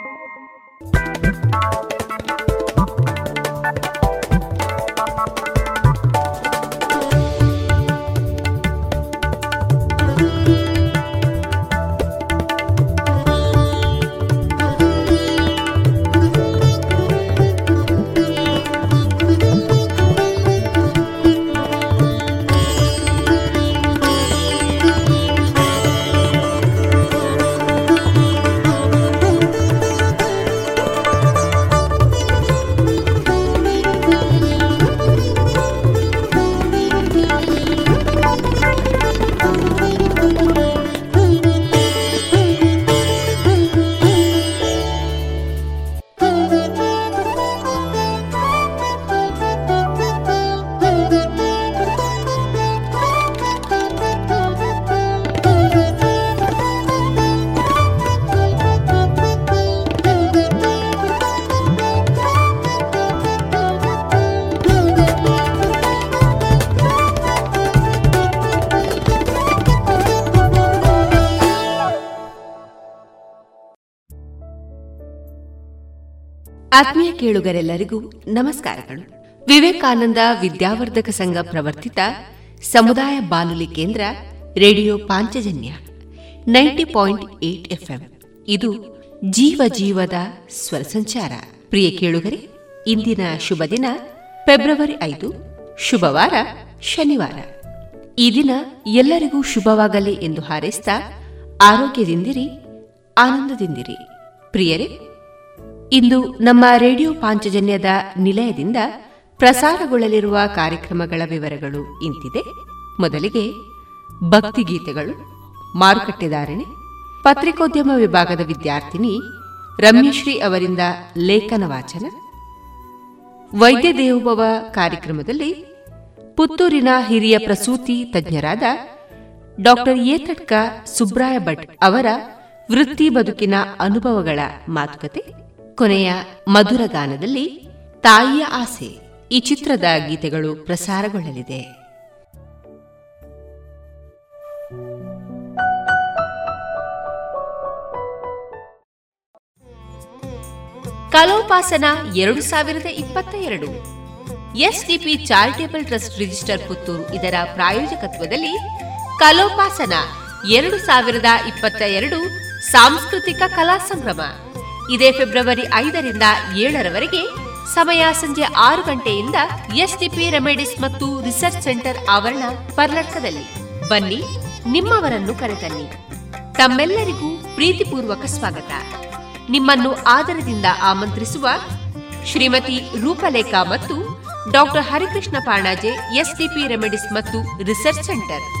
ಆತ್ಮೀಯ ಕೇಳುಗರೆಲ್ಲರಿಗೂ ನಮಸ್ಕಾರಗಳು. ವಿವೇಕಾನಂದ ವಿದ್ಯಾವರ್ಧಕ ಸಂಘ ಪ್ರವರ್ತಿತ ಸಮುದಾಯ ಬಾನುಲಿ ಕೇಂದ್ರ radio Panchajanya ninety point eight ಇದು ಜೀವ ಜೀವದ ಸ್ವರ ಸಂಚಾರ. ಪ್ರಿಯ ಕೇಳುಗರೆ, ಇಂದಿನ ಶುಭ ದಿನ ಫೆಬ್ರವರಿ ಐದು. ಶುಭವಾರ ಶನಿವಾರ. ಈ ದಿನ ಎಲ್ಲರಿಗೂ ಶುಭವಾಗಲಿ ಎಂದು ಹಾರೈಸಿದ ಆರೋಗ್ಯದಿಂದಿರಿ, ಆನಂದದಿಂದಿರಿ. ಪ್ರಿಯರೇ ಇಂದು ನಮ್ಮ ರೇಡಿಯೋ ಪಾಂಚಜನ್ಯದ ನಿಲಯದಿಂದ ಪ್ರಸಾರಗೊಳ್ಳಲಿರುವ ಕಾರ್ಯಕ್ರಮಗಳ ವಿವರಗಳು ಇಂತಿದೆ. ಮೊದಲಿಗೆ ಭಕ್ತಿಗೀತೆಗಳು. ಮಾರುಕಟ್ಟೆದಾರಣೆ ಪತ್ರಿಕೋದ್ಯಮ ವಿಭಾಗದ ವಿದ್ಯಾರ್ಥಿನಿ ರಮ್ಯಶ್ರೀ ಅವರಿಂದ ಲೇಖನ ವಾಚನ. ವೈದ್ಯ ದೇವೋಭವ ಕಾರ್ಯಕ್ರಮದಲ್ಲಿ ಪುತ್ತೂರಿನ ಹಿರಿಯ ಪ್ರಸೂತಿ ತಜ್ಞರಾದ ಡಾಕ್ಟರ್ ಏತಡ್ಕ ಸುಬ್ರಾಯ ಭಟ್ ಅವರ ವೃತ್ತಿ ಬದುಕಿನ ಅನುಭವಗಳ ಮಾತುಕತೆ. ಕೊನೆಯ ಮಧುರ ಗಾನದಲ್ಲಿ ತಾಯಿಯ ಆಸೆ ಈ ಚಿತ್ರದ ಗೀತೆಗಳು ಪ್ರಸಾರಗೊಳ್ಳಲಿದೆ. ಕಲೋಪಾಸನ ಎರಡು ಸಾವಿರದ ಇಪ್ಪತ್ತ ಎರಡು SDP charitable trust register Puttur ಇದರ ಪ್ರಾಯೋಜಕತ್ವದಲ್ಲಿ ಕಲೋಪಾಸನ ಎರಡು ಸಾವಿರದ ಇಪ್ಪತ್ತ ಎರಡು ಸಾಂಸ್ಕೃತಿಕ ಕಲಾ ಸಂಭ್ರಮ. ಇದೇ ಫೆಬ್ರವರಿ ಐದರಿಂದ ಏಳರವರೆಗೆ ಸಮಯ ಸಂಜೆ ಆರು ಗಂಟೆಯಿಂದ ಎಸ್ಟಿಪಿ ರೆಮೆಡಿಸ್ ಮತ್ತು ರಿಸರ್ಚ್ ಸೆಂಟರ್ ಆವರಣ ಪರ್ಲಟ್ಕದಲ್ಲಿ. ಬನ್ನಿ, ನಿಮ್ಮವರನ್ನು ಕರೆತನ್ನಿ. ತಮ್ಮೆಲ್ಲರಿಗೂ ಪ್ರೀತಿಪೂರ್ವಕ ಸ್ವಾಗತ. ನಿಮ್ಮನ್ನು ಆದರದಿಂದ ಆಮಂತ್ರಿಸುವ ಶ್ರೀಮತಿ ರೂಪಲೇಖಾ ಮತ್ತು doctor Harikrishna Panaje STP remedies ಮತ್ತು ರಿಸರ್ಚ್ ಸೆಂಟರ್.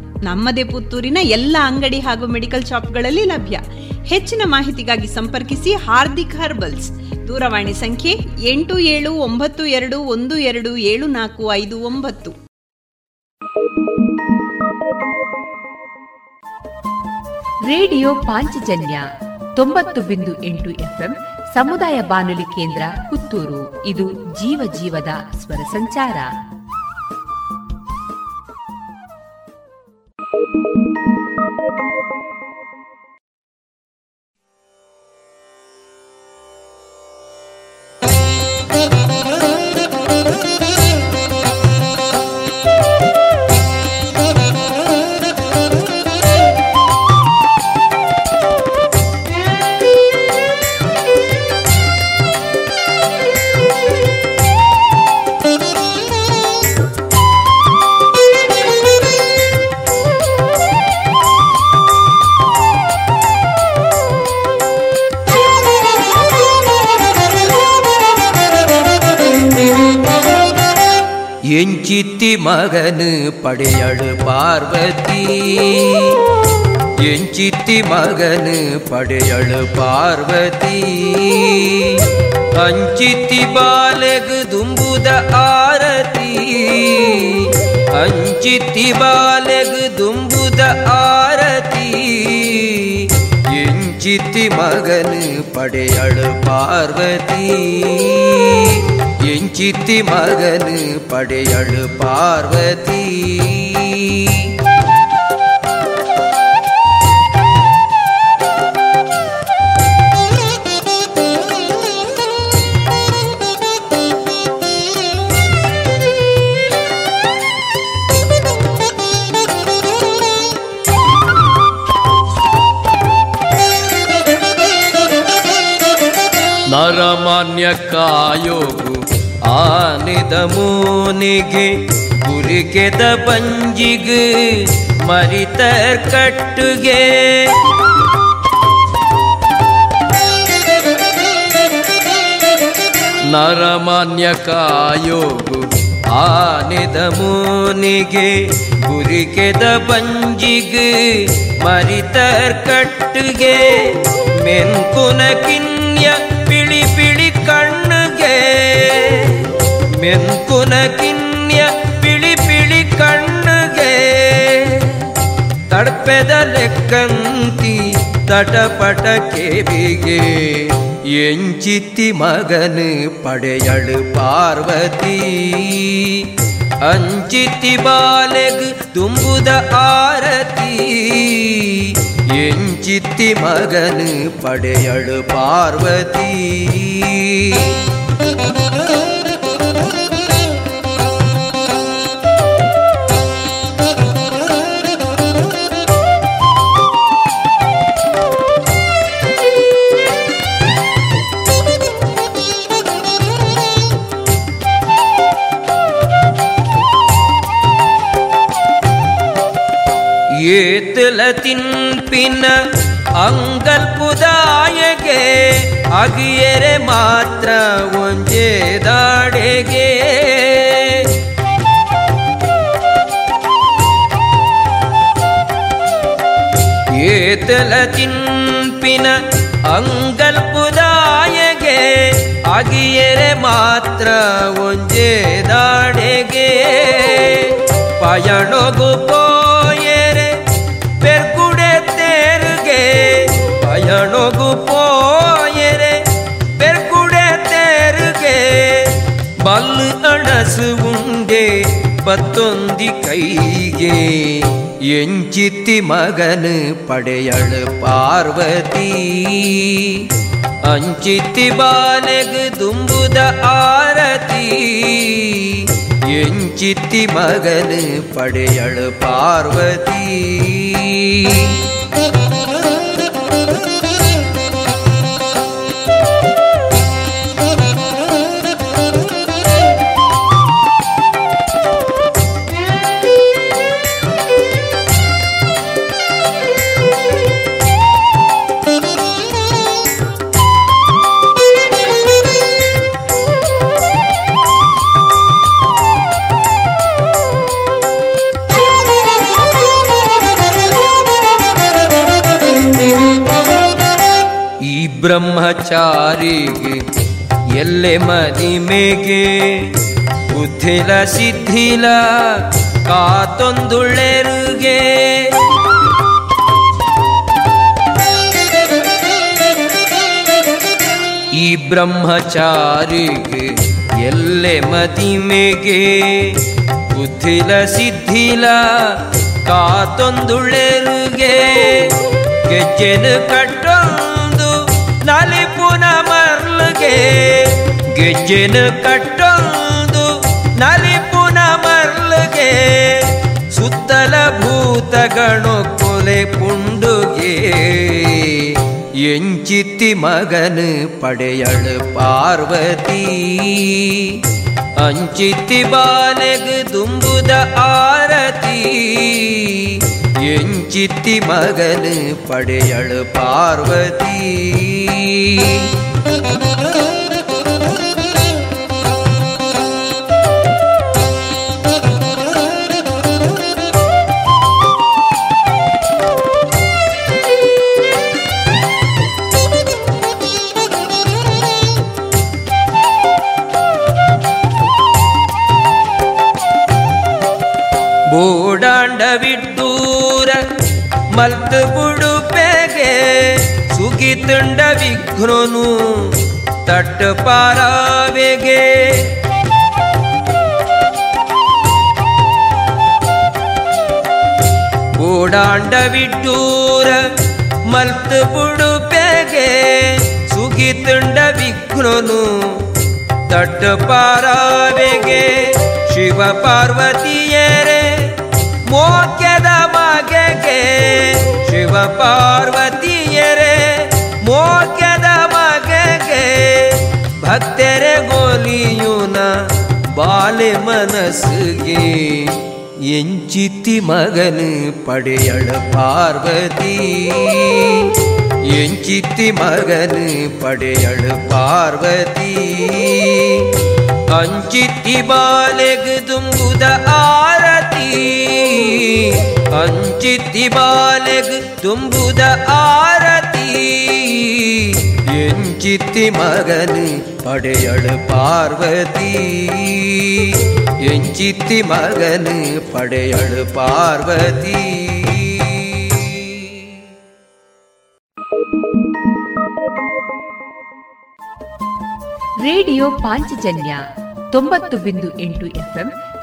ನಮ್ಮದೇ ಪುತ್ತೂರಿನ ಎಲ್ಲ ಅಂಗಡಿ ಹಾಗೂ ಮೆಡಿಕಲ್ ಶಾಪ್ಗಳಲ್ಲಿ ಲಭ್ಯ. ಹೆಚ್ಚಿನ ಮಾಹಿತಿಗಾಗಿ ಸಂಪರ್ಕಿಸಿ ಹಾರ್ದಿಕ್ ಹರ್ಬಲ್ಸ್. ದೂರವಾಣಿ ಸಂಖ್ಯೆ ಎಂಟು ಏಳು ಒಂಬತ್ತು ಎರಡು ಒಂದು ಎರಡು ಏಳು ನಾಲ್ಕು ಐದು ಒಂಬತ್ತು. ರೇಡಿಯೋ ಪಾಂಚಜನ್ಯ ತೊಂಬತ್ತು ಬಿಂದು ಎಂಟು ಎಫ್ಎಂ ಸಮುದಾಯ ಬಾನುಲಿ ಕೇಂದ್ರ ಪುತ್ತೂರು. ಇದು ಜೀವ ಜೀವದ ಸ್ವರ ಸಂಚಾರ. Thank you. எஞ்சித்தி மகனு படையழு பார்வதி. எஞ்சித்தி மகனு படையழு பார்வதி. அஞ்சித்தி பாலகு தும்புத ஆரதி. அஞ்சித்தி பாலகு தும்புத ஆரதி. எஞ்சித்தி மகனு படையழு பார்வதி. என் சித்தி மகனு படையழு பார்வதி. ನರಮಾನ್ಯ ಆನಿದ ಮೂನಿಗೆ ಕುರಿಕೆದ ಬಂಜಿಗೆ ಮರಿತ ಕಟ್ಟುಗೆ ನರಮಾನ್ಯ ಕಾಯೋಗು ಆನಿದ ಮೂನಿಗೆ ಗುರಿಕೆದ ಬಂಜಿಗೆ ಮರಿತರ್ ಕಟ್ಟುಗೆ ಮೆನ್ಕುನ ಕಿನ್ಯ ಪಿಳಿ ಮೆನ್ಕುನ ಕಿನ್ಯ ಪಿಳಿ ಪಿಳಿ ಕಣ್ಣುಗೆ ತಡ್ಪೆದ ಲೆಕ್ಕಂತಿ ತಟಪಟ ಕೇವಿಗೆ ಎಂಚಿತ್ತಿ ಮಗನು ಪಡೆಯಳು ಪಾರ್ವತಿ ಅಂಚಿತ್ತಿ ಬಾಲೆಗ್ ತುಂಬುದ ಆರತಿ ಎಂಚಿತ್ತಿ ಮಗನು ಪಡೆಯಳು ಪಾರ್ವತಿ ಏತಲ ತಿನ್ಪಿನ ಅಂಗಲ್ಪುದಾಯಗೆ, ಅಗಿಯರೆ ಮಾತ್ರ ಒಂಜೇ ದಾಡೆಗೆ. ಏತಲ ತಿನ್ಪಿನ ಅಂಗಲ್ಪುದಾಯಗೆ, ಅಗಿಯರೆ ಮಾತ್ರ ಒಂಜೇ ದಾಡೆಗೆ. ಪಯಣೊಗು ಪೋಯರೆ ಉಂಡೆ ಪತ್ತೊಂದಿ ಕೈಗೆ ಎಂಚಿತ್ತಿ ಮಗನು ಪಡೆಯಳು ಪಾರ್ವತಿ ಅಂಚಿತ್ತಿ ಬಾಲೆಗ್ ತುಂಬುದ ಆರತಿ ಎಂಚಿತ್ತಿ ಮಗನು ಪಡೆಯಳು ಪಾರ್ವತಿ ಬ್ರಹ್ಮಚಾರಿಗೆ, ಎಲ್ಲೆ ಮದಿಮೆಗೆ ಬುದ್ಧಿಲ ಸಿದ್ಧಿಲ ಕಾತೊಂದುಳೆರುಗೆ. ಈ ಬ್ರಹ್ಮಚಾರಿಗೆ, ಎಲ್ಲೆ ಮದಿಮೆಗೆ ಬುದ್ಧಿಲ ಸಿದ್ಧಿಲ ಕಾತೊಂದುಳೆರುಗೆ. ಗೆಜ್ಜೆನು ಕಟ್ಟೊಂದು ನಾಲಿ ಗೆಜ್ಜೆನು ಕಟ್ಟೊಂದು ನಲಿಪುನ ಮರ್ಲುಗೆ, ಸುತ್ತಲ ಭೂತಗಣು ಕೊಲೆ ಪುಂಡುಗೆ. ಎಂಚಿತ್ತಿ ಮಗನು ಪಡೆಯಳು ಪಾರ್ವತಿ, ಅಂಚಿತ್ತಿ ಬಾಲೆಗೆ ತುಂಬುದ ಆರತಿ. ಎಂಚಿತ್ತಿ ಮಗನು ಪಡೆಯಳು ಪಾರ್ವತಿ. ಬೋಡಾಂಡವಿಡ್ಡೂರ ಮಲ್ತು ಬುಡುಪೆಗೆ ಸುಗಿತುಂಡ ವಿಘ್ನನು ತಟ್ಟು ಪಾರಾವೆಗೆ. ಬೋಡಾಂಡವಿಡ್ಡೂರ ಮಲ್ತು ಬುಡುಪೆಗೆ ಸುಗಿತುಂಡ ವಿಘ್ನನು ತಟ್ಟು ಪಾರಾವೆಗೆ. ಶಿವ ಪಾರ್ವತಿಯರೇ ಶಿವ ಪಾರ್ವತಿಯರೇ ಮೋಕ್ಯದ ಮಗೆಗೆ ತೆರೆಗೋಲಿಯುನ ಬಾಲೆ ಮನಸ್ಸಿಗೆ ಎಂಚಿತ್ತಿ ಮಗನು ಪಡೆಯಳ ಪಾರ್ವತಿ ಎಂಚಿತ್ತಿ ಮಗನು ಪಡೆಯಳ ಪಾರ್ವತಿ ಅಂಚಿತ್ತಿ ಬಾಲೆಗ್ ತುಂಬುದ ಆರತಿ ಅಂಚಿತ್ತಿ ಬಾಲೆಗ್ ತುಂಬುದ ಆರತಿ. ಎಂಚಿತ್ತಿ ಮಗನು ಪಡೆಯಳು ಪಾರ್ವತಿ. ಎಂಚಿತ್ತಿ ಮಗನು ಪಡೆಯಳು ಪಾರ್ವತಿ. ರೇಡಿಯೋ ಪಾಂಚಜನ್ಯ ತೊಂಬತ್ತು ಬಿಂದು ಎಂಟು ಎಫ್ಎಂ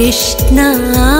कृष्णा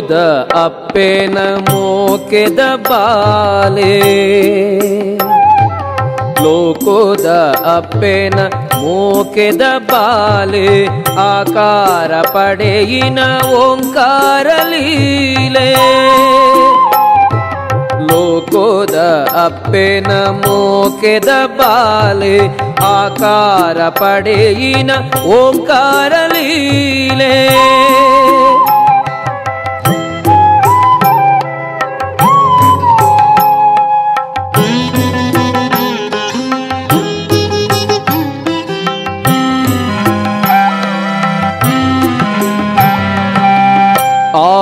ಲೋಕೋದ ಅಪ್ಪೇನ ಮೋಕೆದ ಬಾಲೆ. ಲೋಕೋದ ಅಪ್ಪೇನ ಮೋಕೆದ ಬಾಲೆ. ಆಕಾರ ಪಡೆಯಿನ ಓಂಕಾರ ಲೀಲೆ. ಲೋಕೋದ ಅಪ್ಪೆನ ಮೋಕೆದ ಬಾಲೆ. ಆಕಾರ ಪಡೆಯಿನ ಓಂಕಾರ ಲೀಲೆ.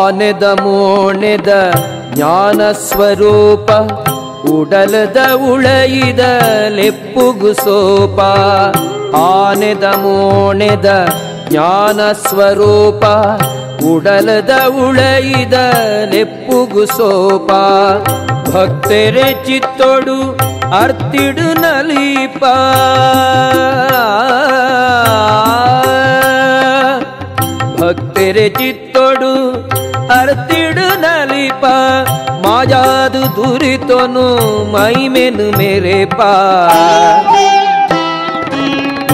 ಆನೆದ ಮೋಣೆದ ಜ್ಞಾನ ಸ್ವರೂಪ, ಉಡಲದ ಉಳೈದ ಲೆಪ್ಪುಗು ಸೋಪ, ಆನೆದ ಮೋಣೆದ ಜ್ಞಾನ ಸ್ವರೂಪ, ಉಡಲದ ಉಳೈದ ಲೆಪ್ಪುಗು ಸೋಪ. ಭಕ್ತರೆ ಚಿತ್ತೊಡು ಅರ್ತಿಡು ನಲೀಪ. ಭಕ್ತರೆ ಅರ್ತಿಡು ನಲಿಪ ಮಾಜಾದು ದುರಿತೊನು ಮೈಮೆನು ಮೇರೆ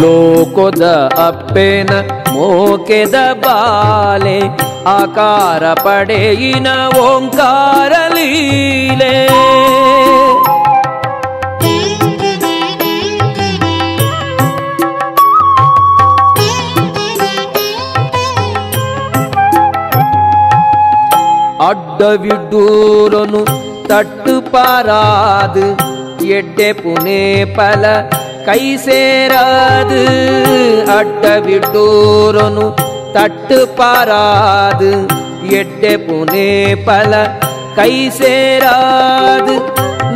ಲೋಕದ ಅಪ್ಪೆನ ಮೋಕೆದ ಬಾಲೆ ಆಕಾರ ಪಡೆಯಿನ ಓಂಕಾರ ಲೀಲೆ. அட்டவிடூரொனு தட்டு பாராது எட்டே புனே பல கை சேராது. அட்டவிடூரொனு தட்டு பாராது எட்டே புனே பல கை சேராது.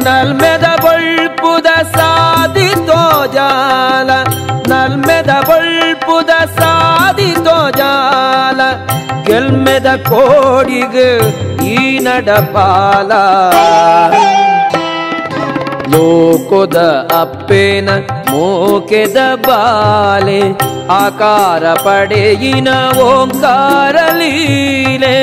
நல்மெதபொழ்புத சாதி தோஜால. நல்மெதபொழ்புத சாதி தோஜால. ಗೆಲ್ಮೆದ ಕೋಡಿಗ ಈ ನಡಪಾಲ. ಲೋಕದ ಅಪ್ಪೇನ ಮೋಕೆದ ಬಾಲೆ ಆಕಾರ ಪಡೆಯಿನ ಓಂಕಾರ ಲೀಲೆ.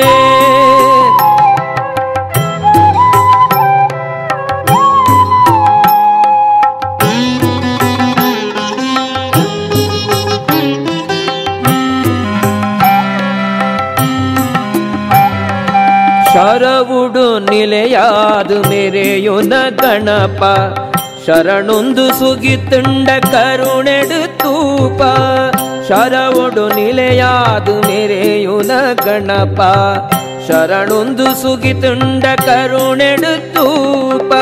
ಶರವುಡು ನಿಲೆಯಾದು ಮೆರೆಯುನ ಗಣಪ. ಶರಣೊಂದು ಸುಗಿತುಂಡ ಕರುಣೆಡು ತೂಪ. ಶರವುಡು ನಿಲೆಯಾದು ಮೆರೆಯುನ ಗಣಪ. ಶರಣೊಂದು ಸುಗಿತುಂಡ ಕರುಣೆಡು ತೂಪ.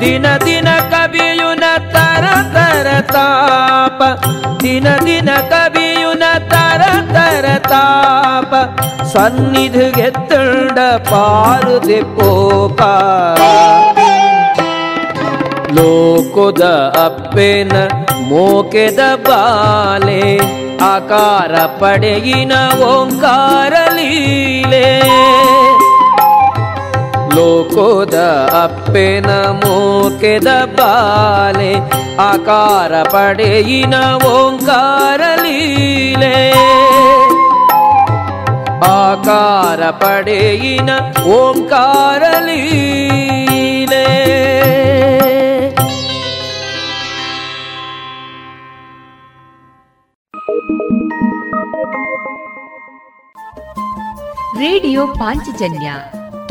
ದಿನ ದಿನ ಕವಿಯುನ ತರ ತರ ತಾಪ. ದಿನ ದಿನ ಕವಿಯುನ ತರ ತರ ತಾಪ ಸನ್ನಿಧಿಗೆ ತಂಡ ಪಾರುದೆ ಪೋಪ ಲೋಕದ ಅಪ್ಪೆನ ಮೋಕೆದ ಬಾಲೆ ಆಕಾರ ಪಡೆಯಿನ ಓಂಕಾರ ಲೀಲೆ ಲೋಕೋದ ಅಪ್ಪೆನ ಮೋಕೆದ ಬಾಲೆ ಆಕಾರ ಪಡೆಯಿನ ಓಂಕಾರ ಲೀಲೆ. ಆಕಾರ ಪಡೆಯಿನ ಓಂಕಾರ ಲೀಲೆ. ರೇಡಿಯೋ ಪಾಂಚಜನ್ಯ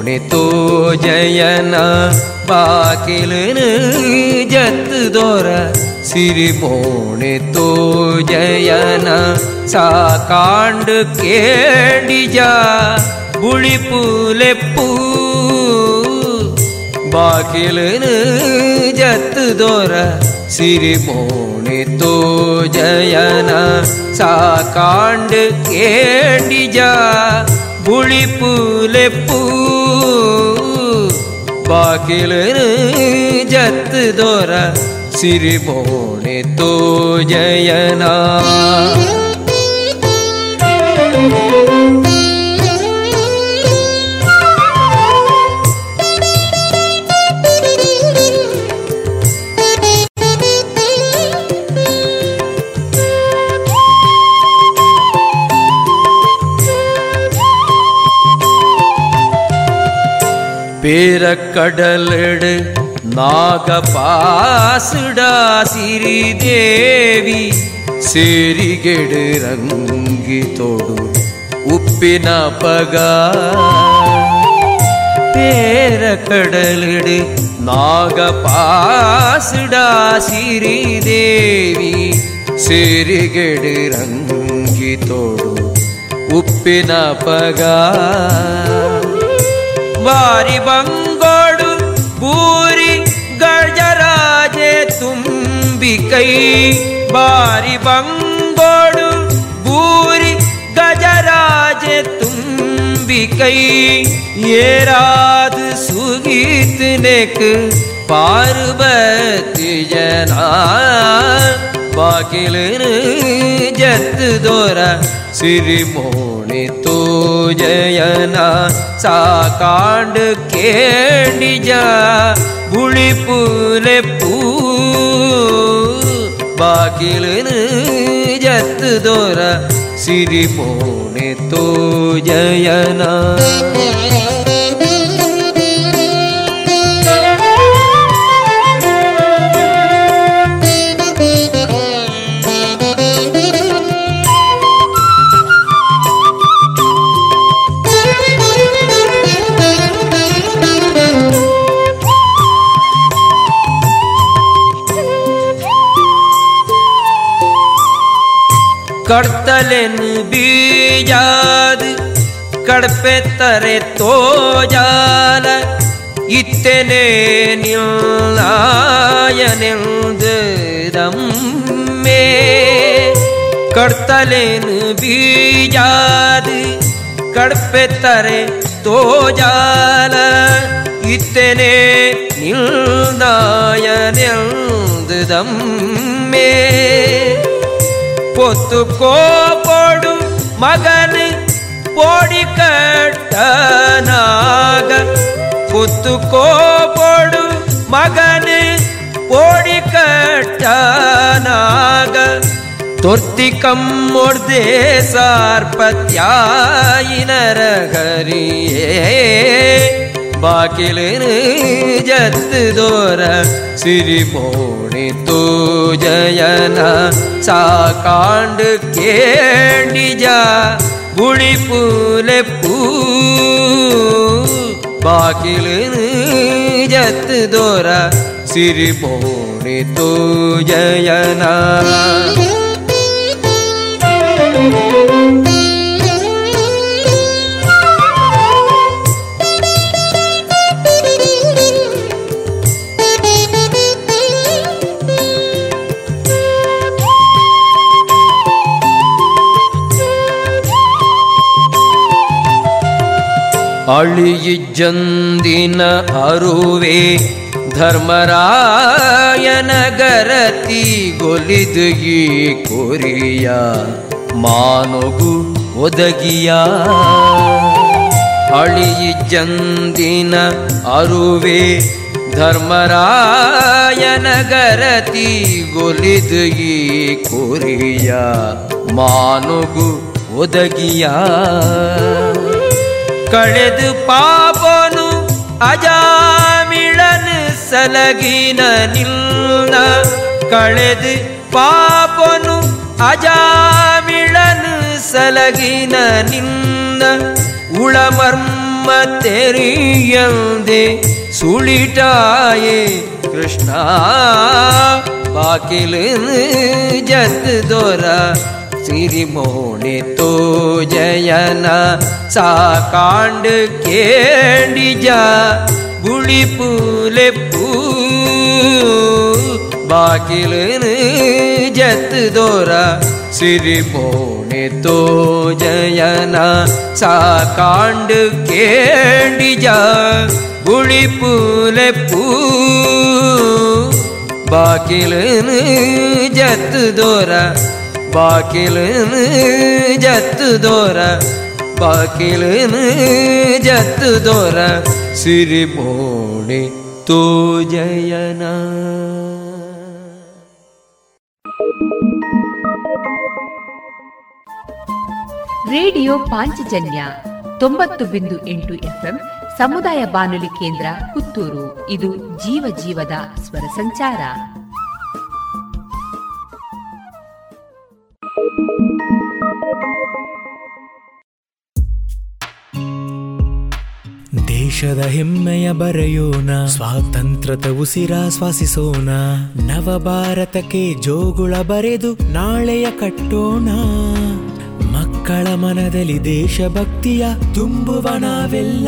ಸಿರಿಮೋಣೆ ತೋ ಜಯನ ಬಾಕಿಲನು ಜತ್ತದೋರ ಸಿರಿಮೋಣೆ ತೋ ಜಯನ ಸಾಕಾಂಡ ಕೇಡಿಜ ಬುಳಿಪು ಲೆಪ್ಪು ಬಾಕಿಲನು ಜತ್ತದೋರ ಸಿರಿಮೋಣೆ ತೋ ಜಯನ ಸಾಕಾಂಡ್ ಕೇಂಡಿಜ ಬುಳಿಪುಲೆಪ್ಪು ಬಾಕಿಲನು ಜತ್ ದೊರ ಸಿರಿಮೋಣೆ ತೋ வீரக்கடலெடு நாகபாசுடா சிறிதேவி. சிறிகெடு ரங்கி தொடு உப்பின பகா. பேரக்கடலிடு நாகபாசுடா சிறிதேவி. சிறிகெடு ரங்கி தொடு உப்பின பகா. ಬಾರಿ ಬಂಗೋಡು ಬೂರಿ ಗಜರಾಜೆ ತುಂಬಿ ಕೈ ಬಾರಿ ಬಂಗೋಡು ಬೂರಿ ಗಜರಾಜೆ ತುಂಬಿ ಕೈ ಏರಾದು ಸುಗೀತ್ ನೆಕ್ ಪಾರ್ವತಿ ಜನ ಬಾಗಿಲನು ಜತ್ ದೊರ ಸಿರಿಮೋಣಿ ತೋ ಜಯನ ಸಾಕಾಂಡ್ ಕೇಂಡಿಜ ಬುಳಿಪುಲೆ ಪೂ ಬಾಗಿಲನು ಜತ್ ದೊರ ಸಿರಿಮೋಣಿ ತೋ ಜಯನ ಕಡ್ತಲೆನು ಬೀಜಾದ ಕಡ್ಪೆ ತರೆ ತೋಜಾಲ ಇತ್ತೆನೆ ನಿಲ್ಲಾಯನೆಂದಮ್ಮೆ ಕಡ್ತಲೆನು ಬೀಜಾದ ಕಡ್ಪೆ ತರೆ ತೋಜಾಲ ಇತ್ತೆನೆ ನಿಲ್ದಾಯನೆಂದಮ್ಮೆ பொத்து கோபோடு மகனு போடி கட்டனாக பொத்து கோபோடு மகனு போடி கட்டனாக தொர்த்தி கம்மொர்தே சார்பத்யாயினரகரியே ಬಾಕಿಲನು ಜತ್ ದೋರ ಸಿರಿಮೋಣಿ ತೋ ಜಯನ ಸಾಕಾಂಡ್ ಕೇಂಡಿಜ ಬುಳಿ ಪೂಲೆ ಪೂ ಬಾಕಿಲನು ಜತ್ ದೋರ ಸಿರಿಮೋಣಿ ತೋ ಅಳಿಯಿಜ್ಜಂದಿನ ಅರುವೆ ಧರ್ಮರಾಯನಗರತಿ ಗೊಲಿದು ಈ ಕೊರಿಯ ಮಾನೊಗು ಒದಗಿಯ. ಅಳಿಯಿಜ್ಜಂದಿನ ಅರುವೆ ಧರ್ಮರಾಯನಗರತಿ ಗೊಲಿದು ಈ ಕೊರಿಯ ಮಾನೊಗು ಒದಗಿಯ. ಕಳೆದು ಪಾಪನು ಅಜಾಮಿಳನ ಸಲಗಿನ ನಿಲ್ನ. ಕಳೆದು ಪಾಪನು ಅಜಾಮಿಳನ ಸಲಗಿನ ನಿಂದ ಉಳಮರ್ಮ ತೆರಿಯಂದೆ ಸುಳಿಟಾಯೇ ಕೃಷ್ಣ. ಬಾಕಿಲನು ಜತ್ ದೊರ ಸಿರಿಮೋಣೆ ತೋ ಜಯನ ಸಾಕಾಂಡ್ ಕೇಂಡಿಜ ಬುಳಿ ಪೂಲೆ ಪೂ ಬಾಕಿಲನು ಜತ್ ದೋರ ಸಿರಿಮೋಣೆ ತೋ ಜಯನ ಸಾಕಾಂಡ್ ಕೇಂಡಿಜ ಗುಳಿ ಪೂಲೆ ಪೂ ಬಾಕಿಲನು ಜತ್ತು ದೋರ ಬಾಕಿಲನು ಜತ್ತು ದೋರ, ಬಾಕಿಲನು ಜತ್ತು ದೋರ ಸಿರಿಮೋಣೆ ತೋ ಜಯನ ರೇಡಿಯೋ ಪಾಂಚಜನ್ಯ ತೊಂಬತ್ತು ಬಿಂದು ಎಂಟು ಎಫ್ಎಂ ಸಮುದಾಯ ಬಾನುಲಿ ಕೇಂದ್ರ ಪುತ್ತೂರು. ಇದು ಜೀವ ಜೀವದ ಸ್ವರ ಸಂಚಾರ. ದೇಶದ ಹೆಮ್ಮೆಯ ಬರೆಯೋಣ, ಸ್ವಾತಂತ್ರ್ಯದ ಉಸಿರಾಶ್ವಾಸಿಸೋಣ ನವ ಭಾರತಕ್ಕೆ ಜೋಗುಳ ಬರೆದು ನಾಳೆಯ ಕಟ್ಟೋಣ. ಮಕ್ಕಳ ಮನದಲ್ಲಿ ದೇಶಭಕ್ತಿಯ ತುಂಬುವ ನಾವೆಲ್ಲ.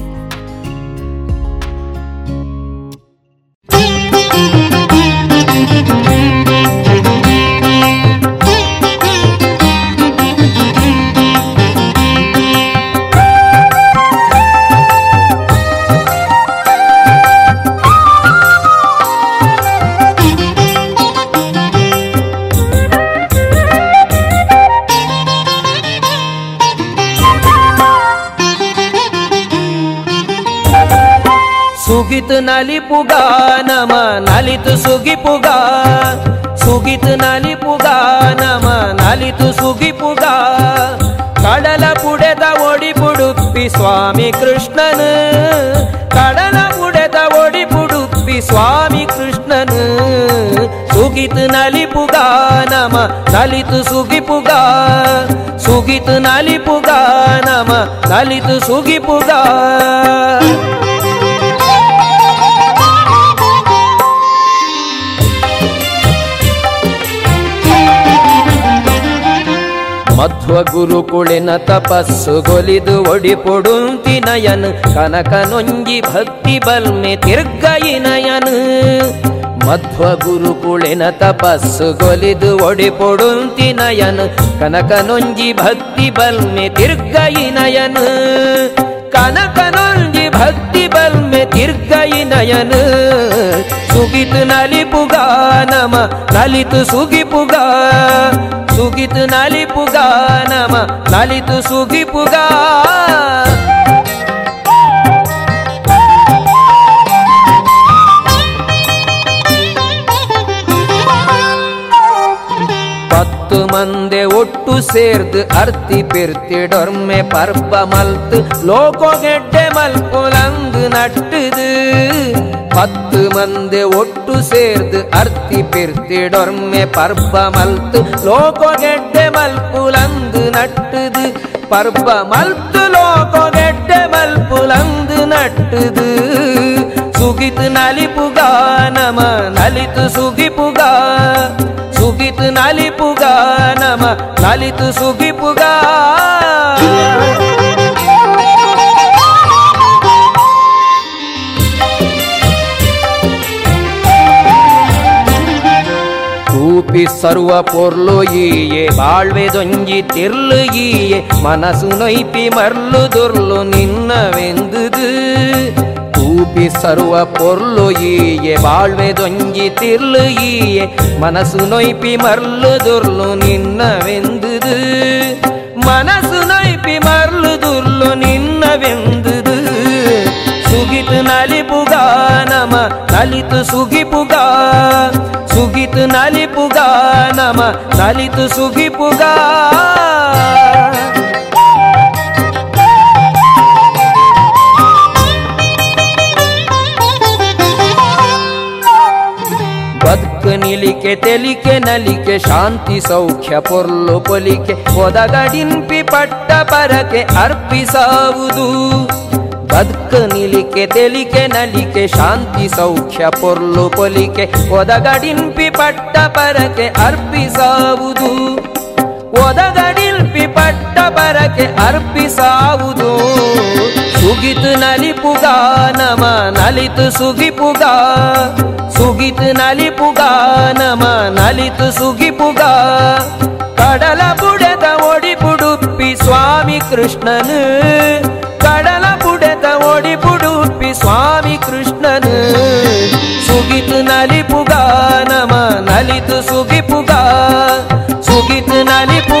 ಸುಗಿತ್ ನಲಿಪುಗ, ನಮ ನಲಿತು ಸುಗಿಪುಗ. ಸುಗಿತ್ ನಲಿಪುಗ, ನಮ ನಲಿತು ಸುಗಿಪುಗ. ಕಡಲ ಪುಡೆದ ಒಡಿ ಪುಡುಪ್ಪಿ ಸ್ವಾಮಿ ಕೃಷ್ಣನ. ಕಡಲ ಪುಡೆದ ಒಡಿ ಪುಡುಪ್ಪಿ ಸ್ವಾಮಿ ಕೃಷ್ಣನ. ಸುಗಿತ್ ನಲಿಪುಗ, ನಮ ನಲಿತು ಸುಗಿಪುಗ. ಸುಗಿತ್ ನಲಿಪುಗ, ನಮ ಮಧ್ವ ಗುರುಕುಳಿನ ತಪಸ್ಸು ಗೊಲಿದು ಒಡಿ ಪೊಡುಂತಿ ನಯನ್. ಕನಕ ನೊಂಗಿ ಭಕ್ತಿ ಬಲ್ಮೆ ತಿರ್ಗಯಿ ನಯನ್. ಮಧ್ವ ಗುರುಕುಳಿನ ತಪಸ್ಸು ಗೊಲಿದು ಒಡಿ ಪೊಡುಂತಿ ನಯನ್. ಕನಕ ಭಕ್ತಿ ಬಲ್ಮೆ ತಿರ್ಗಯಿ ನಯನ್. ಕನಕ ಭಕ್ತಿ ಬಲ್ಮೆ ತಿರ್ಗಯಿ ನಯನ್. ಸುಗಿತು ನಲಿಪುಗ నమ లలిత సుగిపుగా సుగిత నలిపుగా నమ లలిత సుగిపుగా பத்து மந்தே ஒட்டு சேர்ந்து அர்த்தி பெருத்திடொர்மே பர்ப மல்த்து லோகோ கெட்டே மல்குலங்கு நட்டுது பத்து மந்தே ஒட்டு சேர்ந்து அர்த்தி பிரித்திடொர்மே பர்ப மல்த்து லோகோ கெட்டೆ மல்புலந்து நட்டுது பர்ப மல்த்து லோகோ கெட்டೆ மல்புலந்து நட்டுது சுகித் நலிபுகா நம நலித்து சுகிபுகா ಸುಗಿತ್ ನಲಿಪುಗ ನಮ ನಲಿತು ಸುಗಿಪುಗ ರೂಪಿ ಸರ್ವ ಪೊರ್ಲು ಈಯೆ ಬಾಳ್ವೆ ದೊಂಜಿ ತಿರ್ಲು ಈಯೆ ಮನಸ್ಸು ನೊಯ್ಪಿ ಮರ್ಲು ದುರ್ಲು ನಿನ್ನವೆಂದುದು ರೂಪಿ ಸರ್ವ ಪೊರ್ಲು ಈಯೆ ಬಾಳ್ವೆ ದೊಂಜಿ ತಿರ್ಲು ಈಯೆ ಮನಸ್ಸು ನೊಯ್ಪಿ ಮರ್ಲು ದುರ್ಲು ನಿನ್ನವೆಂದುದು ಮನಸ್ಸು ನೊಯ್ಪಿ ಮರ್ಲು ದುರ್ಲು ನಿನ್ನವೆಂದುದು ಸುಗಿತ್ ನಲಿಪುಗ ನಮ ನಲಿತು ಸುಗಿಪುಗ ಸುಗಿತ್ ನಲಿಪುಗ, ನಮ ನಲಿತು ಸುಗಿಪುಗ. ಬದುಕು ನಿಲಿಕೆ, ತೆಲಿಕೆ, ನಲಿಕೆ, ಶಾಂತಿ, ಸೌಖ್ಯ, ಪೊರ್ಲು ಪೊಲಿಕೆ ಒದಗಡಿಂಪಿ ಪಟ್ಟ ಪರಕೆ ಅರ್ಪಿಸಾವುದು. ಬದುಕು ನಿಲಿಕೆ, ತೆಲಿಕೆ, ನಲಿಕೆ, ಶಾಂತಿ, ಸೌಖ್ಯ, ಪೊರ್ಲು ಪೊಲಿಕೆ ಒದಗಡಿಂಪಿ ಪಟ್ಟ ಪರಕೆ ಅರ್ಪಿಸಾವುದು. ಒದಗಡಿಲ್ಪಿ ಪಟ್ಟ ಪರಕೆ ಅರ್ಪಿಸಾವುದು. ಸುಗಿತು ನಲಿಪುಗ, ನಮ ನಲಿತು ಸುಗಿಪುಗ. ಸುಗಿತು ನಲಿಪುಗ, ನಮ ನಲಿತು ಸುಗಿಪುಗ. ಕಡಲ ಬುಡದ ಒಡಿಪುಡುಪ್ಪಿ ಸ್ವಾಮಿ ಕೃಷ್ಣನು. स्वामि कृष्णन्। सुगित नलिपुगा नाम नलित सुखिपुगा सुगीत् नलिपु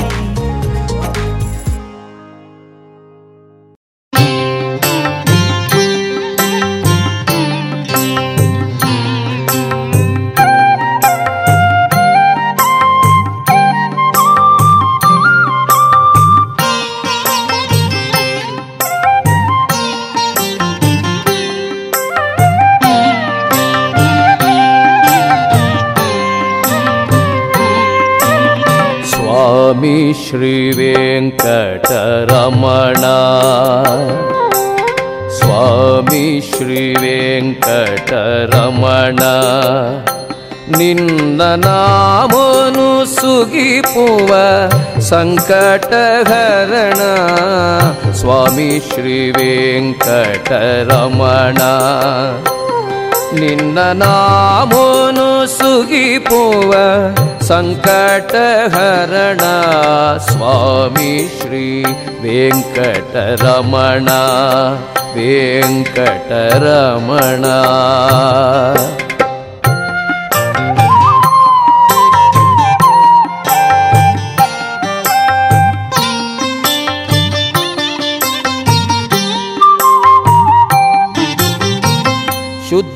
स्वामी श्रीवेङ्कटरमण स्वामी श्रीवेङ्कटरमण ನಿನ್ನ ನಾಮನು ಸುಗಿಪುವ ಸಂಕಟಹರಣ ಸ್ವಾಮಿ ಶ್ರೀ ವೆಂಕಟರಮಣ ನಿನ್ನ ನಾಮೋನು ಸುಗಿಪುವ ಸಂಕಟಹರಣ ಸ್ವಾಮಿ ಶ್ರೀ ವೆಂಕಟರಮಣ ವೆಂಕಟರಮಣ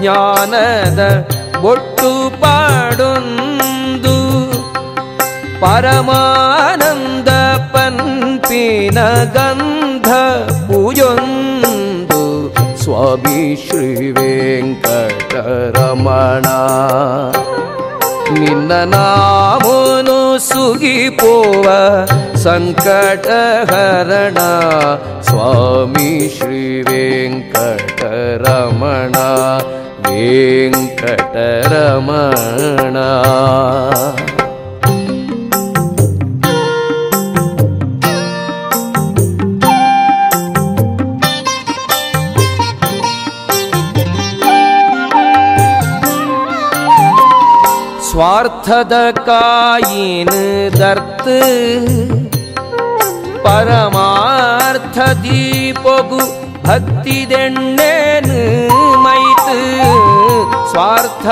ಜ್ಞಾನದ ಬೊಟ್ಟು ಪಾಡೊಂದು ಪರಮಾನಂದ ಪನ್ಪಿನ ಗಂಧ ಪೂಜೊಂದು ಸ್ವಾಮಿ ಶ್ರೀ ವೆಂಕಟರಮಣ ನಿನ್ನ ನಾಮೋನು ಸುಗಿಪೋವ ಸಂಕಟಹರಣ ಸ್ವಾಮಿ ಶ್ರೀ ವೆಂಕಟರಮಣ வேங்கடரமணா. சுவார்த்தத காயினு தர்த்து பரமார்த்த தீபகு भक्ति देण्डेन स्वार्थ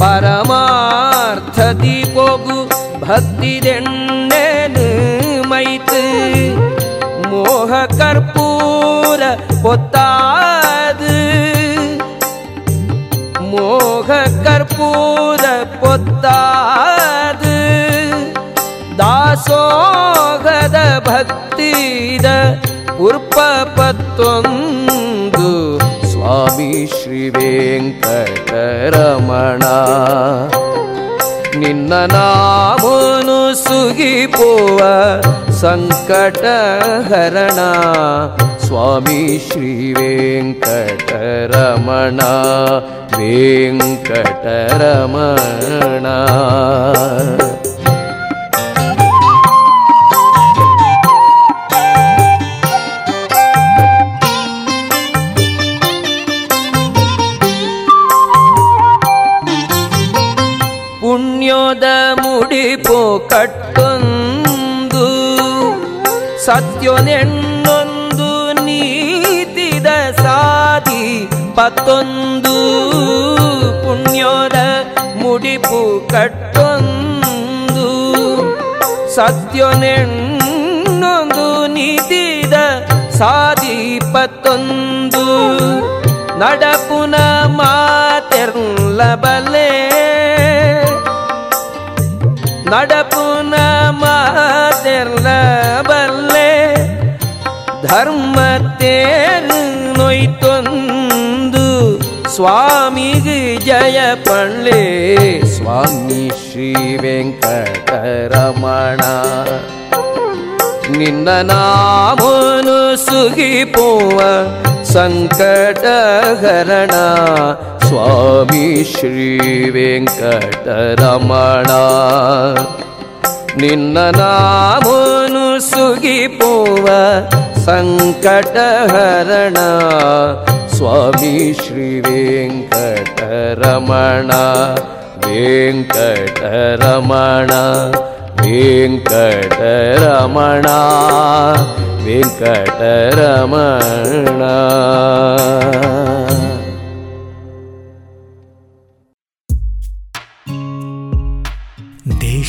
परमार्थ दीपोगु भक्ति देण्डेन मैत्र मोह कर्पूर पुतादकर्पूर पुताद ದಾಸೋಗದ ಭಕ್ತಿದ ಉರ್ಪಪತ್ತೊಂದು ಸ್ವಾಮಿ ಶ್ರೀ ವೆಂಕಟರಮಣ ನಿನ್ನ ನಾಮನು ಸುಗಿಪುವ ಸಂಕಟಹರಣ ಸ್ವಾಮಿ ಶ್ರೀ ವೆಂಕಟರಮಣ ವೆಂಕಟರಮಣ ಕಟ್ಟೊಂದು ಸತ್ಯನೆನ್ನೊಂದು ನೀತಿದ ಸಾಧಿ ಪತ್ತೊಂದು ಪುಣ್ಯದ ಮುಡಿಪು ಕಟ್ಟೊಂದು ಸತ್ಯನೆನ್ನೊಂದು ನೀತಿದ ಸಾಧಿ ಪತ್ತೊಂದು. ನಡಪುನ ಮಾತೆರ್ಲಬಲೆ ನಡಪುನ ಮಾತೆರ್ಲಬಲ್ಲೆ ಧರ್ಮ ತೇರು ನೊಯ್ತೊಂದು ಸ್ವಾಮಿಗೆ ಜಯ ಪಳ್ಳೆ ಸ್ವಾಮಿ ಶ್ರೀ ವೆಂಕಟರಮಣ ನಿನ್ನ ನಾಮನು ಸುಗಿಪುವ ಸಂಕಟಹರಣ ಸ್ವಾಮಿ स्वामी श्रीवेङ्कटरमण निन्न नामोनु सुगिपोव सङ्कटहरण स्वामी श्रीवेङ्कटरमण वेङ्कटरमण वेङ्कटरमण वेङ्कटरमण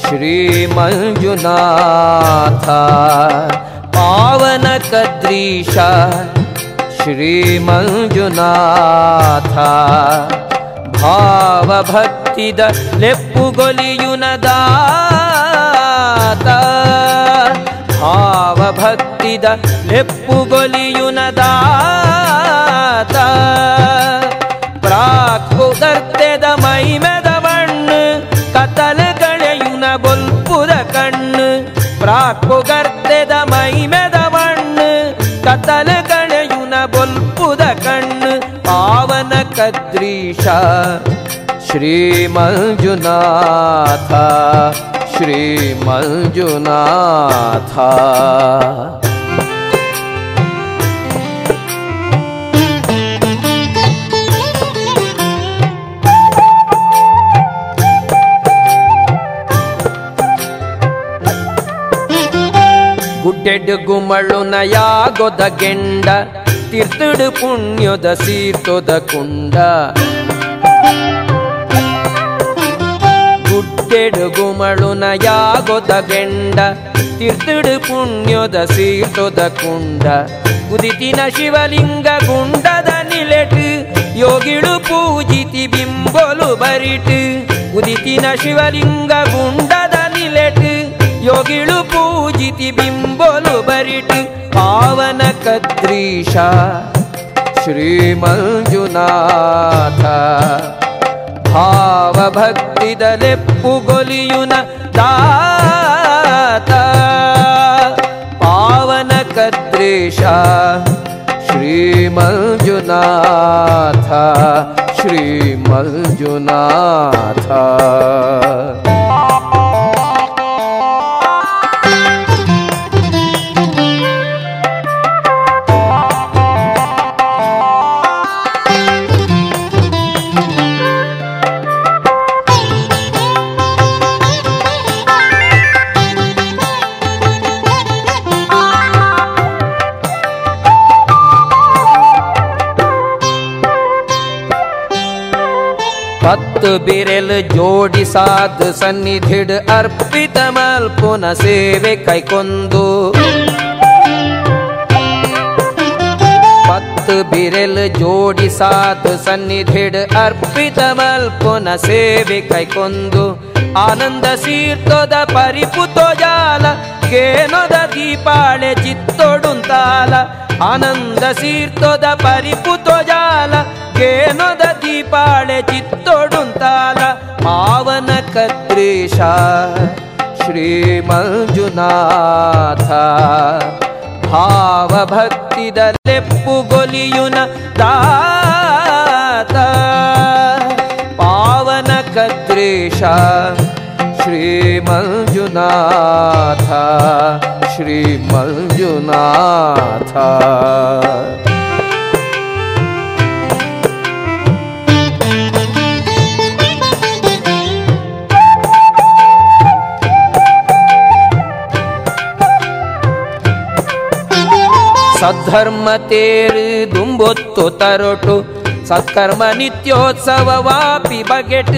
श्रीमंजुनाथा पावनकद्रिषा श्रीमंजुनाथा भावभक्ति भावभक्तिद लेप्पुगोलियुनदात भावभक्तिद लेप्पुगोलियुनदात। ಮಂಜುನಾಥ ಶ್ರೀ ಮಂಜುನಾಥ ಗುಡ್ಡೆಡ್ ಗುಮಳು ನಯಾಗೊದ ಗೆಂಡ ತೀರ್ಥಡು ಪುಣ್ಯದ ಸೀರ್ತೊದ ಕುಂಡ ಗುಡ್ಡೆಡು ಗುಮಳುನ ಯಾಗೊದ ಗೆಂಡ ತೀರ್ಥಡು ಪುಣ್ಯದ ಸೀರ್ತೊದ ಕುಂಡ ಉದಿತಿನ ಶಿವಲಿಂಗ ಗುಂಡದ ನಿಲೆಟ್ ಯೋಗಿಳು ಪೂಜಿತಿ ಬಿಂಬೊಲು ಬರಿಟ್ ಉದಿತಿನ ಶಿವಲಿಂಗ ಗುಂಡದ ನಿಲೆಟ್ योगिलुपूजिति बिम्बलु बरिटि पावनकद्रिशा श्रीमञ्जुनाथ भावभक्तिदले पुगुलियुन तात पावनकद्रिशा श्रीमंजुनाथ श्रीमञ्जुनाथ ಮಂಜುನಾಥ ಬಿರೆಲ್ ಜೋಡಿ ಸಾಧ ಸನ್ನಿಧಿ ಸನ್ನಿಧಿಡ್ ಅರ್ಪಿತ ಮಲ್ಪುನ ಸೇವೆ ಕೈಕೊಂದು. ಪತ್ತು ಬಿರೆಲ್ ಜೋಡಿಸಾದ ಸನ್ನಿಧಿಡ್ ಅರ್ಪಿತ ಮಲ್ಪುನ ಸೇವೆ ಕೈಕೊಂದು. ಆನಂದ ಸೀರ್ತೋದ ಪರಿಪುತೋ ಜಾಲ ಕೇನೋದ ದೀಪಾಳೆ ಚಿತ್ತೊಡುಂತಾಲ. ಆನಂದ ಸೀರ್ತೋದ ಪರಿಪುತೋ ಜಾಲ ಕೇನೊದ ದೀಪಾಳೆ ಚಿತ್ತೊಡುಂತಾಲ ಪಾವನ ಕದ್ರೇಶ ಶ್ರೀ ಮಂಜುನಾಥ ಭಾವಭಕ್ತಿದಲೆಪ್ಪುಗೊಲಿಯುನ ದಾತ ಪಾವನ ಕದ್ರೇಶ ಶ್ರೀ ಮಂಜುನಾಥ ಶ್ರೀ ಮಂಜುನಾಥ ಸದ್ಧರ್ಮ ತೇರು ದುಂಬೊತ್ತು ತರೊಟು ಸತ್ಕರ್ಮ ನಿತ್ಯೋತ್ಸವ ವಾಪಿ ಬಗೆಟ್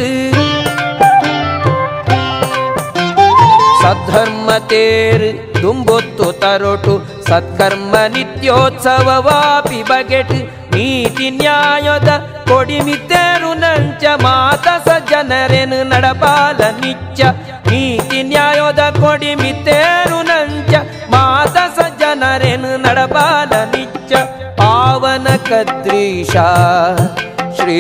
ಸದ್ಧರ್ಮ ತೇರು ದುಂಬೊತ್ತು ತರೊಟು ಸತ್ಕರ್ಮ ನಿತ್ಯೋತ್ಸವ ವಾಪಿ ಬಗೆಟ್ ನೀತಿ ನ್ಯಾಯದ ಕೊಡಿಮಿತ್ತೇರು ನಂಚ ಮಾತ ಸಜ್ಜನರೇನು ನಡಪಾಲ ನಿಚ್ಚ ನೀತಿ ನ್ಯಾಯದ ಕೊಡಿಮಿತ್ತೇರು ನಂಚ ಮಾತ ಸಜ್ಜನರೇನು ನಡಪಾಲ ನಿಚ್ಚ ಪಾವನ ಕದ್ರೀಶ ಶ್ರೀ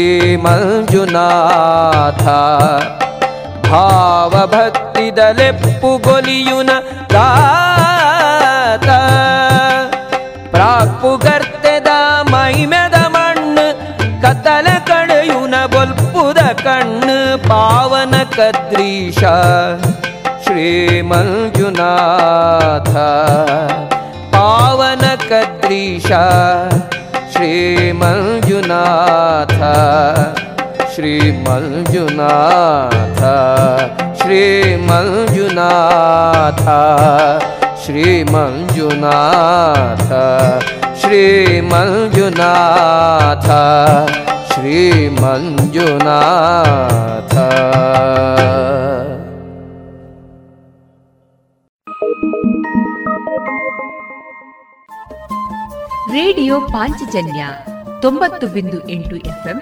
ಮಂಜುನಾಥ ಭಾವಭಕ್ತಿದಲೆಪ್ಪುಗೊಲಿಯುನ ದಾತ ಪ್ರಾಪುಗರ್ತೆದ ಮೈಮೆದ ಮಣ್ಣು ಕತ್ತಲ ಕಳೆಯುನ ಬೊಲ್ಪುದ ಕಣ್ಣು ಪಾವನ ಕದ್ರೀಶ ಶ್ರೀ ಮಂಜುನಾಥ ಪಾವನ ಕದ್ರೀಶ ಶ್ರೀ ಮಂಜುನಾಥ ಶ್ರೀ ಮಂಜುನಾಥ ಶ್ರೀ ಮಂಜುನಾಥ ಶ್ರೀ ಮಂಜುನಾಥ ಶ್ರೀ ಮಂಜುನಾಥ ಶ್ರೀ ಮಂಜುನಾಥ ರೇಡಿಯೋ ಪಾಂಚಜನ್ಯ ತೊಂಬತ್ತು ಬಿಂದು ಎಂಟು ಎಫ್ಎಂ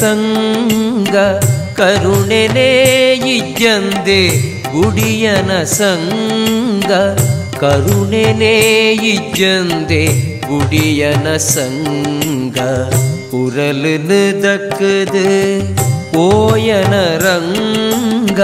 ಸಂಗ ಕರುಣೆನೇ ಇಜ್ಜಂದೆ ಗುಡಿಯನ ಸಂಗ ಕರುಣೆನೇ ಇಜ್ಜಂದೆ ಗುಡಿಯನ ಸಂಗ ಉರಲು ದಕ್ಕದು ಪೋಯನ ರಂಗ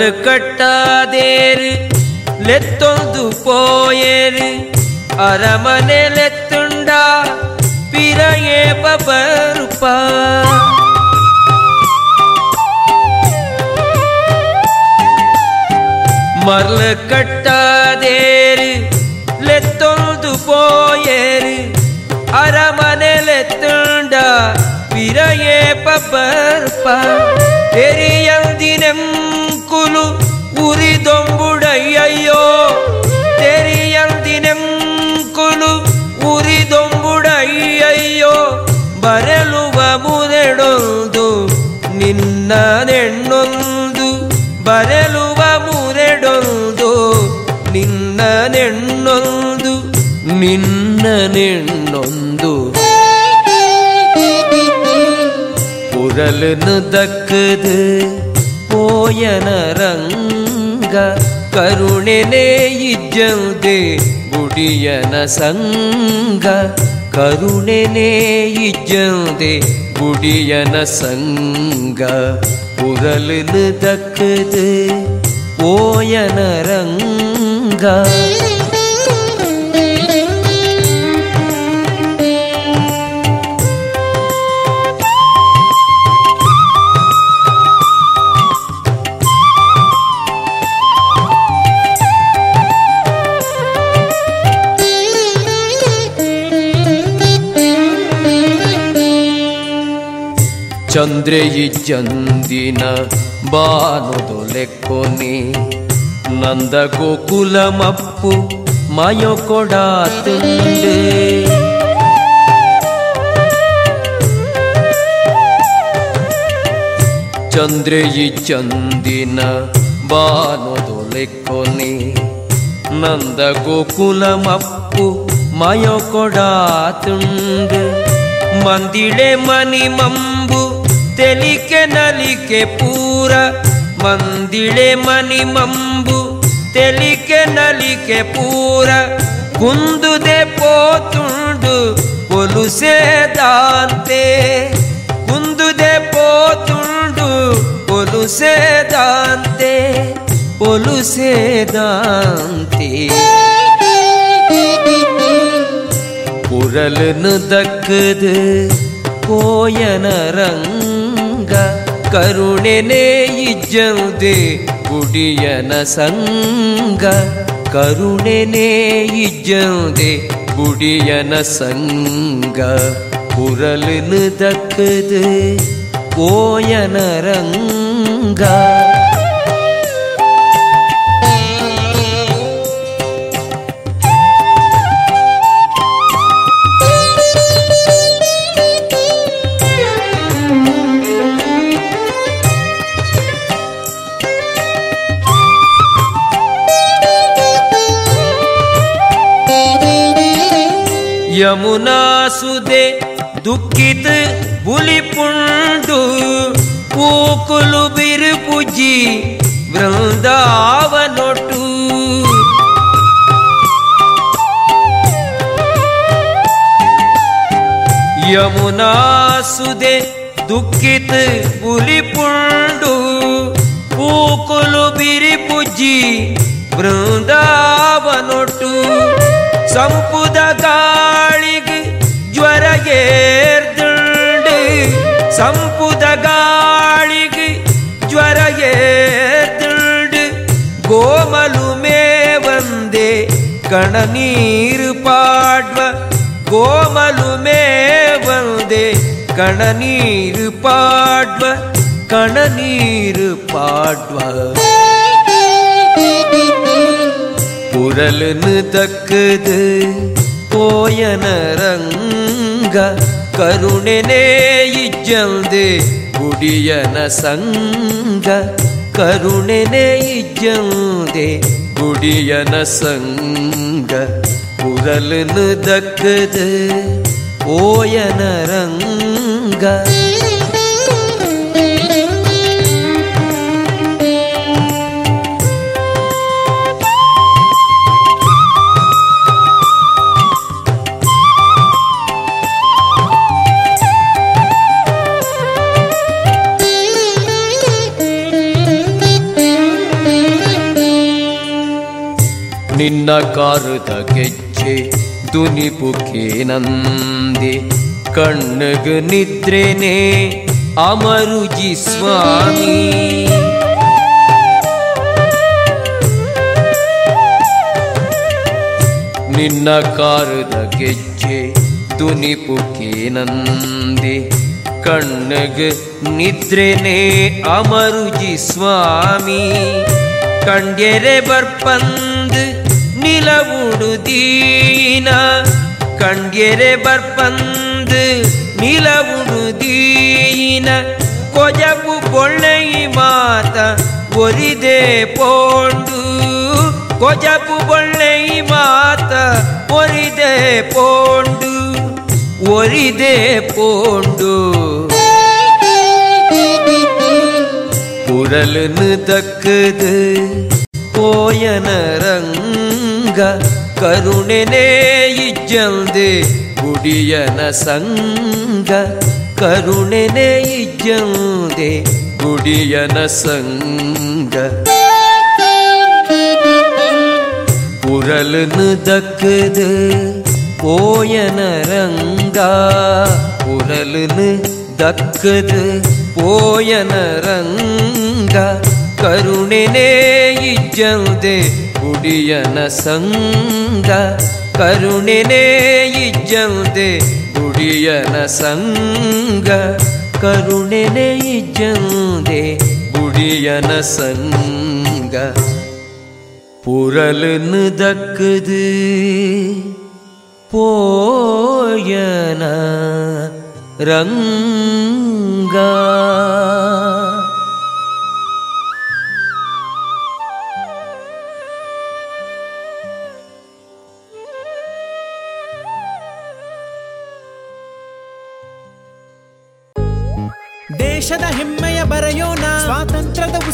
ಮರ್ಲು ಕಟ್ಟಾದೇರು ಲೆತ್ತೊಂದು ಪೋಯೇರು ಅರಮನೆ ಲೆತ್ತುಂಡ ಪಿರಯೇ ಬಬರುಪ ಮರ್ಲು ಕಟ್ಟಾದೇರು ಲೆತ್ತೊಂದು ಪೋಯೇರು ಅರಮನೆ ಲೆತ್ತುಂಡ ಪಿರಯೇ ಬಬರುಪ పూలు ఉరి దొంబుడయ్యో తెరియందినెంకులు ఉరి దొంబుడయ్యో బరలువ మురెడొందు నిన్న నెన్నొందు బరలువ మురెడొందు నిన్న నెన్నొందు నిನ್ನ ನೆಣ್ಣೊಂದು குரலுன்னு தக்குது ರಂಗ ಕರುಣೆನೇ ಇಜ್ಜಂದೆ ಗುಡಿಯನ ಸಂಗ ಕರುಣೆನೇ ಇಜ್ಜಂದೆ ಗುಡಿಯನ ಸಂಗ ಕುರಲು ದಕ್ಕದು ಓಯನ ರಂಗ ಚಂದ್ರೆಯಿ ಚಂದಿನ ಬಾನುದೊಲೆಕ್ಕೊನೆ ನಂದ ಗೋಕುಲ ಮಪ್ಪು ಮಯೊ ಕೊಡಾತುಂಡೆ ಚಂದ್ರೆಯಿ ಚಂದಿನ ಬಾನುದೊಲೆಕ್ಕೊನೆ ನಂದ ಗೋಕುಲ ಮಪ್ಪು ಮಯೊ ಕೊಡಾತುಂಡೆ ಮಂದಿಳೆ ಮನಿ ಮಂಬು ತೆಲಿಕೆ ನಲಿಕೆ ಪೂರ ಮಂದಿಳೆ ಮನಿ ಮಂಬು ತೆಲಿಕೆ ನಲಿಕೆ ಪೂರ ಕುಂದುದೆ ಪೋತುಂಡು ಒಲುಸೇದಾಂತೆ ಕುಂದುದೆ ಪೋತುಂಡು ಒಲುಸೇದಾಂತೆ ಒಲುಸೇದಾಂತೆ ಕುರಲನು ದಕ್ಕದು ಕೋಯನ ರಂಗ ಕರುಣೆನೇ ಇಜ್ಜಂದೆ ಗುಡಿಯನ ಸಂಗ ಕರುಣೆನೇ ಇಜ್ಜಂದೆ ಗುಡಿಯನ ಸಂಗ ಕುರಲನು ದಕ್ಕದು ಕೋಯನ ಸುದೆ ದುಃಖಿತ ಬುಲಿಪುಂಡು, ಪೂಕುಲು ಬಿರು ಪುಜಿ ಬೃಂದಾವನೊಟ್ಟು ಯಮುನಾ ಸುದೆ ದುಃಖಿತ ಬುಲಿಪುಂಡು, ಪೂಕುಲು ಬಿರಿ ಪುಜಿ ಬೃಂದಾವನೊಟ್ಟು ಸಂಪುದ ಗಾಳಿಗೆ ಜ್ವರ ಏರ್ದುಂಡು ಸಂಪುದ ಗಾಳಿಗೆ ಜ್ವರ ಏರ್ದುಂಡು ಗೋಮಲು ಮೇವಂದೆ ಕಣ ನೀರು ಪಾಡ್ವ ಗೋಮಲು ಮೇವಂದೆ கணநீரு பாட்வ கணநீரு பாட்வ புரலுன்னு தக்குது போயனரங்க ಕರುಣೆನೇ ಇಜ್ಜಲ್ದೆ ಗುಡಿಯನ ಸಂಗ. ಕರುಣೆನೇ ಇಜ್ಜಲ್ದೆ ಗುಡಿಯನ ಸಂಗ. ಕುರಲನು ದಕ್ಕದೆ ಓಯನ ರಂಗ. ನಿನ್ನ ಕಾರುದ ಗೆಜ್ಜೆ ದುನಿಪುಕೇನಂದೆ ಕಣ್ಣಗ ನಿದ್ರೆನೆ ಅಮರುಜಿ ಸ್ವಾಮಿ. ನಿನ್ನ ಕಾರದ ಗೆಜ್ಜೆ ದುನಿಪುಕೇನಂದೆ ಕಣ್ಣಗ ನಿದ್ರೆನೆ ಅಮರುಜಿ ಸ್ವಾಮಿ. ಕಂಡ್ಯರೆ ಬರ್ಪಂದು ನಿಲವುಡುದೀನ ಕಂಡ್ಯರೆ ಬರ್ಪಂದು ನಿಲವುಡುದೀನ ಕೊಜಪು ಬೊಳ್ಳೆೈ ಮಾತ ಒರಿದೆ ಪೋಂಡು ಕೊಜಪು ಬೊಳ್ಳೆೈ ಮಾತ ಒರಿದೆ ಪೋಂಡು ಒರಿದೆ ಪೋಂಡು குரலுன்னு தக்குது போயன ರಂಗ ಕರುಣೆನೇ ಇಜ್ಜಲ್ದೆ ಗುಡಿಯನ ಸಂಗ ಕರುಣೆನೇ ಇಜ್ಜಲ್ದೆ ಗುಡಿಯನ ಸಂಗ குரலுன்னு தக்குது போயன ರಂಗ குரலுன்னு ದಕ್ಕದು ಪೋಯನ ರಂಗ ಕರುಣೆನೇ ಇಜ್ಜಲ್ದೆ ಗುಡಿಯನ ಸಂದ ಕರುಣಿನೇ ಇಜ್ಜಂದೆ ಗುಡಿಯನ ಸಂಗ ಕರುಣಿನೇ ಇಜ್ಜಂದೆ ಗುಡಿಯನ ಸಂಗ പുരലിന് തക്കത് പോയന രംഗ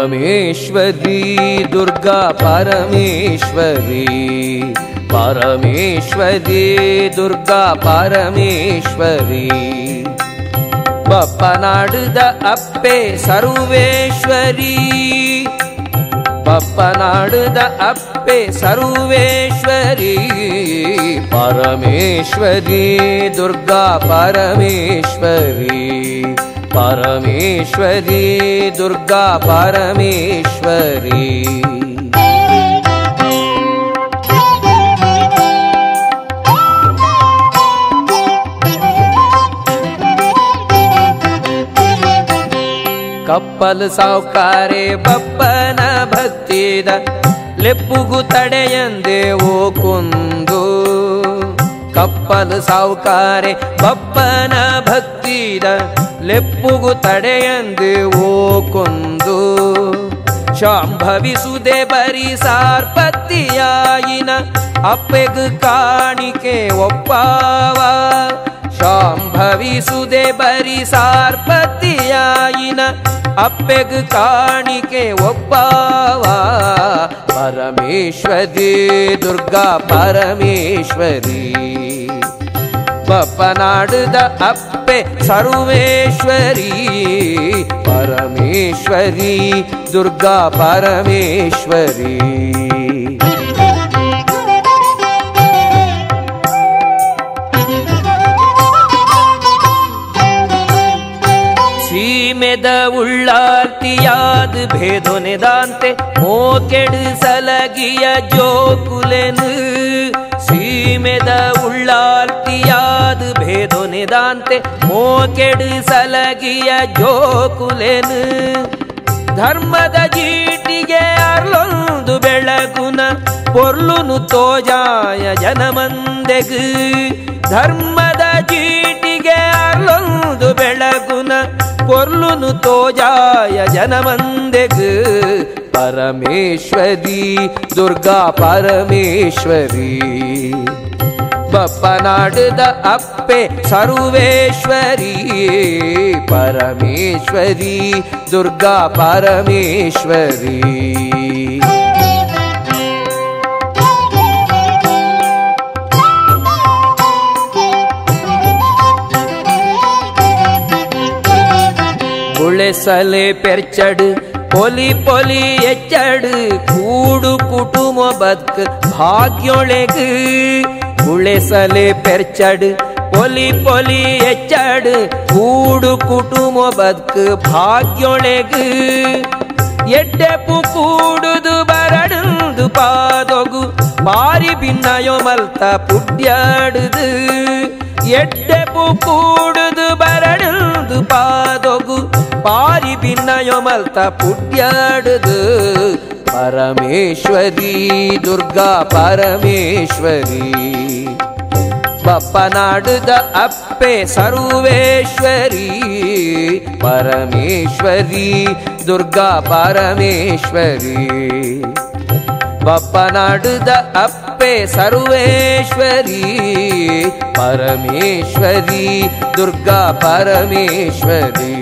परमेश्वरी दुर्गा परमेश्वरी। परमेश्वरी दुर्गा परमेश्वरी। पप्पनाडुद अप्पे सर्वेश्वरी। पप्पनाडुद अप्पे सर्वेश्वरी। परमेश्वरी दुर्गा परमेश्वरी। ಪರಮೇಶ್ವರಿ ದುರ್ಗಾ ಪರಮೇಶ್ವರಿ. ಕಪ್ಪಲ್ ಸಾವುಕಾರೆ ಬಪ್ಪನ ಭಕ್ತಿದ ಲೆಪ್ಪುಗು ತಡೆಯಂದೇವೋ ಕುಂದು. ಕಪ್ಪಲು ಸಾವುಕಾರೆ ಬಪ್ಪನ ಭಕ್ತಿದ ಲೆಪ್ಪುಗು ತಡೆಯಂದು ಓ ಕೊಂದು. ಶಾಂಭವಿಸುದೆ ಬರಿ ಸಾರ್ಪತ್ತಿಯಾಯಿನ ಅಪ್ಪೆಗು ಕಾಣಿಕೆ ಒಪ್ಪಾವ. ಶಾಂಭವಿಸುದೆ ಬರಿ ಸಾರ್ಪತ್ತಿಯಾಯಿನ ಅಪ್ಪೆಗು ಕಾಣಿಕೆ ಒಪ್ಪಾವ. ಪರಮೇಶ್ವರಿ ದುರ್ಗಾ ಪರಮೇಶ್ವರಿ. ಬಪ್ಪನಾಡುದ ಅಪ್ಪೆ ಸರ್ವೇಶ್ವರಿ ಪರಮೇಶ್ವರಿ ದುರ್ಗಾ ಪರಮೇಶ್ವರಿ ಸೀಮೆದ ಉಳ್ಳಾರ್ತಿಯಾದ ಭೇದೊನೆದಾಂತೆ ಮೋಕೆಡು ಸಲಗಿಯ ಜೋಕುಲೆನು ಸೀಮೆದ ಉಳ್ಳಾರ್ತಿಯಾದ ಭೇದೊನೆದಾಂತೆ ಮೋಕೆಡು ಸಲಗಿಯ ಜೋಕುಲೆನು. ಧರ್ಮದ ಜೀಟಿಗೆ ಅರ್ಲೊಂದು ಬೆಳಗುನ ಪೊರ್ಲುನು ತೋಜಾಯ ಜನಮಂದೆಗು. ಧರ್ಮದ ಜೀಟಿಗೆ ಅರ್ಲೊಂದು ಬೆಳಗುನ ಪೊರ್ಲುನು ತೋಜಾಯ ಜನಮಂದೆಗು. ಪರಮೇಶ್ವರಿ ದುರ್ಗಾ ಪರಮೇಶ್ವರಿ ಬಪ್ಪನಾಡುದ ಅಪ್ಪೆ ಸರ್ವೇಶ್ವರಿ ಪರಮೇಶ್ವರಿ ದುರ್ಗಾ ಪರಮೇಶ್ವರಿ ಉಳೆಸಲೆ ಪೆರ್ಚಡು ಪೊಲಿ ಪೊಲಿ ಎಚ್ಚಡು ಕೂಡು ಕುಟುಂಬ ಬದುಕು ಭಾಗ್ಯೊಳೆಗು ಉಳೆಸಲೆ ಪೆರ್ಚಡು ಪೊಲಿ ಪೊಲಿ ಎಚ್ಚಡು ಕೂಡು ಕುಟುಂಬ ಬದುಕು ಭಾಗ್ಯೊಳೆಗು ಎಡ್ಡೆಪು ಕೂಡುದು ಬರಡುದು ಪಾದೊಗು ಬಾರಿ ಭಿನ್ನಯೋ ಮಲ್ತ ಪುಡ್ಯಾಡುದು ಎಡ್ಡೆಪು ಕೂಡುದು ಬರಡುದು ಪಾದೊಗು ಬಾರಿ ಭಿನ್ನಯೋ ಮಲ್ತ ಪುಡ್ಯಾಡುದು ಪರಮೇಶ್ವರಿ ದುರ್ಗಾ ಪರಮೇಶ್ವರಿ ಬಪ್ಪನಾಡುದ ಅಪ್ಪೆ ಸರ್ವೇಶ್ವರಿ ಪರಮೇಶ್ವರಿ ದುರ್ಗಾ ಪರಮೇಶ್ವರಿ ಬಪ್ಪನಾಡುದ ಅಪ್ಪೆ ಸರ್ವೇಶ್ವರಿ ಪರಮೇಶ್ವರಿ ದುರ್ಗಾ ಪರಮೇಶ್ವರಿ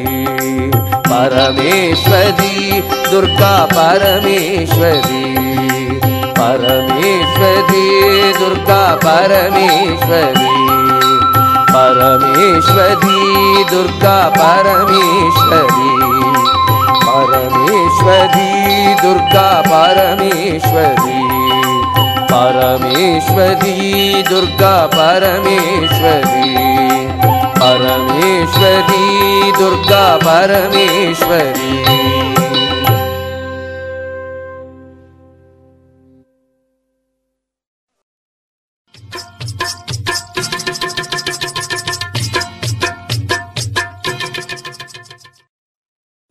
परमेश्वरी दुर्गा परमेश्वरी। परमेश्वरी दुर्गा परमेश्वरी। परमेश्वरी दुर्गा परमेश्वरी। परमेश्वरी दुर्गा परमेश्वरी। परमेश्वरी दुर्गा परमेश्वरी। ಪರಮೇಶ್ವರಿ, ದುರ್ಗಾ ಪರಮೇಶ್ವರಿ.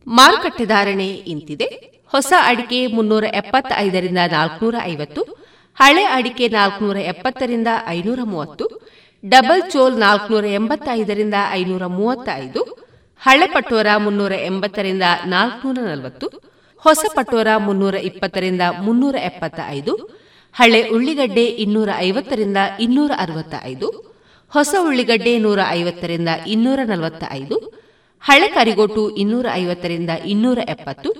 ಮಾರುಕಟ್ಟೆ ಧಾರಣೆ ಇಂತಿದೆ. ಹೊಸ ಅಡಿಕೆ ಮುನ್ನೂರ ಎಪ್ಪತ್ತೈದರಿಂದ ನಾಲ್ಕನೂರ ಐವತ್ತು, ಹಳೆ ಅಡಿಕೆ ನಾಲ್ಕನೂರ ಎಪ್ಪತ್ತರಿಂದ ಐನೂರ ಮೂವತ್ತು ಡಬಲ್ ಚೋಲ್ ನಾಲ್ಕನೂರ ಎಂಬತ್ತೈದರಿಂದ ಐನೂರ ಮೂವತ್ತೈದು, ಹಳೆ ಪಟೋರ ಮುನ್ನೂರ ಎಂಬತ್ತರಿಂದ ನಾಲ್ಕನೂರ ನಲವತ್ತು, ಹೊಸ ಪಟೋರ ಮುನ್ನೂರ ಇಪ್ಪತ್ತರಿಂದ ಮುನ್ನೂರ ಎಪ್ಪತ್ತ ಐದು ಹಳೆ ಉಳ್ಳಿಗಡ್ಡೆ ಇನ್ನೂರ ಐವತ್ತರಿಂದ ಇನ್ನೂರ ಅರವತ್ತ ಐದು ಹೊಸ ಉಳ್ಳಿಗಡ್ಡೆ ನೂರ ಐವತ್ತರಿಂದ ಇನ್ನೂರ ನಲವತ್ತ ಐದು ಹಳೆ ಕರಿಗೋಟು ಇನ್ನೂರ ಐವತ್ತರಿಂದ ಇನ್ನೂರ ಎಪ್ಪತ್ತು,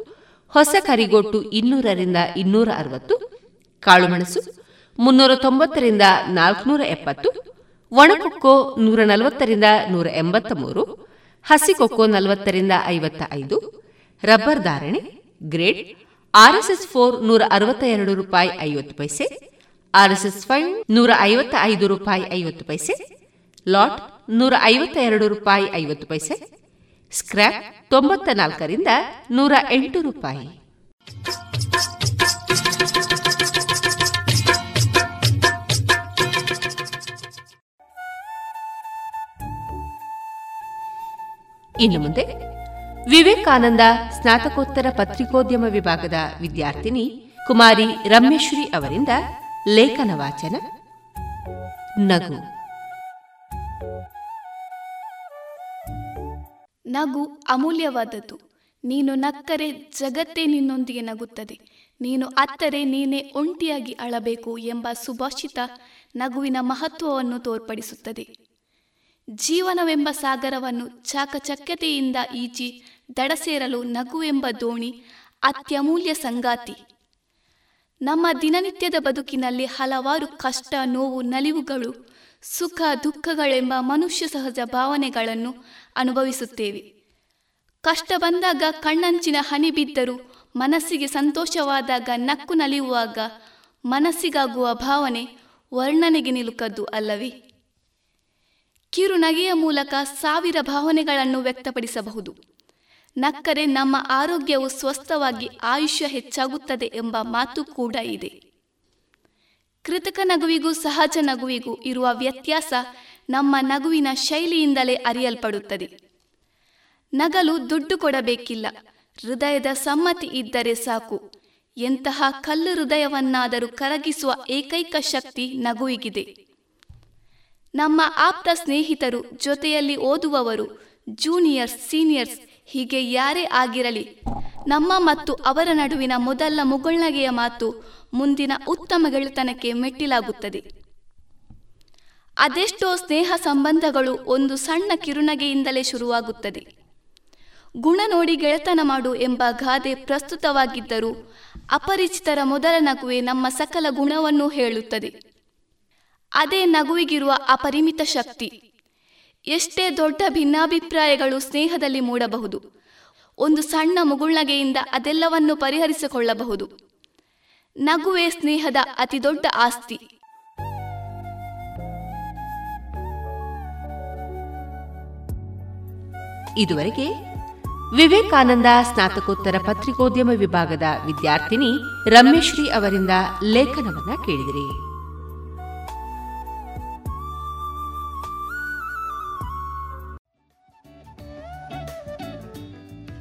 ಹೊಸ ಕರಿಗೋಟು ಇನ್ನೂರರಿಂದ ಇನ್ನೂರ ಅರವತ್ತು, ಕಾಳುಮೆಣಸು ಮುನ್ನೂರ ತೊಂಬತ್ತರಿಂದ ನಾಲ್ಕುನೂರ ಎಪ್ಪತ್ತು ಒಣಕೊಕ್ಕೋ ನೂರ ನಲವತ್ತರಿಂದ ನೂರ ಎಂಬತ್ತ ಮೂರು ಹಸಿಕೊಕ್ಕೋ ನಲವತ್ತರಿಂದ ಐವತ್ತ ಐದು ರಬ್ಬರ್ ಧಾರಣೆ, ಗ್ರೇಡ್, ಆರ್ಎಸ್ಎಸ್ ಫೋರ್ ನೂರ ಅರವತ್ತ ಎರಡು ರೂಪಾಯಿ ಐವತ್ತು ಪೈಸೆ, ಆರ್ಎಸ್ಎಸ್ ಫೈವ್ ನೂರ ಐವತ್ತ ಐದು ರೂಪಾಯಿ ಐವತ್ತು ಪೈಸೆ, ಲಾಟ್ ನೂರ ಐವತ್ತ ಎರಡು ರೂಪಾಯಿ ಐವತ್ತು ಪೈಸೆ, ಸ್ಕ್ರ್ಯಾಪ್ ತೊಂಬತ್ತ ನಾಲ್ಕರಿಂದ ನೂರ ಎಂಟು ರೂಪಾಯಿ. ಇನ್ನು ಮುಂದೆ ವಿವೇಕಾನಂದ ಸ್ನಾತಕೋತ್ತರ ಪತ್ರಿಕೋದ್ಯಮ ವಿಭಾಗದ ವಿದ್ಯಾರ್ಥಿನಿ ಕುಮಾರಿ ರಮೇಶ್ವರಿ ಅವರಿಂದ ಲೇಖನ ವಾಚನ. ನಗು. ನಗು ಅಮೂಲ್ಯವಾದದ್ದು. ನೀನು ನಕ್ಕರೆ ಜಗತ್ತೇ ನಿನ್ನೊಂದಿಗೆ ನಗುತ್ತದೆ. ನೀನು ಅತ್ತರೆ ನೀನೇ ಒಂಟಿಯಾಗಿ ಅಳಬೇಕು ಎಂಬ ಸುಭಾಷಿತ ನಗುವಿನ ಮಹತ್ವವನ್ನು ತೋರ್ಪಡಿಸುತ್ತದೆ. ಜೀವನವೆಂಬ ಸಾಗರವನ್ನು ಚಾಕಚಕ್ಯತೆಯಿಂದ ಈಜಿ ದಡ ಸೇರಲು ನಗುವೆಂಬ ದೋಣಿ ಅತ್ಯಮೂಲ್ಯ ಸಂಗಾತಿ. ನಮ್ಮ ದಿನನಿತ್ಯದ ಬದುಕಿನಲ್ಲಿ ಹಲವಾರು ಕಷ್ಟ, ನೋವು, ನಲಿವುಗಳು, ಸುಖ, ದುಃಖಗಳೆಂಬ ಮನುಷ್ಯ ಸಹಜ ಭಾವನೆಗಳನ್ನು ಅನುಭವಿಸುತ್ತೇವೆ. ಕಷ್ಟ ಬಂದಾಗ ಕಣ್ಣಂಚಿನ ಹನಿ ಬಿದ್ದರೂ, ಮನಸ್ಸಿಗೆ ಸಂತೋಷವಾದಾಗ ನಕ್ಕು ನಲಿಯುವಾಗ ಮನಸ್ಸಿಗಾಗುವ ಭಾವನೆ ವರ್ಣನೆಗೆ ನಿಲುಕದ್ದು ಅಲ್ಲವೇ? ಕಿರು ನಗೆಯ ಮೂಲಕ ಸಾವಿರ ಭಾವನೆಗಳನ್ನು ವ್ಯಕ್ತಪಡಿಸಬಹುದು. ನಕ್ಕರೆ ನಮ್ಮ ಆರೋಗ್ಯವು ಸ್ವಸ್ಥವಾಗಿ ಆಯುಷ್ಯ ಹೆಚ್ಚಾಗುತ್ತದೆ ಎಂಬ ಮಾತು ಕೂಡ ಇದೆ. ಕೃತಕ ನಗುವಿಗೂ ಸಹಜ ನಗುವಿಗೂ ಇರುವ ವ್ಯತ್ಯಾಸ ನಮ್ಮ ನಗುವಿನ ಶೈಲಿಯಿಂದಲೇ ಅರಿಯಲ್ಪಡುತ್ತದೆ. ನಗಲು ದುಡ್ಡು ಕೊಡಬೇಕಿಲ್ಲ, ಹೃದಯದ ಸಮ್ಮತಿ ಇದ್ದರೆ ಸಾಕು. ಎಂತಹ ಕಲ್ಲು ಹೃದಯವನ್ನಾದರೂ ಕರಗಿಸುವ ಏಕೈಕ ಶಕ್ತಿ ನಗುವಿಗಿದೆ. ನಮ್ಮ ಆಪ್ತ ಸ್ನೇಹಿತರು ಜೊತೆಯಲ್ಲಿ ಓದುವವರು ಜೂನಿಯರ್ಸ್ ಸೀನಿಯರ್ಸ್ ಹೀಗೆ ಯಾರೇ ಆಗಿರಲಿ, ನಮ್ಮ ಮತ್ತು ಅವರ ನಡುವಿನ ಮೊದಲ ಮುಗುಳ್ನಗೆಯ ಮಾತು ಮುಂದಿನ ಉತ್ತಮ ಗೆಳೆತನಕ್ಕೆ ಮೆಟ್ಟಿಲಾಗುತ್ತದೆ. ಅದೆಷ್ಟೋ ಸ್ನೇಹ ಸಂಬಂಧಗಳು ಒಂದು ಸಣ್ಣ ಕಿರುನಗೆಯಿಂದಲೇ ಶುರುವಾಗುತ್ತದೆ. ಗುಣ ನೋಡಿ ಗೆಳೆತನ ಮಾಡು ಎಂಬ ಗಾದೆ ಪ್ರಸ್ತುತವಾಗಿದ್ದರೂ ಅಪರಿಚಿತರ ಮೊದಲ ನಗುವೆ ನಮ್ಮ ಸಕಲ ಗುಣವನ್ನು ಹೇಳುತ್ತದೆ. ಅದೇ ನಗುವಿಗಿರುವ ಅಪರಿಮಿತ ಶಕ್ತಿ. ಎಷ್ಟೇ ದೊಡ್ಡ ಭಿನ್ನಾಭಿಪ್ರಾಯಗಳು ಸ್ನೇಹದಲ್ಲಿ ಮೂಡಬಹುದು. ಒಂದು ಸಣ್ಣ ಮುಗುಳ್ನಗೆಯಿಂದ ಅದೆಲ್ಲವನ್ನು ಪರಿಹರಿಸಿಕೊಳ್ಳಬಹುದು. ನಗುವೆ ಸ್ನೇಹದ ಅತಿದೊಡ್ಡ ಆಸ್ತಿ. ಇದುವರೆಗೆ ವಿವೇಕಾನಂದ ಸ್ನಾತಕೋತ್ತರ ಪತ್ರಿಕೋದ್ಯಮ ವಿಭಾಗದ ವಿದ್ಯಾರ್ಥಿನಿ ರಮೇಶ್ರೀ ಅವರಿಂದ ಲೇಖನವನ್ನ ಕೇಳಿದಿರಿ.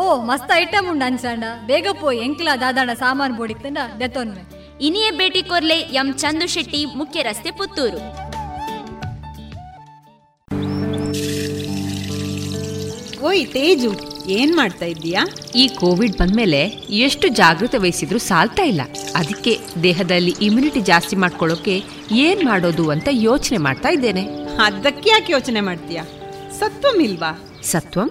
ಓ ಮಸ್ತ್ ಐಟಮ್ ಉಂಡು ಅನ್ಸಾಂಡ ಬೇಗ ಪೋಯ್ ಎಂಕ್ಲ ದಾದಾಣ ಸಾಮಾನು ಬೋಡಿತ್ತಂಡ ದೆತ್ತೊನ್ವೆ ಇನಿಯೇ ಭೇಟಿ ಕೊರ್ಲೆ ಎಂ ಚಂದು ಶೆಟ್ಟಿ ಮುಖ್ಯ ರಸ್ತೆ ಪುತ್ತೂರು. ಓಯ್ ತೇಜು ಏನ್ ಮಾಡ್ತಾ ಇದ್ದೀಯಾ? ಈ ಕೋವಿಡ್ ಬಂದ್ಮೇಲೆ ಎಷ್ಟು ಜಾಗೃತೆ ವಹಿಸಿದ್ರು ಸಾಲ್ತಾ ಇಲ್ಲ. ಅದಕ್ಕೆ ದೇಹದಲ್ಲಿ ಇಮ್ಯುನಿಟಿ ಜಾಸ್ತಿ ಮಾಡ್ಕೊಳ್ಳೋಕೆ ಏನ್ ಮಾಡೋದು ಅಂತ ಯೋಚನೆ ಮಾಡ್ತಾ ಇದ್ದೇನೆ. ಅದಕ್ಕೆ ಯಾಕೆ ಯೋಚನೆ ಮಾಡ್ತೀಯಾ? ಸತ್ವಂ ಇಲ್ವಾ? Satvam?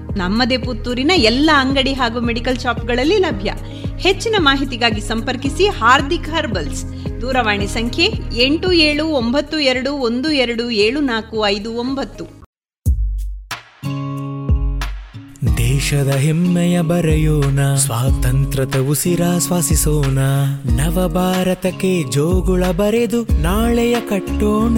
ನಮ್ಮದೇ ಪುತ್ತೂರಿನ ಎಲ್ಲ ಅಂಗಡಿ ಹಾಗೂ ಮೆಡಿಕಲ್ ಶಾಪ್ಗಳಲ್ಲಿ ಲಭ್ಯ. ಹೆಚ್ಚಿನ ಮಾಹಿತಿಗಾಗಿ ಸಂಪರ್ಕಿಸಿ ಹಾರ್ದಿಕ್ ಹರ್ಬಲ್ಸ್. ದೂರವಾಣಿ ಸಂಖ್ಯೆ ಎಂಟು ಏಳು ಒಂಬತ್ತು ಎರಡು ಒಂದು ಎರಡು ಏಳು ನಾಲ್ಕು ಐದು ಒಂಬತ್ತು. ದೇಶದ ಹೆಮ್ಮೆಯ ಬರೆಯೋಣ, ಸ್ವಾತಂತ್ರ್ಯದ ಉಸಿರಾಶ್ವಾಸಿಸೋಣ ನವ ಭಾರತಕ್ಕೆ ಜೋಗುಳ ಬರೆದು ನಾಳೆಯ ಕಟ್ಟೋಣ.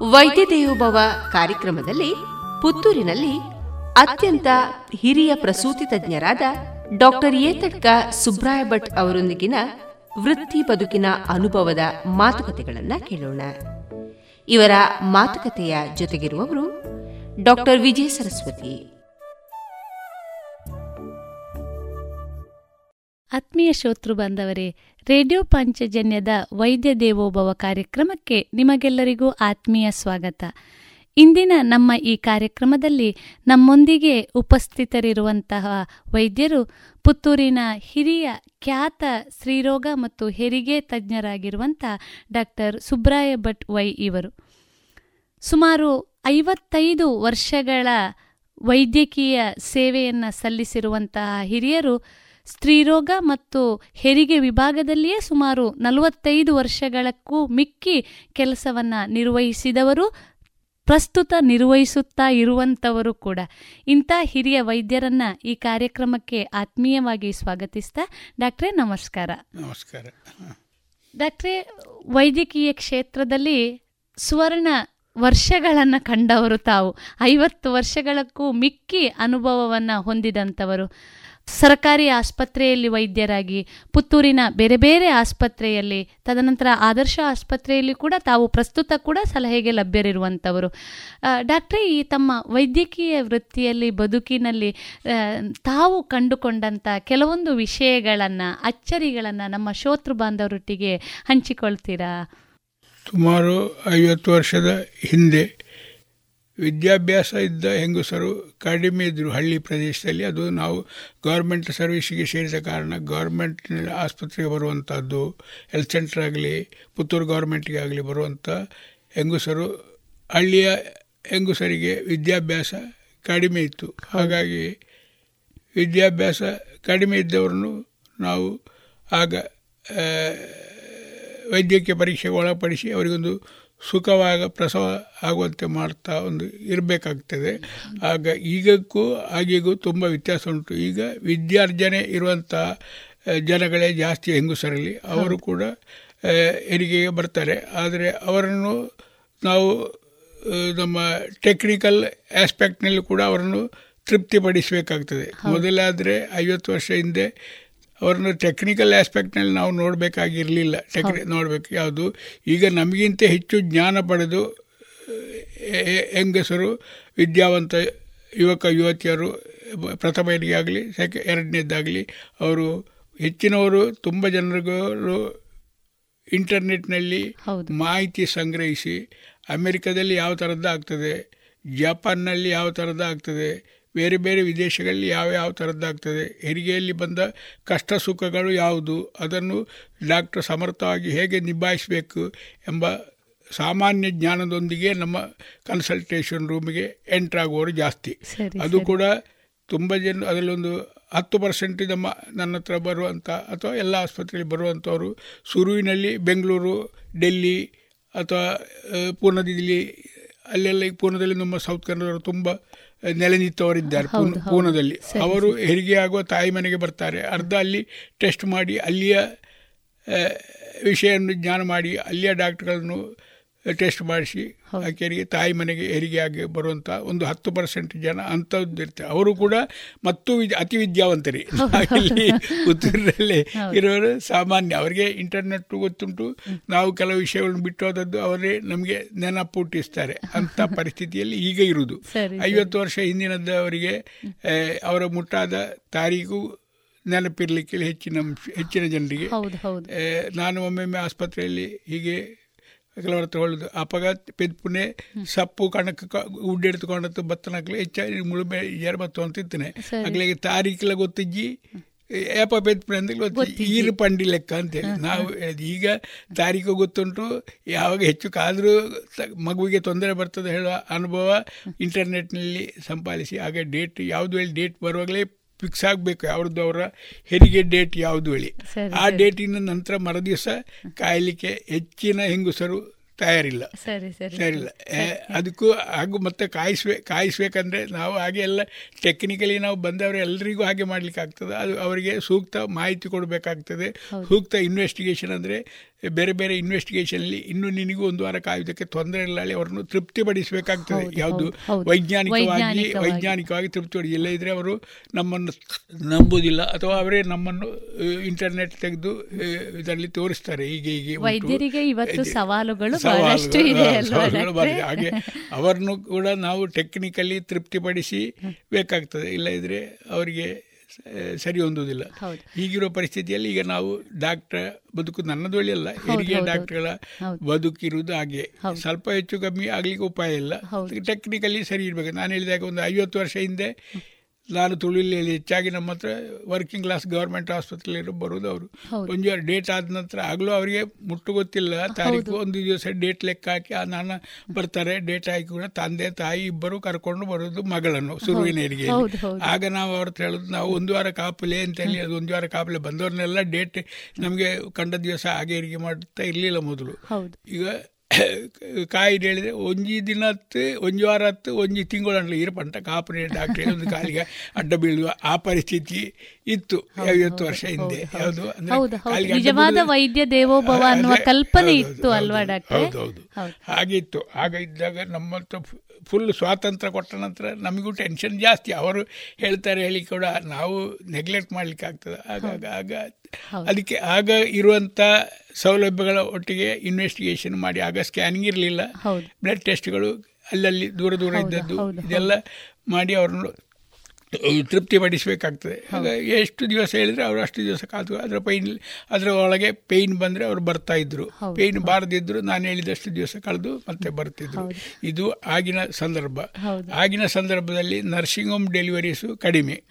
ವೈದ್ಯ ದೇವೋಭವ ಕಾರ್ಯಕ್ರಮದಲ್ಲಿ ಪುತ್ತೂರಿನಲ್ಲಿ ಅತ್ಯಂತ ಹಿರಿಯ ಪ್ರಸೂತಿ ತಜ್ಞರಾದ ಡಾಕ್ಟರ್ ಏತಡ್ಕ ಸುಬ್ರಾಯ ಭಟ್ ಅವರೊಂದಿಗಿನ ವೃತ್ತಿ ಬದುಕಿನ ಅನುಭವದ ಮಾತುಕತೆಗಳನ್ನ ಕೇಳೋಣ. ಇವರ ಮಾತುಕತೆಯ ಜೊತೆಗಿರುವವರು ಡಾಕ್ಟರ್ ವಿಜಯ ಸರಸ್ವತಿ. ಆತ್ಮೀಯ ಶ್ರೋತೃ ಬಾಂಧವರೇ ರೇಡಿಯೋ ಪಂಚಜನ್ಯದ ವೈದ್ಯ ದೇವೋಭವ ಕಾರ್ಯಕ್ರಮಕ್ಕೆ ನಿಮಗೆಲ್ಲರಿಗೂ ಆತ್ಮೀಯ ಸ್ವಾಗತ. ಇಂದಿನ ನಮ್ಮ ಈ ಕಾರ್ಯಕ್ರಮದಲ್ಲಿ ನಮ್ಮೊಂದಿಗೆ ಉಪಸ್ಥಿತರಿರುವಂತಹ ವೈದ್ಯರು ಪುತ್ತೂರಿನ ಹಿರಿಯ ಖ್ಯಾತ ಸ್ತ್ರೀರೋಗ ಮತ್ತು ಹೆರಿಗೆ ತಜ್ಞರಾಗಿರುವಂಥ ಡಾಕ್ಟರ್ ಸುಬ್ರಾಯ ಭಟ್ ವೈ ಇವರು. ಸುಮಾರು ಐವತ್ತೈದು ವರ್ಷಗಳ ವೈದ್ಯಕೀಯ ಸೇವೆಯನ್ನು ಸಲ್ಲಿಸಿರುವಂತಹ ಹಿರಿಯರು ಸ್ತ್ರೀರೋಗ ಮತ್ತು ಹೆರಿಗೆ ವಿಭಾಗದಲ್ಲಿಯೇ ಸುಮಾರು ನಲವತ್ತೈದು ವರ್ಷಗಳಕ್ಕೂ ಮಿಕ್ಕಿ ಕೆಲಸವನ್ನು ನಿರ್ವಹಿಸಿದವರು ಪ್ರಸ್ತುತ ನಿರ್ವಹಿಸುತ್ತಾ ಇರುವಂಥವರು ಕೂಡ. ಇಂಥ ಹಿರಿಯ ವೈದ್ಯರನ್ನ ಈ ಕಾರ್ಯಕ್ರಮಕ್ಕೆ ಆತ್ಮೀಯವಾಗಿ ಸ್ವಾಗತಿಸ್ತಾ ಡಾಕ್ಟ್ರೆ ನಮಸ್ಕಾರ. ನಮಸ್ಕಾರ. ಡಾಕ್ಟ್ರೆ ವೈದ್ಯಕೀಯ ಕ್ಷೇತ್ರದಲ್ಲಿ ಸುವರ್ಣ ವರ್ಷಗಳನ್ನು ಕಂಡವರು ತಾವು. ಐವತ್ತು ವರ್ಷಗಳಕ್ಕೂ ಮಿಕ್ಕಿ ಅನುಭವವನ್ನು ಹೊಂದಿದಂಥವರು. ಸರ್ಕಾರಿ ಆಸ್ಪತ್ರೆಯಲ್ಲಿ ವೈದ್ಯರಾಗಿ, ಪುತ್ತೂರಿನ ಬೇರೆ ಬೇರೆ ಆಸ್ಪತ್ರೆಯಲ್ಲಿ, ತದನಂತರ ಆದರ್ಶ ಆಸ್ಪತ್ರೆಯಲ್ಲಿ ಕೂಡ ತಾವು ಪ್ರಸ್ತುತ ಕೂಡ ಸಲಹೆಗೆ ಲಭ್ಯರಿರುವಂಥವರು. ಡಾಕ್ಟ್ರೇ, ಈ ತಮ್ಮ ವೈದ್ಯಕೀಯ ವೃತ್ತಿಯಲ್ಲಿ, ಬದುಕಿನಲ್ಲಿ ತಾವು ಕಂಡುಕೊಂಡಂಥ ಕೆಲವೊಂದು ವಿಷಯಗಳನ್ನು, ಅಚ್ಚರಿಗಳನ್ನು ನಮ್ಮ ಶೋತೃ ಬಾಂಧವರೊಟ್ಟಿಗೆ ಹಂಚಿಕೊಳ್ತೀರಾ? ಸುಮಾರು ಐವತ್ತು ವರ್ಷದ ಹಿಂದೆ ವಿದ್ಯಾಭ್ಯಾಸ ಇದ್ದ ಹೆಂಗಸರು ಕಡಿಮೆ ಇದ್ದರು ಹಳ್ಳಿ ಪ್ರದೇಶದಲ್ಲಿ. ಅದು ನಾವು ಗೌರ್ಮೆಂಟ್ ಸರ್ವಿಸಿಗೆ ಸೇರಿದ ಕಾರಣ ಗೌರ್ಮೆಂಟ್ ಆಸ್ಪತ್ರೆಗೆ ಬರುವಂಥದ್ದು ಹೆಲ್ತ್ ಸೆಂಟರ್ ಆಗಲಿ, ಪುತ್ತೂರು ಗೌರ್ಮೆಂಟ್ಗೆ ಆಗಲಿ ಬರುವಂಥ ಹೆಂಗಸರು, ಹಳ್ಳಿಯ ಹೆಂಗಸರಿಗೆ ವಿದ್ಯಾಭ್ಯಾಸ ಕಡಿಮೆ ಇತ್ತು. ಹಾಗಾಗಿ ವಿದ್ಯಾಭ್ಯಾಸ ಕಡಿಮೆ ಇದ್ದವರನ್ನು ನಾವು ಆಗ ವೈದ್ಯಕೀಯ ಪರೀಕ್ಷೆಗೆ ಒಳಪಡಿಸಿ ಅವರಿಗೊಂದು ಸುಖವಾಗ ಪ್ರಸವ ಆಗುವಂತೆ ಮಾಡ್ತಾ ಒಂದು ಇರಬೇಕಾಗ್ತದೆ. ಆಗ ಈಗಕ್ಕೂ ಆಗಿಗೂ ತುಂಬ ವ್ಯತ್ಯಾಸ ಉಂಟು. ಈಗ ವಿದ್ಯಾರ್ಜನೆ ಇರುವಂಥ ಜನಗಳೇ ಜಾಸ್ತಿ ಹೆಂಗಸರಲ್ಲಿ ಅವರು ಕೂಡ ಹೆರಿಗೆಗೆ ಬರ್ತಾರೆ. ಆದರೆ ಅವರನ್ನು ನಾವು ನಮ್ಮ ಟೆಕ್ನಿಕಲ್ ಆಸ್ಪೆಕ್ಟ್ನಲ್ಲಿ ಕೂಡ ಅವರನ್ನು ತೃಪ್ತಿಪಡಿಸಬೇಕಾಗ್ತದೆ. ಮೊದಲಾದರೆ ಐವತ್ತು ವರ್ಷ ಹಿಂದೆ ಅವ್ರನ್ನ ಟೆಕ್ನಿಕಲ್ ಆಸ್ಪೆಕ್ಟ್ನಲ್ಲಿ ನಾವು ನೋಡಬೇಕಾಗಿರಲಿಲ್ಲ. ಟೆಕ್ನಿ ನೋಡಬೇಕು. ಯಾವುದು? ಈಗ ನಮಗಿಂತ ಹೆಚ್ಚು ಜ್ಞಾನ ಪಡೆದು ಹೆಂಗಸರು ವಿದ್ಯಾವಂತ ಯುವಕ ಯುವತಿಯರು ಪ್ರಥಮ ಆಗಲಿ ಸೆಕೆ ಎರಡನೇದಾಗಲಿ ಅವರು ಹೆಚ್ಚಿನವರು ತುಂಬ ಜನರಿಗೂ ಇಂಟರ್ನೆಟ್ನಲ್ಲಿ ಮಾಹಿತಿ ಸಂಗ್ರಹಿಸಿ ಅಮೆರಿಕದಲ್ಲಿ ಯಾವ ಥರದ್ದು ಆಗ್ತದೆ ಜಪಾನ್ನಲ್ಲಿ ಯಾವ ಥರದ್ದು ಆಗ್ತದೆ ಬೇರೆ ಬೇರೆ ವಿದೇಶಗಳಲ್ಲಿ ಯಾವ ಯಾವ ಥರದ್ದಾಗ್ತದೆ ಹೆರಿಗೆಯಲ್ಲಿ ಬಂದ ಕಷ್ಟ ಸುಖಗಳು ಯಾವುದು ಅದನ್ನು ಡಾಕ್ಟರ್ ಸಮರ್ಥವಾಗಿ ಹೇಗೆ ನಿಭಾಯಿಸಬೇಕು ಎಂಬ ಸಾಮಾನ್ಯ ಜ್ಞಾನದೊಂದಿಗೆ ನಮ್ಮ ಕನ್ಸಲ್ಟೇಷನ್ ರೂಮಿಗೆ ಎಂಟ್ರಾಗುವವರು ಜಾಸ್ತಿ. ಅದು ಕೂಡ ತುಂಬ ಜನ ಅದರಲ್ಲೊಂದು ಹತ್ತು ಪರ್ಸೆಂಟ್ ನಮ್ಮ ನನ್ನ ಹತ್ರ ಬರುವಂಥ ಅಥವಾ ಎಲ್ಲ ಆಸ್ಪತ್ರೆಯಲ್ಲಿ ಬರುವಂಥವರು ಸುರುವಿನಲ್ಲಿ ಬೆಂಗಳೂರು ಡೆಲ್ಲಿ ಅಥವಾ ಪೂರ್ಣದಲ್ಲಿ ಅಲ್ಲೆಲ್ಲ ಪೂರ್ಣದಲ್ಲಿ ನಮ್ಮ ಸೌತ್ ಕನ್ನಡದವರು ತುಂಬ ನೆಲೆ ನಿಂತವರಿದ್ದಾರೆ ಪೂನದಲ್ಲಿ. ಅವರು ಹೆರಿಗೆ ಆಗುವ ತಾಯಿ ಮನೆಗೆ ಬರ್ತಾರೆ. ಅರ್ಧ ಅಲ್ಲಿ ಟೆಸ್ಟ್ ಮಾಡಿ ಅಲ್ಲಿಯ ವಿಷಯವನ್ನು ಜ್ಞಾನ ಮಾಡಿ ಅಲ್ಲಿಯ ಡಾಕ್ಟರ್ಗಳನ್ನು ಟೆಸ್ಟ್ ಮಾಡಿಸಿ ಆಕೆಯರಿಗೆ ತಾಯಿ ಮನೆಗೆ ಹೆರಿಗೆ ಆಗಿ ಬರುವಂಥ ಒಂದು ಹತ್ತು ಪರ್ಸೆಂಟ್ ಜನ ಅಂಥದ್ದು ಇರ್ತಾರೆ ಅವರು ಕೂಡ ಮತ್ತು ಅತಿ ವಿದ್ಯಾವಂತರಿ. ಇಲ್ಲಿ ಉತ್ತರದಲ್ಲಿ ಇರೋರು ಸಾಮಾನ್ಯ. ಅವರಿಗೆ ಇಂಟರ್ನೆಟ್ ಗೊತ್ತುಂಟು. ನಾವು ಕೆಲವು ವಿಷಯಗಳನ್ನು ಬಿಟ್ಟೋದದ್ದು ಅವರೇ ನಮಗೆ ನೆನಪುಟ್ಟಿಸ್ತಾರೆ ಅಂಥ ಪರಿಸ್ಥಿತಿಯಲ್ಲಿ ಈಗ ಇರುವುದು. ಐವತ್ತು ವರ್ಷ ಹಿಂದಿನದ್ದು ಅವರಿಗೆ ಅವರ ಮುಟ್ಟಾದ ತಾರೀಕು ನೆನಪಿರಲಿಕ್ಕೆ ಹೆಚ್ಚಿನ ಹೆಚ್ಚಿನ ಜನರಿಗೆ. ನಾನು ಒಮ್ಮೊಮ್ಮೆ ಆಸ್ಪತ್ರೆಯಲ್ಲಿ ಹೀಗೆ ಕೆಲವರ ತಗೊಳ್ಳೋದು. ಹೇಳುದು ಅಪಘಾತ ಪೆದ್ಪುನೆ ಸಪ್ಪು ಕಣಕ್ಕೆ ಉಡ್ಡೆಡ್ತುಕೊಂಡತ್ತು ಬತ್ತನಕ್ಲೆ ಹೆಚ್ಚಾಗಿ ಮುಳುಮೆ ಜರ ಬತ್ತು ಅಂತಿತ್ತನೆ ಅಗ್ಲಿಗೆ ತಾರೀಕಿಲ್ಲ ಗೊತ್ತಿಜ್ಜಿ ಏಪ ಪೆದ್ಪುನೆ ಅಂತ ಗೊತ್ತು ಈರು ಪಂಡಿ ಲೆಕ್ಕ ಅಂತೇಳಿ ನಾವು ಈಗ ತಾರೀಕು ಗೊತ್ತುಂಟು ಯಾವಾಗ ಹೆಚ್ಚು ಕಾದರೂ ಮಗುವಿಗೆ ತೊಂದರೆ ಬರ್ತದೆ ಹೇಳುವ ಅನುಭವ ಇಂಟರ್ನೆಟ್ನಲ್ಲಿ ಸಂಪಾದಿಸಿ ಹಾಗೆ ಡೇಟ್ ಯಾವುದು ಹೇಳಿ ಡೇಟ್ ಬರುವಾಗಲೇ ಫಿಕ್ಸ್ ಆಗಬೇಕು ಅವ್ರದ್ದು ಅವರ ಹೆರಿಗೆ ಡೇಟ್ ಯಾವುದು ಹೇಳಿ. ಆ ಡೇಟಿನ ನಂತರ ಮರದಿವಸ ಕಾಯಲಿಕ್ಕೆ ಹೆಚ್ಚಿನ ಹೆಂಗಸರು ತಯಾರಿಲ್ಲ. ಸರಿ ಸರಿ ಸರಿಲ್ಲ ಅದಕ್ಕೂ ಹಾಗೂ ಮತ್ತೆ ಕಾಯಿಸ್ಬೇ ಕಾಯಿಸ್ಬೇಕಂದ್ರೆ ನಾವು ಹಾಗೆ ಎಲ್ಲ ಟೆಕ್ನಿಕಲಿ ನಾವು ಬಂದವರು ಎಲ್ಲರಿಗೂ ಹಾಗೆ ಮಾಡ್ಲಿಕ್ಕೆ ಆಗ್ತದೆ ಅದು ಅವರಿಗೆ ಸೂಕ್ತ ಮಾಹಿತಿ ಕೊಡಬೇಕಾಗ್ತದೆ. ಸೂಕ್ತ ಇನ್ವೆಸ್ಟಿಗೇಷನ್ ಅಂದರೆ ಬೇರೆ ಬೇರೆ ಇನ್ವೆಸ್ಟಿಗೇಷನಲ್ಲಿ ಇನ್ನು ನಿನಗೂ ಒಂದು ವಾರ ಕಾಯುವುದಕ್ಕೆ ತೊಂದರೆ ಇಲ್ಲ. ಅವರನ್ನು ತೃಪ್ತಿಪಡಿಸಬೇಕಾಗ್ತದೆ ಯಾವುದು. ವೈಜ್ಞಾನಿಕವಾಗಿ ವೈಜ್ಞಾನಿಕವಾಗಿ. ತೃಪ್ತಿಪಡಿ ಇಲ್ಲದಿದ್ದರೆ ಅವರು ನಮ್ಮನ್ನು ನಂಬುವುದಿಲ್ಲ. ಅಥವಾ ಅವರೇ ನಮ್ಮನ್ನು ಇಂಟರ್ನೆಟ್ ತೆಗೆದು ಇದರಲ್ಲಿ ತೋರಿಸ್ತಾರೆ. ಹೀಗೆ ಹೀಗೆ. ವೈದ್ಯರಿಗೆ ಇವತ್ತು ಸವಾಲುಗಳು. ಹಾಗೆ ಅವರನ್ನು ಕೂಡ ನಾವು ಟೆಕ್ನಿಕಲಿ ತೃಪ್ತಿಪಡಿಸಿ ಬೇಕಾಗ್ತದೆ. ಇಲ್ಲದಿದ್ರೆ ಅವರಿಗೆ ಸರಿ ಹೊಂದುವುದಿಲ್ಲ. ಹೌದು. ಈಗಿರೋ ಪರಿಸ್ಥಿತಿಯಲ್ಲಿ ಈಗ ನಾವು ಡಾಕ್ಟರ್ ಬದುಕು ನನ್ನದು ಅಲ್ಲ ಹೆರಿಗೆ ಡಾಕ್ಟರ್ಗಳ. ಬದುಕಿರುವುದು ಹಾಗೆ. ಸ್ವಲ್ಪ ಹೆಚ್ಚು ಕಮ್ಮಿ ಆಗ್ಲಿಕ್ಕೆ ಉಪಾಯ ಇಲ್ಲ. ಟೆಕ್ನಿಕಲಿ ಸರಿ ಇರಬೇಕು. ನಾನು ಹೇಳಿದಾಗ ಒಂದು ಐವತ್ತು ವರ್ಷ ಹಿಂದೆ ನಾನು ತುಳುವಿಯಲ್ಲಿ ಹೆಚ್ಚಾಗಿ ನಮ್ಮ ಹತ್ರ ವರ್ಕಿಂಗ್ ಕ್ಲಾಸ್ ಗೌರ್ಮೆಂಟ್ ಆಸ್ಪತ್ರೆಯಲ್ಲಿ ಬರುವುದು ಅವರು. ಒಂದು ಡೇಟ್ ಆದ ನಂತರ ಆಗಲೂ ಅವರಿಗೆ ಮುಟ್ಟು ಗೊತ್ತಿಲ್ಲ ತಾರೀಕು ಒಂದು ದಿವಸ ಡೇಟ್ ಲೆಕ್ಕ ಹಾಕಿ ಆ ನಾನು ಬರ್ತಾರೆ ಡೇಟ್ ಹಾಕಿ ಕೂಡ ತಂದೆ ತಾಯಿ ಇಬ್ಬರು ಕರ್ಕೊಂಡು ಬರೋದು ಮಗಳನ್ನು ಸುರುವಿನೇರಿಗೆ. ಆಗ ನಾವು ಅವ್ರ ಹೇಳೋದು ನಾವು ಒಂದು ವಾರ ಕಾಪಲೆ ಅಂತ ಹೇಳಿ ಅದು ಒಂದು ವಾರ ಕಾಪಲೆ ಬಂದವ್ರನ್ನೆಲ್ಲ ಡೇಟ್ ನಮಗೆ ಕಂಡ ದಿವಸ ಹಾಗೆ ಹೆರಿಗೆ ಮಾಡ್ತಾ ಇರಲಿಲ್ಲ ಮೊದಲು. ಈಗ ಕಾಯಿ ಹೇಳಿದ್ರೆ ಒಂಜಿ ದಿನತ್ತು, ಒಂಜಿ ವಾರ ಹತ್ತು ಒಂಜಿ ತಿಂಗಳು ಇರಪಂಟ ಪಂಟ ಕಾಪುನೆ ಡಾಕ್ಟ್ರ್, ಒಂದು ಕಾಲಿಗೆ ಅಡ್ಡ ಬೀಳುವ ಆ ಪರಿಸ್ಥಿತಿ ಇತ್ತು ಐವತ್ತು ವರ್ಷ ಹಿಂದೆ. ಯಾವುದು ಹೌದು ನಿಜವಾದ ವೈದ್ಯ ದೇವೋಭವ ಅನ್ನುವ ಕಲ್ಪನೆ ಇತ್ತು ಅಲ್ವಾ ಡಾಕ್ಟರ್? ಹೌದು, ಹೌದು. ಹಾಗೆ ಆಗ ಇದ್ದಾಗ ನಮ್ಮ ಫುಲ್ ಸ್ವಾತಂತ್ರ್ಯ ಕೊಟ್ಟ ನಂತರ ನಮಗೂ ಟೆನ್ಷನ್ ಜಾಸ್ತಿ. ಅವರು ಹೇಳ್ತಾರೆ ಹೇಳಿ ಕೂಡ ನಾವು ನೆಗ್ಲೆಕ್ಟ್ ಮಾಡ್ಲಿಕ್ಕೆ ಆಗ್ತದೆ. ಆಗಾಗ ಆಗ ಅದಕ್ಕೆ ಆಗ ಇರುವಂತ ಸೌಲಭ್ಯಗಳ ಒಟ್ಟಿಗೆ ಇನ್ವೆಸ್ಟಿಗೇಷನ್ ಮಾಡಿ ಆಗ ಸ್ಕ್ಯಾನಿಂಗ್ ಇರಲಿಲ್ಲ. ಬ್ಲಡ್ ಟೆಸ್ಟ್ಗಳು ಅಲ್ಲಲ್ಲಿ ದೂರ ದೂರ ಇದ್ದದ್ದು. ಇದೆಲ್ಲ ಮಾಡಿ ಅವ್ರನ್ನು ತೃಪ್ತಿಪಡಿಸಬೇಕಾಗ್ತದೆ ಪಡಿಸಬೇಕಾಗ್ತದೆ. ಎಷ್ಟು ದಿವಸ ಹೇಳಿದ್ರೆ ಅವರು ಅಷ್ಟು ದಿವಸ ಕಾದು ಅದರ ಪೈನ್ ಅದರ ಒಳಗೆ ಪೇಯ್ನ್ ಬಂದರೆ ಅವರು ಬರ್ತಾ ಇದ್ರು. ಪೇಯ್ನ್ ಬಾರದಿದ್ರು ನಾನು ಹೇಳಿದಷ್ಟು ದಿವಸ ಕಳೆದು ಮತ್ತೆ ಬರ್ತಿದ್ರು. ಇದು ಆಗಿನ ಸಂದರ್ಭ. ಆಗಿನ ಸಂದರ್ಭದಲ್ಲಿ ನರ್ಸಿಂಗ್ ಹೋಮ್ ಡೆಲಿವರೀಸು ಕಡಿಮೆ.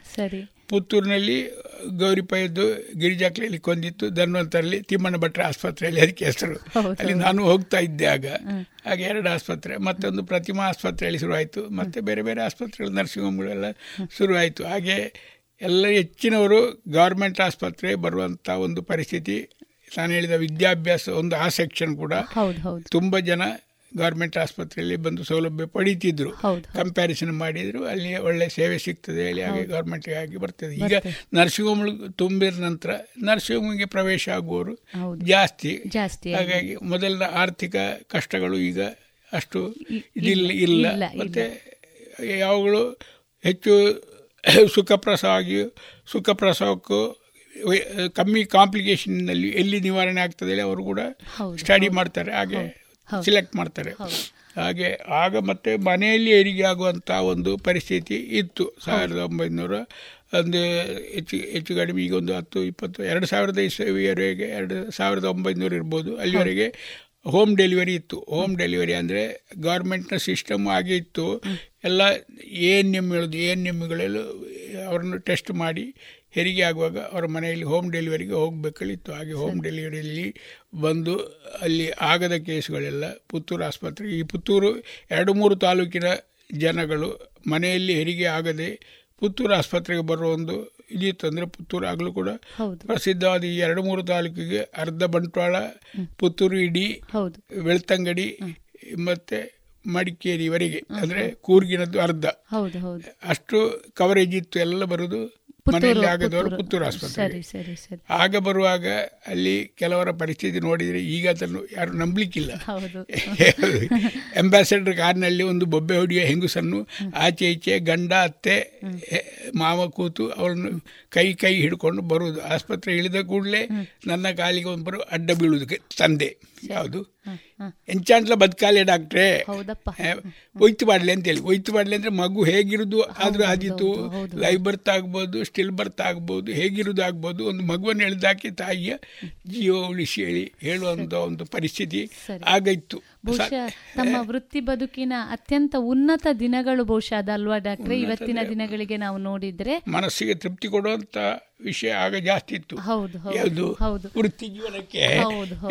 ಪುತ್ತೂರಿನಲ್ಲಿ ಗೌರಿಪಯದ್ದು ಗಿರಿಜಾಕ್ಲೆಯಲ್ಲಿ ಕೊಂದಿತ್ತು. ಧನ್ವಂತರಲ್ಲಿ ತಿಮ್ಮಣ್ಣ ಭಟ್ರ ಆಸ್ಪತ್ರೆಯಲ್ಲಿ ಅದಕ್ಕೆ ಹೆಸರು. ಅಲ್ಲಿ ನಾನು ಹೋಗ್ತಾ ಇದ್ದೆ ಆಗ. ಹಾಗೆ ಎರಡು ಆಸ್ಪತ್ರೆ ಮತ್ತೊಂದು ಪ್ರತಿಮಾ ಆಸ್ಪತ್ರೆಯಲ್ಲಿ ಶುರುವಾಯಿತು. ಮತ್ತೆ ಬೇರೆ ಬೇರೆ ಆಸ್ಪತ್ರೆಗಳು ನರ್ಸಿಂಗ್ ಹೋಮ್ಗಳೆಲ್ಲ ಶುರುವಾಯಿತು. ಹಾಗೆ ಎಲ್ಲ ಹೆಚ್ಚಿನವರು ಗೌರ್ಮೆಂಟ್ ಆಸ್ಪತ್ರೆ ಬರುವಂಥ ಒಂದು ಪರಿಸ್ಥಿತಿ. ನಾನು ಹೇಳಿದ ವಿದ್ಯಾಭ್ಯಾಸ ಒಂದು ಆ ಸೆಕ್ಷನ್ ಕೂಡ ತುಂಬ ಜನ ಗೌರ್ಮೆಂಟ್ ಆಸ್ಪತ್ರೆಯಲ್ಲಿ ಬಂದು ಸೌಲಭ್ಯ ಪಡೀತಿದ್ರು. ಕಂಪ್ಯಾರಿಸನ್ ಮಾಡಿದ್ರು ಅಲ್ಲಿ ಒಳ್ಳೆ ಸೇವೆ ಸಿಗ್ತದೆ ಹೇಳಿ ಹಾಗೆ ಗೌರ್ಮೆಂಟ್ಗೆ ಆಗಿ ಬರ್ತದೆ. ಈಗ ನರ್ಸಿಂಗ್ ಹೋಮ್ ತುಂಬಿದ ನಂತರ ನರ್ಸಿಂಗ್ ಹೋಮ್ಗೆ ಪ್ರವೇಶ ಆಗುವವರು ಜಾಸ್ತಿ. ಹಾಗಾಗಿ ಮೊದಲಿನ ಆರ್ಥಿಕ ಕಷ್ಟಗಳು ಈಗ ಅಷ್ಟು ಇದಿಲ್ಲ ಇಲ್ಲ. ಮತ್ತೆ ಯಾವಾಗಲೂ ಹೆಚ್ಚು ಸುಖಪ್ರಸವಾಗಿ ಸುಖಪ್ರಸವಕ್ಕೂ ಕಮ್ಮಿ ಕಾಂಪ್ಲಿಕೇಶನ್ನಲ್ಲಿ ಎಲ್ಲಿ ನಿವಾರಣೆ ಆಗ್ತದೆ ಅವರು ಕೂಡ ಸ್ಟಡಿ ಮಾಡ್ತಾರೆ. ಹಾಗೆ ಸಿಲೆಕ್ಟ್ ಮಾಡ್ತಾರೆ. ಹಾಗೆ ಆಗ ಮತ್ತೆ ಮನೆಯಲ್ಲಿ ಹೆರಿಗೆ ಆಗುವಂಥ ಒಂದು ಪರಿಸ್ಥಿತಿ ಇತ್ತು. ಸಾವಿರದ ಒಂಬೈನೂರ ಒಂದು ಹೆಚ್ಚು ಹೆಚ್ಚು ಕಡಿಮೆ ಈಗ ಒಂದು ಹತ್ತು ಇಪ್ಪತ್ತು ಎರಡು ಸಾವಿರದ ಇಸವಿಯವರೆಗೆ ಎರಡು ಸಾವಿರದ ಒಂಬೈನೂರು ಇರ್ಬೋದು. ಅಲ್ಲಿವರೆಗೆ ಹೋಮ್ ಡೆಲಿವರಿ ಇತ್ತು. ಹೋಮ್ ಡೆಲಿವರಿ ಅಂದರೆ ಗೌರ್ಮೆಂಟ್ನ ಸಿಸ್ಟಮ್ ಹಾಗೆ ಇತ್ತು. ಎಲ್ಲ ಎ ಎನ್ ಎಂ ಹೇಳೋದು ಎ ಎನ್ ಎಮ್ಗಳೆಲ್ಲ ಅವರನ್ನು ಟೆಸ್ಟ್ ಮಾಡಿ ಹೆರಿಗೆ ಆಗುವಾಗ ಅವರ ಮನೆಯಲ್ಲಿ ಹೋಮ್ ಡೆಲಿವರಿಗೆ ಹೋಗಬೇಕಲ್ಲಿತ್ತು. ಹಾಗೆ ಹೋಮ್ ಡೆಲಿವರಿಯಲ್ಲಿ ಬಂದು ಅಲ್ಲಿ ಆಗದ ಕೇಸುಗಳೆಲ್ಲ ಪುತ್ತೂರು ಆಸ್ಪತ್ರೆ ಈ ಪುತ್ತೂರು ಎರಡು ಮೂರು ತಾಲೂಕಿನ ಜನಗಳು ಮನೆಯಲ್ಲಿ ಹೆರಿಗೆ ಆಗದೆ ಪುತ್ತೂರು ಆಸ್ಪತ್ರೆಗೆ ಬರುವ ಒಂದು ಇದಿತ್ತು ಅಂದರೆ ಪುತ್ತೂರು ಆಗಲೂ ಕೂಡ. ಪ್ರಸಿದ್ಧವಾದ ಈ ಎರಡು ಮೂರು ತಾಲೂಕಿಗೆ ಅರ್ಧ ಬಂಟ್ವಾಳ ಪುತ್ತೂರು ಇಡೀ ಬೆಳ್ತಂಗಡಿ ಮತ್ತೆ ಮಡಿಕೇರಿವರೆಗೆ ಅಂದರೆ ಕೂರ್ಗಿನದ್ದು ಅರ್ಧ. ಅಷ್ಟು ಕವರೇಜ್ ಇತ್ತು ಎಲ್ಲ ಬರುವುದು ಮನೆಯಲ್ಲಿ ಆಗದವರು ಪುತ್ತೂರು. ಆಸ್ಪತ್ರೆ ಆಗ ಬರುವಾಗ ಅಲ್ಲಿ ಕೆಲವರ ಪರಿಸ್ಥಿತಿ ನೋಡಿದರೆ ಈಗ ಅದನ್ನು ಯಾರು ನಂಬಲಿಕ್ಕಿಲ್ಲ. ಅಂಬಾಸಡರ್ ಕಾರ್ನಲ್ಲಿ ಒಂದು ಬೊಬ್ಬೆ ಹೊಡೆಯುವ ಹೆಂಗುಸನ್ನು ಆಚೆ ಈಚೆ ಗಂಡ ಅತ್ತೆ ಮಾವ ಕೂತು ಅವರನ್ನು ಕೈ ಕೈ ಹಿಡ್ಕೊಂಡು ಬರುವುದು. ಆಸ್ಪತ್ರೆ ಇಳಿದ ಕೂಡಲೇ ನನ್ನ ಕಾಲಿಗೆ ಒಬ್ಬರು ಅಡ್ಡ ಬೀಳುವುದಕ್ಕೆ ತಂದೆ. ಯಾವುದು ಎಂಚಾಂಟ್ಲ ಬದುಕಾಲೆ ಡಾಕ್ಟ್ರೇ. ಒಯ್ತು ಮಾಡಲಿ ಅಂತೇಳಿ. ಒಯ್ತು ಮಾಡಲಿ ಅಂದ್ರೆ ಮಗು ಹೇಗಿರೋದು? ಆದ್ರೂ ಆದಿತ್ತು ಲೈವ್ ಬರ್ತ್ ಆಗ್ಬೋದು ಸ್ಟಿಲ್ ಬರ್ತ್ ಆಗ್ಬೋದು ಹೇಗಿರೋದು ಆಗ್ಬೋದು ಒಂದು ಮಗುವನ್ನು ಎಳೆದಾಕಿ ತಾಯಿಯ ಜೀವ ಉಳಿಸಿ ಹೇಳಿ ಹೇಳುವಂತ ಒಂದು ಪರಿಸ್ಥಿತಿ ಆಗಿತ್ತು. ಬಹುಶಃ ತಮ್ಮ ವೃತ್ತಿ ಬದುಕಿನ ಅತ್ಯಂತ ಉನ್ನತ ದಿನಗಳು ಬಹುಶಃ ಅದಲ್ವಾ ಡಾಕ್ಟ್ರೆ? ಇವತ್ತಿನ ದಿನಗಳಿಗೆ ನಾವು ನೋಡಿದ್ರೆ ಮನಸ್ಸಿಗೆ ತೃಪ್ತಿ ಕೊಡುವಂತ ವಿಷಯ ಆಗ ಜಾಸ್ತಿ ಇತ್ತು. ಹೌದು ಹೌದು ಹೌದು. ವೃತ್ತಿ ಜೀವನಕ್ಕೆ.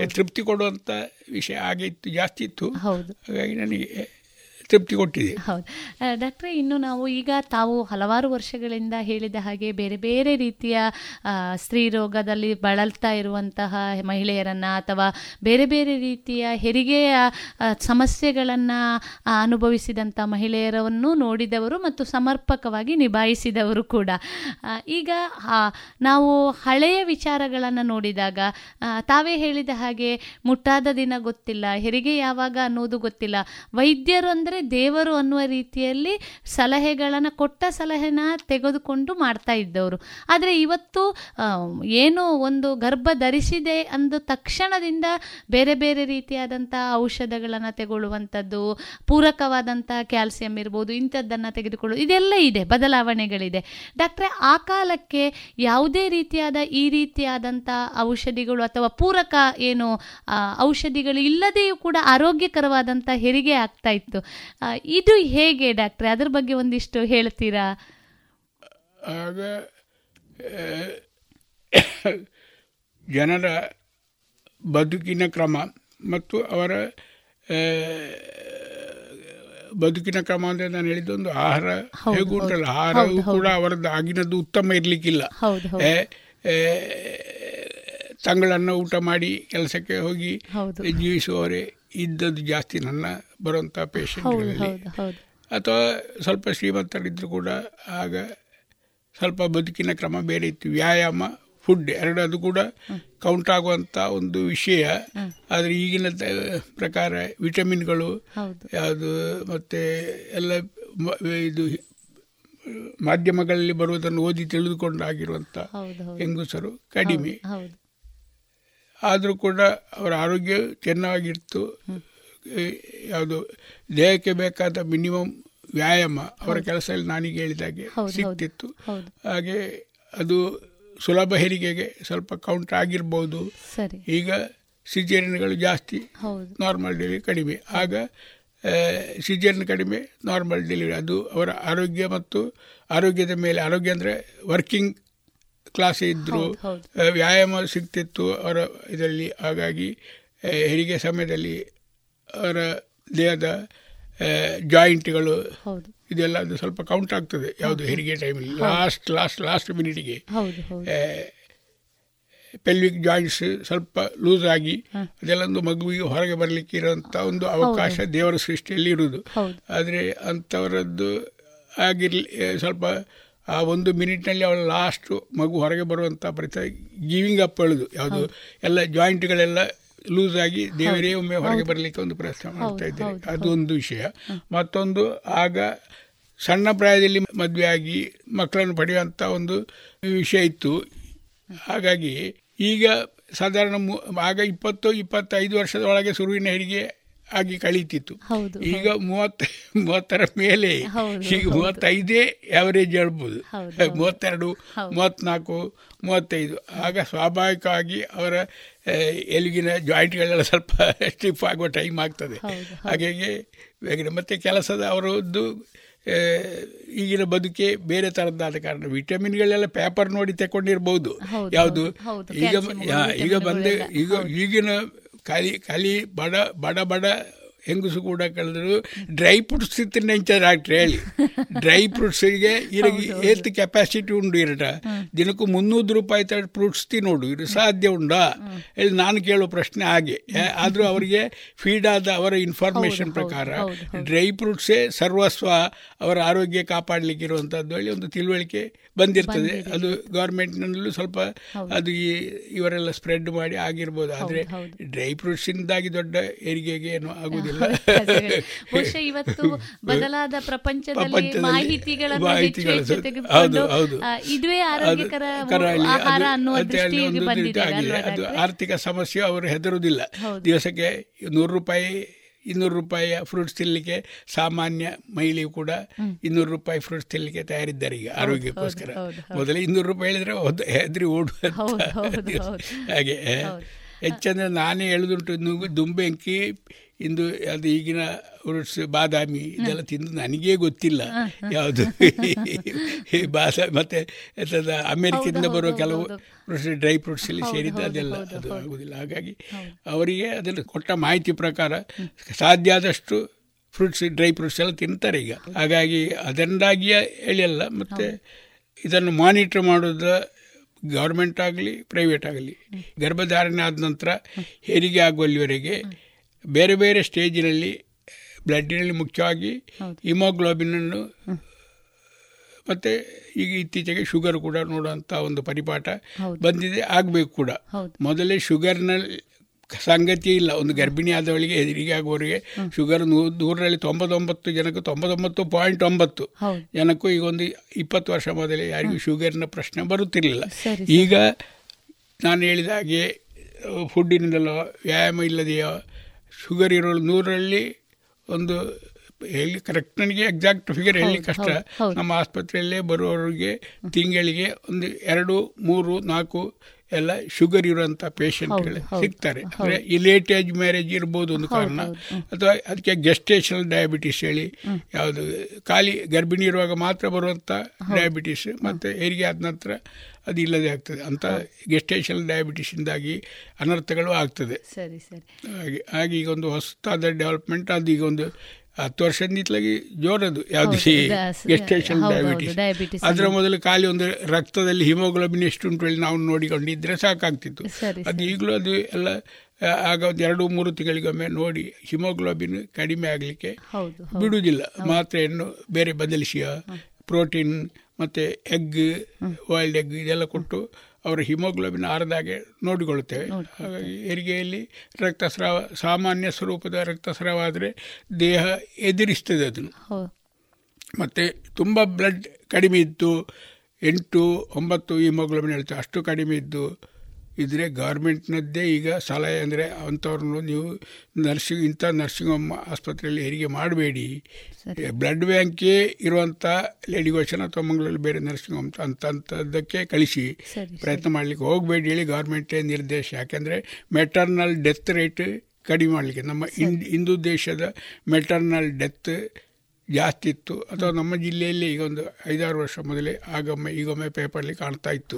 ತೃಪ್ತಿ ಕೊಡುವಂತ ವಿಷಯ ಆಗಿತ್ತು ಇತ್ತು ಜಾಸ್ತಿ ಇತ್ತು. ಹೌದು. ಹಾಗಾಗಿ ನನಗೆ ತೃಪ್ತಿ ಕೊಟ್ಟಿದೆ. ಹೌದು. ಡಾಕ್ಟ್ರೆ, ಇನ್ನು ನಾವು ಈಗ ತಾವು ಹಲವಾರು ವರ್ಷಗಳಿಂದ ಹೇಳಿದ ಹಾಗೆ ಬೇರೆ ಬೇರೆ ರೀತಿಯ ಸ್ತ್ರೀ ರೋಗದಲ್ಲಿ ಬಳಲ್ತಾ ಇರುವಂತಹ ಮಹಿಳೆಯರನ್ನ ಅಥವಾ ಬೇರೆ ಬೇರೆ ರೀತಿಯ ಹೆರಿಗೆಯ ಸಮಸ್ಯೆಗಳನ್ನ ಅನುಭವಿಸಿದಂತಹ ಮಹಿಳೆಯರನ್ನು ನೋಡಿದವರು ಮತ್ತು ಸಮರ್ಪಕವಾಗಿ ನಿಭಾಯಿಸಿದವರು ಕೂಡ. ಈಗ ನಾವು ಹಳೆಯ ವಿಚಾರಗಳನ್ನು ನೋಡಿದಾಗ ತಾವೇ ಹೇಳಿದ ಹಾಗೆ ಮುಟ್ಟಾದ ದಿನ ಗೊತ್ತಿಲ್ಲ, ಹೆರಿಗೆ ಯಾವಾಗ ಅನ್ನೋದು ಗೊತ್ತಿಲ್ಲ. ವೈದ್ಯರು ಅಂದರೆ ದೇವರು ಅನ್ನುವ ರೀತಿಯಲ್ಲಿ ಸಲಹೆಗಳನ್ನು ಕೊಟ್ಟ ಸಲಹೆನ ತೆಗೆದುಕೊಂಡು ಮಾಡ್ತಾ ಇದ್ದವರು. ಆದರೆ ಇವತ್ತು ಏನು ಒಂದು ಗರ್ಭ ಧರಿಸಿದೆ ಅಂದ ತಕ್ಷಣದಿಂದ ಬೇರೆ ಬೇರೆ ರೀತಿಯಾದಂಥ ಔಷಧಗಳನ್ನು ತಗೊಳ್ಳುವಂಥದ್ದು, ಪೂರಕವಾದಂಥ ಕ್ಯಾಲ್ಸಿಯಂ ಇರ್ಬೋದು, ಇಂಥದ್ದನ್ನು ತೆಗೆದುಕೊಳ್ಳೋದು ಇದೆಲ್ಲ ಇದೆ, ಬದಲಾವಣೆಗಳಿದೆ. ಡಾಕ್ಟ್ರೆ, ಆ ಕಾಲಕ್ಕೆ ಯಾವುದೇ ರೀತಿಯಾದ ಈ ರೀತಿಯಾದಂಥ ಔಷಧಿಗಳು ಅಥವಾ ಪೂರಕ ಏನು ಔಷಧಿಗಳು ಇಲ್ಲದೆಯೂ ಕೂಡ ಆರೋಗ್ಯಕರವಾದಂಥ ಹೆರಿಗೆ ಆಗ್ತಾ ಇತ್ತು. ಇದು ಹೇಗೆ ಡಾಕ್ಟ್ರೆ? ಅದ್ರ ಬಗ್ಗೆ ಒಂದಿಷ್ಟು ಹೇಳ್ತೀರಾ? ಆಗ ಜನರ ಬದುಕಿನ ಕ್ರಮ ಮತ್ತು ಅವರ ಬದುಕಿನ ಕ್ರಮ ಅಂದರೆ ನಾನು ಹೇಳಿದ್ದೊಂದು ಆಹಾರ ಹೇಗೂ ಉಂಟಲ್ಲ ಆಹಾರವು ಕೂಡ ಅವರದ್ದು ಆಗಿನದ್ದು ಉತ್ತಮ ಇರಲಿಕ್ಕಿಲ್ಲ. ತಂಗಳನ್ನು ಊಟ ಮಾಡಿ ಕೆಲಸಕ್ಕೆ ಹೋಗಿ. ಜೀವಿಸುವವರೇ ಇದ್ದದ್ದು ಜಾಸ್ತಿ ನನ್ನ ಬರುವಂಥ ಪೇಷಂಟ್ಗಳಲ್ಲಿ ಅಥವಾ ಸ್ವಲ್ಪ ಶ್ರೀಮಂತರಿದ್ದರೂ ಕೂಡ ಆಗ ಸ್ವಲ್ಪ ಬದುಕಿನ ಕ್ರಮ ಬೇರೆ ಇತ್ತು. ವ್ಯಾಯಾಮ ಫುಡ್ ಎರಡದು ಅದು ಕೂಡ ಕೌಂಟ್ ಆಗುವಂಥ ಒಂದು ವಿಷಯ. ಆದರೆ ಈಗಿನ ಪ್ರಕಾರ ವಿಟಮಿನ್ಗಳು. ಯಾವುದು ಮತ್ತು ಎಲ್ಲ ಇದು ಮಾಧ್ಯಮಗಳಲ್ಲಿ ಬರುವುದನ್ನು ಓದಿ ತಿಳಿದುಕೊಂಡಾಗಿರುವಂಥ. ಹೆಂಗಸರು ಕಡಿಮೆ. ಆದರೂ ಕೂಡ ಅವರ ಆರೋಗ್ಯ ಚೆನ್ನಾಗಿತ್ತು. ಯಾವುದು ದೇಹಕ್ಕೆ ಬೇಕಾದ ಮಿನಿಮಮ್ ವ್ಯಾಯಾಮ ಅವರ ಕೆಲಸದಲ್ಲಿ ನಾನೀಗ ಹೇಳಿದಾಗೆ. ಸಿಗ್ತಿತ್ತು. ಹಾಗೆ ಅದು ಸುಲಭ ಹೆರಿಗೆಗೆ ಸ್ವಲ್ಪ ಕೌಂಟ್ ಆಗಿರ್ಬೋದು. ಈಗ ಸಿಜೇರಿಯನ್ಗಳು ಜಾಸ್ತಿ ನಾರ್ಮಲ್ ಡೆಲಿವರಿ ಕಡಿಮೆ. ಆಗ ಸಿಜೇರಿಯನ್ ಕಡಿಮೆ ನಾರ್ಮಲ್ ಡೆಲಿವರಿ ಅದು ಅವರ ಆರೋಗ್ಯ ಮತ್ತು ಆರೋಗ್ಯದ ಮೇಲೆ ಆರೋಗ್ಯ ಅಂದರೆ ವರ್ಕಿಂಗ್ ಕ್ಲಾಸ್ ಇದ್ದರು. ವ್ಯಾಯಾಮ ಸಿಗ್ತಿತ್ತು ಅವರ ಇದರಲ್ಲಿ. ಹಾಗಾಗಿ ಹೆರಿಗೆ ಸಮಯದಲ್ಲಿ ಅವರ ದೇಹದ ಜಾಯಿಂಟ್ಗಳು ಇದೆಲ್ಲ ಅದು ಸ್ವಲ್ಪ ಕೌಂಟ್ ಆಗ್ತದೆ ಯಾವುದು ಹೆರಿಗೆ ಟೈಮಲ್ಲಿ ಲಾಸ್ಟ್ ಲಾಸ್ಟ್ ಲಾಸ್ಟ್ ಮಿನಿಟಿಗೆ ಪೆಲ್ವಿಕ್ ಜಾಯಿಂಟ್ಸ್ ಸ್ವಲ್ಪ ಲೂಸ್ ಆಗಿ ಅದೆಲ್ಲೊಂದು ಮಗುವಿಗೆ ಹೊರಗೆ ಬರಲಿಕ್ಕೆ ಇರೋಂಥ ಒಂದು ಅವಕಾಶ ದೇವರ ಸೃಷ್ಟಿಯಲ್ಲಿ ಇರುವುದು. ಆದರೆ ಅಂಥವರದ್ದು ಆಗಿರಲಿ ಸ್ವಲ್ಪ ಆ ಒಂದು ಮಿನಿಟ್ನಲ್ಲಿ ಅವಳ ಲಾಸ್ಟು ಮಗು ಹೊರಗೆ ಬರುವಂಥ ಪರಿಸ್ಥಿತಿ ಗಿವಿಂಗ್ ಅಪ್ ಹೇಳೋದು ಯಾವುದು ಎಲ್ಲ ಜಾಯಿಂಟ್ಗಳೆಲ್ಲ ಲೂಸ್ ಆಗಿ ದೇವರೇ ಒಮ್ಮೆ ಹೊರಗೆ ಬರಲಿಕ್ಕೆ ಒಂದು ಪ್ರಯತ್ನ ಮಾಡ್ತಾ ಇದ್ದಾರೆ. ಅದು ಒಂದು ವಿಷಯ. ಮತ್ತೊಂದು ಆಗ ಸಣ್ಣ ಪ್ರಾಯದಲ್ಲಿ ಮದುವೆ ಆಗಿ ಮಕ್ಕಳನ್ನು ಪಡೆಯುವಂಥ ಒಂದು ವಿಷಯ ಇತ್ತು. ಹಾಗಾಗಿ ಈಗ ಸಾಧಾರಣ ಮು- ಆಗ ಇಪ್ಪತ್ತು ಇಪ್ಪತ್ತೈದು ವರ್ಷದ ಒಳಗೆ ಶುರುವಿನ ಹೆರಿಗೆ ಆಗಿ ಕಳೀತಿತ್ತು. ಈಗ ಮೂವತ್ತ ಮೂವತ್ತರ ಮೇಲೆ ಈಗ ಮೂವತ್ತೈದೇ ಆವರೇಜ್ ಹೇಳ್ಬೋದು. ಮೂವತ್ತೆರಡು ಮೂವತ್ತ್ನಾಲ್ಕು ಮೂವತ್ತೈದು. ಆಗ ಸ್ವಾಭಾವಿಕವಾಗಿ ಅವರ ಎಲುಗಿನ ಜಾಯಿಂಟ್ಗಳೆಲ್ಲ ಸ್ವಲ್ಪ ಸ್ಟಿಫ್ ಆಗುವ ಟೈಮ್ ಆಗ್ತದೆ. ಹಾಗಾಗಿ ಬೇಗನೆ ಮತ್ತೆ ಕೆಲಸದ ಅವರದ್ದು ಈಗಿನ ಬದುಕೆ ಬೇರೆ ಥರದ್ದಾದ ಕಾರಣ ವಿಟಮಿನ್ಗಳೆಲ್ಲ ಪೇಪರ್ ನೋಡಿ ತಗೊಂಡಿರ್ಬೋದು ಯಾವುದು? ಈಗ ಈಗ ಬಂದೆ ಈಗ ಈಗಿನ කලි කලි බඩ බඩ බඩ ಹೆಂಗಸು ಕೂಡ ಕಳೆದ್ರು ಡ್ರೈ ಫ್ರೂಟ್ಸ್ ತಿನ್ನಂಚ ಡಾಕ್ಟ್ರ್ ಹೇಳಿ. ಡ್ರೈ ಫ್ರೂಟ್ಸಿಗೆ ಇರಗಿ ಏತ್ ಕೆಪಾಸಿಟಿ ಉಂಡು ಇರಟ. ದಿನಕ್ಕೂ ಮುನ್ನೂರು ರೂಪಾಯಿ ತಡ ಫ್ರೂಟ್ಸ್ ತಿನ್ನೋಡು ಇದು ಸಾಧ್ಯ ಉಂಡಾ ಹೇಳಿ ನಾನು ಕೇಳೋ ಪ್ರಶ್ನೆ ಹಾಗೆ. ಆದರೂ ಅವರಿಗೆ ಫೀಡ್ ಆದ ಅವರ ಇನ್ಫಾರ್ಮೇಶನ್ ಪ್ರಕಾರ ಡ್ರೈ ಫ್ರೂಟ್ಸೇ ಸರ್ವಸ್ವ ಅವರ ಆರೋಗ್ಯ ಕಾಪಾಡಲಿಕ್ಕೆ ಇರುವಂಥದ್ದು ಹೇಳಿ ಒಂದು ತಿಳುವಳಿಕೆ ಬಂದಿರ್ತದೆ. ಅದು ಗೌರ್ಮೆಂಟ್ನಲ್ಲೂ ಸ್ವಲ್ಪ ಅದು ಈ ಇವರೆಲ್ಲ ಸ್ಪ್ರೆಡ್ ಮಾಡಿ ಆಗಿರ್ಬೋದು. ಆದರೆ ಡ್ರೈ ಫ್ರೂಟ್ಸಿಂದಾಗಿ ದೊಡ್ಡ ಏರಿಗೆಗೆ ಏನು ಆಗುವುದಿಲ್ಲ. ಬಹುಶಃ ಇವತ್ತು ಬದಲಾದ ಪ್ರಪಂಚದಲ್ಲಿ ಮಾಹಿತಿಗಳನ್ನು ಹೆಚ್ಚು ಮಾಹಿತಿಗಳು ಹೆಚ್ಚು ತೆಗೆದುಕೊಂಡು ಹೌದು. ಇದುವೇ ಆರೋಗ್ಯಕರ ಆಹಾರ ಅನ್ನುವ ಅದು ಆರ್ಥಿಕ ಸಮಸ್ಯೆ ಅವರು ಹೆದರುವುದಿಲ್ಲ. ದಿವಸಕ್ಕೆ ನೂರು ರೂಪಾಯಿ ಇನ್ನೂರು ರೂಪಾಯಿಯ ಫ್ರೂಟ್ಸ್ ತಿನ್ನಲಿಕ್ಕೆ ಸಾಮಾನ್ಯ ಮಹಿಳೆಯು ಕೂಡ ಇನ್ನೂರು ರೂಪಾಯಿ ಫ್ರೂಟ್ಸ್ ತಿನ್ನಲಿಕ್ಕೆ ತಯಾರಿದ್ದಾರೆ ಈಗ ಆರೋಗ್ಯಕ್ಕೋಸ್ಕರ. ಮೊದಲೇ ಇನ್ನೂರು ರೂಪಾಯಿ ಹೇಳಿದ್ರೆ ಹೆದ್ರಿ ಓಡುವ. ಹಾಗೆ ಹೆಚ್ಚಂದ್ರೆ ನಾನೇ ಹೇಳುದುಂಟು ದುಂಬೆಂಕಿ ಇಂದು ಅದು ಈಗಿನ ಫ್ರೂಟ್ಸ್ ಬಾದಾಮಿ ಇದೆಲ್ಲ ತಿಂದು ನನಗೇ ಗೊತ್ತಿಲ್ಲ ಯಾವುದು. ಈ ಬಾದಾಮಿ ಮತ್ತೆ ಅಮೇರಿಕದಿಂದ ಬರುವ ಕೆಲವು ಫ್ರೂಟ್ಸ್ ಡ್ರೈ ಫ್ರೂಟ್ಸ್ ಅಲ್ಲಿ ಸೇರಿದ್ದು ಅದೆಲ್ಲ ಅದು ಆಗುದಿಲ್ಲ ಹಾಗಾಗಿ ಅವರಿಗೆ ಅದನ್ನು ಕೊಟ್ಟ ಮಾಹಿತಿ ಪ್ರಕಾರ ಸಾಧ್ಯ ಆದಷ್ಟು ಫ್ರೂಟ್ಸ್ ಡ್ರೈ ಫ್ರೂಟ್ಸ್ ಎಲ್ಲ ತಿಂತಾರೆ ಈಗ. ಹಾಗಾಗಿ ಅದರಿಂದಾಗಿಯೇ ಹೇಳಿಯಲ್ಲ ಮತ್ತು ಇದನ್ನು ಮಾನಿಟರ್ ಮಾಡೋದು ಗೌರ್ಮೆಂಟ್ ಆಗಲಿ ಪ್ರೈವೇಟ್ ಆಗಲಿ ಗರ್ಭಧಾರಣೆ ಆದ ನಂತರ ಹೆರಿಗೆ ಆಗುವಲ್ಲಿವರೆಗೆ ಬೇರೆ ಬೇರೆ ಸ್ಟೇಜಿನಲ್ಲಿ ಬ್ಲಡ್ಡಿನಲ್ಲಿ ಮುಖ್ಯವಾಗಿ ಹಿಮೋಗ್ಲೋಬಿನನ್ನು ಮತ್ತು ಈಗ ಇತ್ತೀಚೆಗೆ ಶುಗರ್ ಕೂಡ ನೋಡುವಂಥ ಒಂದು ಪರಿಪಾಠ ಬಂದಿದೆ ಆಗಬೇಕು ಕೂಡ. ಮೊದಲೇ ಶುಗರ್ನಲ್ಲಿ ಸಂಗತಿ ಇಲ್ಲ. ಒಂದು ಗರ್ಭಿಣಿ ಆದವಳಿಗೆ ಹೆದರಿಗೆ ಆಗುವವರಿಗೆ ಶುಗರ್ ನೂ ನೂರರಲ್ಲಿ ತೊಂಬತ್ತೊಂಬತ್ತು ಜನಕ್ಕೆ ತೊಂಬತ್ತೊಂಬತ್ತು ಪಾಯಿಂಟ್ ಒಂಬತ್ತು ಜನಕ್ಕೂ ಈಗ ಒಂದು ಇಪ್ಪತ್ತು ವರ್ಷ ಮೊದಲೇ ಯಾರಿಗೂ ಶುಗರ್ನ ಪ್ರಶ್ನೆ ಬರುತ್ತಿರಲಿಲ್ಲ. ಈಗ ನಾನು ಹೇಳಿದ ಹಾಗೆ ಫುಡ್ಡಿನಿಂದಲೋ ವ್ಯಾಯಾಮ ಇಲ್ಲದೆಯೋ ಶುಗರ್ ಇರೋ ನೂರರಲ್ಲಿ ಒಂದು ಹೇಳಿ ಕರೆಕ್ಟ್ ನನಗೆ ಎಕ್ಸಾಕ್ಟ್ ಫಿಗರ್ ಹೇಳಿ ಕಷ್ಟ ನಮ್ಮ ಆಸ್ಪತ್ರೆಯಲ್ಲೇ ಬರುವವರಿಗೆ ತಿಂಗಳಿಗೆ ಒಂದು ಎರಡು ಮೂರು ನಾಲ್ಕು ಎಲ್ಲ ಶುಗರ್ ಇರುವಂತ ಪೇಷಂಟ್ ಸಿಗ್ತಾರೆ. ಅಂದ್ರೆ ಈ ಲೇಟ್ ಏಜ್ ಮ್ಯಾರೇಜ್ ಇರ್ಬೋದು ಒಂದು ಕಾರಣ. ಅಥವಾ ಅದಕ್ಕೆ ಗೆಸ್ಟೇಷನಲ್ ಡಯಾಬಿಟಿಸ್ ಹೇಳಿ ಯಾವುದು ಖಾಲಿ ಗರ್ಭಿಣಿ ಇರುವಾಗ ಮಾತ್ರ ಬರುವಂತ ಡಯಾಬಿಟಿಸ್ ಮತ್ತೆ ಹೆರಿಗೆ ಆದ ನಂತರ ಅದು ಇಲ್ಲದೆ ಆಗ್ತದೆ. ಅಂತ ಗೆಸ್ಟೇಷನಲ್ ಡಯಾಬಿಟಿಸಿಂದಾಗಿ ಅನರ್ಥಗಳು ಆಗ್ತದೆ. ಸರಿ ಸರಿ. ಹಾಗೆ ಹಾಗೆ ಈಗ ಒಂದು ಹೊಸದಾದ ಡೆವಲಪ್ಮೆಂಟ್ ಅದು ಈಗ ಒಂದು ಹತ್ತು ವರ್ಷದಿಂದಲಾಗಿ ಜೋರದು. ಯಾವುದು ಗೆಸ್ಟೇಷನ್ ಡಯಾಬಿಟಿಸ್ ಅದರ ಮೊದಲು ಖಾಲಿ ಒಂದು ರಕ್ತದಲ್ಲಿ ಹಿಮೋಗ್ಲೋಬಿನ್ ಎಷ್ಟು ಉಂಟು ಹೇಳಿ ನಾವು ನೋಡಿಕೊಂಡಿದ್ರೆ ಸಾಕಾಗ್ತಿತ್ತು. ಅದು ಈಗಲೂ ಅದು ಎಲ್ಲ ಆಗ ಒಂದು ಎರಡು ಮೂರು ತಿಂಗಳಿಗೊಮ್ಮೆ ನೋಡಿ ಹಿಮೋಗ್ಲೋಬಿನ್ ಕಡಿಮೆ ಆಗಲಿಕ್ಕೆ ಬಿಡುವುದಿಲ್ಲ. ಮಾತ್ರೆಯನ್ನು ಬೇರೆ ಬದಲಿಸಿಯ ಪ್ರೋಟೀನ್ ಮತ್ತು ಎಗ್ ಬಾಯ್ಲ್ಡ್ ಎಗ್ ಇದೆಲ್ಲ ಕೊಟ್ಟು ಅವರ ಹಿಮೋಗ್ಲೋಬಿನ್ ಆರದಾಗೆ ನೋಡಿಕೊಳ್ಳುತ್ತೇವೆ. ಹಾಗಾಗಿ ಹೆರಿಗೆಯಲ್ಲಿ ರಕ್ತಸ್ರಾವ ಸಾಮಾನ್ಯ ಸ್ವರೂಪದ ರಕ್ತಸ್ರಾವ ಆದರೆ ದೇಹ ಎದುರಿಸ್ತದೆ ಅದನ್ನು. ಮತ್ತು ತುಂಬ ಬ್ಲಡ್ ಕಡಿಮೆ ಇತ್ತು ಎಂಟು ಒಂಬತ್ತು ಹಿಮೋಗ್ಲೋಬಿನ್ ಹೇಳ್ತೇವೆ ಅಷ್ಟು ಕಡಿಮೆ ಇದ್ದು ಇದ್ರೆ ಗೌರ್ಮೆಂಟ್ನದ್ದೇ ಈಗ ಸಲಹೆ ಅಂದರೆ ಅಂಥವ್ರನ್ನು ನೀವು ನರ್ಸಿಂಗ್ ಇಂಥ ನರ್ಸಿಂಗ್ ಹೋಮ್ ಆಸ್ಪತ್ರೆಯಲ್ಲಿ ಹೆರಿಗೆ ಮಾಡಬೇಡಿ. ಬ್ಲಡ್ ಬ್ಯಾಂಕೇ ಇರುವಂಥ ಲೇಡಿಗೋಶನ್ ಅಥವಾ ಮಂಗಳೂರಲ್ಲಿ ಬೇರೆ ನರ್ಸಿಂಗ್ ಹೋಮ್ ಅಂತ ಅಂಥದ್ದಕ್ಕೆ ಕಳಿಸಿ ಪ್ರಯತ್ನ ಮಾಡಲಿಕ್ಕೆ ಹೋಗಬೇಡಿ ಹೇಳಿ ಗೌರ್ಮೆಂಟೇ ನಿರ್ದೇಶ. ಯಾಕೆಂದರೆ ಮೆಟರ್ನಲ್ ಡೆತ್ ರೇಟ್ ಕಡಿಮೆ ಮಾಡಲಿಕ್ಕೆ ನಮ್ಮ ಹಿಂದೂ ದೇಶದ ಮೆಟರ್ನಲ್ ಡೆತ್ ಜಾಸ್ತಿ ಇತ್ತು. ಅಥವಾ ನಮ್ಮ ಜಿಲ್ಲೆಯಲ್ಲಿ ಈಗ ಒಂದು ಐದಾರು ವರ್ಷ ಮೊದಲೇ ಆಗೊಮ್ಮೆ ಈಗೊಮ್ಮೆ ಪೇಪರ್ಲಿ ಕಾಣ್ತಾ ಇತ್ತು.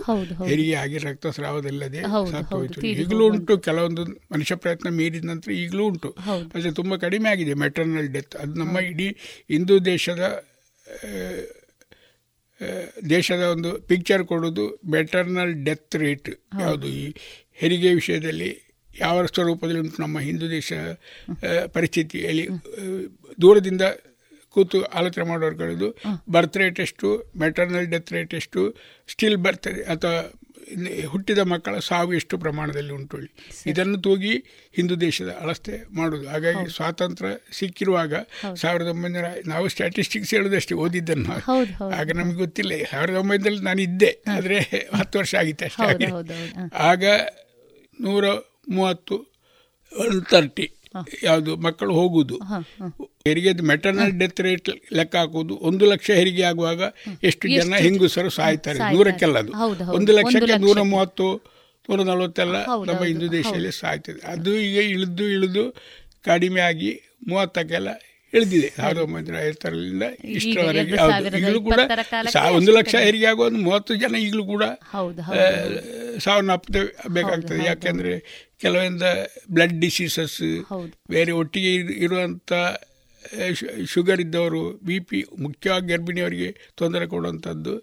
ಹೆರಿಗೆ ಆಗಿ ರಕ್ತಸ್ರಾವದಲ್ಲದೆ ಸತ್ತೋಯ್ತು ಈಗಲೂ ಉಂಟು. ಕೆಲವೊಂದು ಮನುಷ್ಯ ಪ್ರಯತ್ನ ಮೀರಿದ ನಂತರ ಈಗಲೂ ಉಂಟು. ಆದರೆ ತುಂಬ ಕಡಿಮೆ ಆಗಿದೆ. ಮೆಟರ್ನಲ್ ಡೆತ್ ಅದು ನಮ್ಮ ಇಡೀ ಹಿಂದೂ ದೇಶದ ದೇಶದ ಒಂದು ಪಿಕ್ಚರ್ ಕೊಡೋದು ಮೆಟರ್ನಲ್ ಡೆತ್ ರೇಟ್ ಯಾವುದು? ಈ ಹೆರಿಗೆ ವಿಷಯದಲ್ಲಿ ಯಾವ ಸ್ವರೂಪದಲ್ಲಿ ಉಂಟು ನಮ್ಮ ಹಿಂದೂ ದೇಶ ಪರಿಸ್ಥಿತಿಯಲ್ಲಿ? ದೂರದಿಂದ ಕೂತು ಆಲೋಚನೆ ಮಾಡೋರ್ಗಳದು ಬರ್ತ್ ರೇಟ್ ಎಷ್ಟು ಮೆಟರ್ನಲ್ ಡೆತ್ ರೇಟ್ ಎಷ್ಟು ಸ್ಟಿಲ್ ಬರ್ತ್ ಅಥವಾ ಹುಟ್ಟಿದ ಮಕ್ಕಳ ಸಾವು ಎಷ್ಟು ಪ್ರಮಾಣದಲ್ಲಿ ಉಂಟು ಇದನ್ನು ತೂಗಿ ಹಿಂದೂ ದೇಶದ ಅಳಸ್ತೆ ಮಾಡೋದು. ಹಾಗಾಗಿ ಸ್ವಾತಂತ್ರ್ಯ ಸಿಕ್ಕಿರುವಾಗ ಸಾವಿರದ ಒಂಬೈನೂರ ನಾವು ಸ್ಟ್ಯಾಟಿಸ್ಟಿಕ್ಸ್ ಹೇಳೋದಷ್ಟೇ ಓದಿದ್ದನ್ನು ಆಗ ನಮಗೆ ಗೊತ್ತಿಲ್ಲ. ಸಾವಿರದ ಒಂಬೈನೂರಲ್ಲಿ ನಾನು ಇದ್ದೆ ಆದರೆ ಹತ್ತು ವರ್ಷ ಆಗಿತ್ತು ಅಷ್ಟೇ ಆಗ ನೂರ ಮೂವತ್ತು ಒನ್ ತರ್ಟಿ ಯಾವುದು ಮಕ್ಕಳು ಹೋಗುವುದು ಹೆರಿಗೆ ಮೆಟರ್ನಲ್ ಡೆತ್ ರೇಟ್ ಲೆಕ್ಕ ಹಾಕುವುದು. ಒಂದು ಲಕ್ಷ ಹೆರಿಗೆ ಆಗುವಾಗ ಎಷ್ಟು ಜನ ಹೆಂಗುಸರು ಸಾಯ್ತಾರೆ? ನೂರಕ್ಕೆಲ್ಲ ಅದು. ಒಂದು ಲಕ್ಷಕ್ಕೆ ನೂರ ಮೂವತ್ತು ನೂರ ನಲವತ್ತೆಲ್ಲ ನಮ್ಮ ಹಿಂದೂ ದೇಶದಲ್ಲಿ ಸಾಯ್ತದೆ. ಅದು ಈಗ ಇಳಿದು ಇಳಿದು ಕಡಿಮೆ ಆಗಿ ಮೂವತ್ತಕ್ಕೆಲ್ಲ ಇಳಿದಿದೆ. ಸಾವಿರದ ಒಂಬೈನೂರ ಐವತ್ತರಿಂದ ಇಷ್ಟರವರೆಗೆ ಈಗಲೂ ಕೂಡ ಒಂದು ಲಕ್ಷ ಹೆರಿಗೆ ಆಗುವ ಒಂದು ಮೂವತ್ತು ಜನ ಈಗಲೂ ಕೂಡ ಸಾವಿರ ಬೇಕಾಗ್ತದೆ. ಯಾಕೆಂದರೆ ಕೆಲವೊಂದು ಬ್ಲಡ್ ಡಿಸೀಸಸ್ ಬೇರೆ ಒಟ್ಟಿಗೆ ಇರುವಂಥ ಶುಗರ್ ಇದ್ದವರು ಬಿ ಪಿ ಮುಖ್ಯವಾಗಿ ಗರ್ಭಿಣಿಯವರಿಗೆ ತೊಂದರೆ ಕೊಡುವಂಥದ್ದು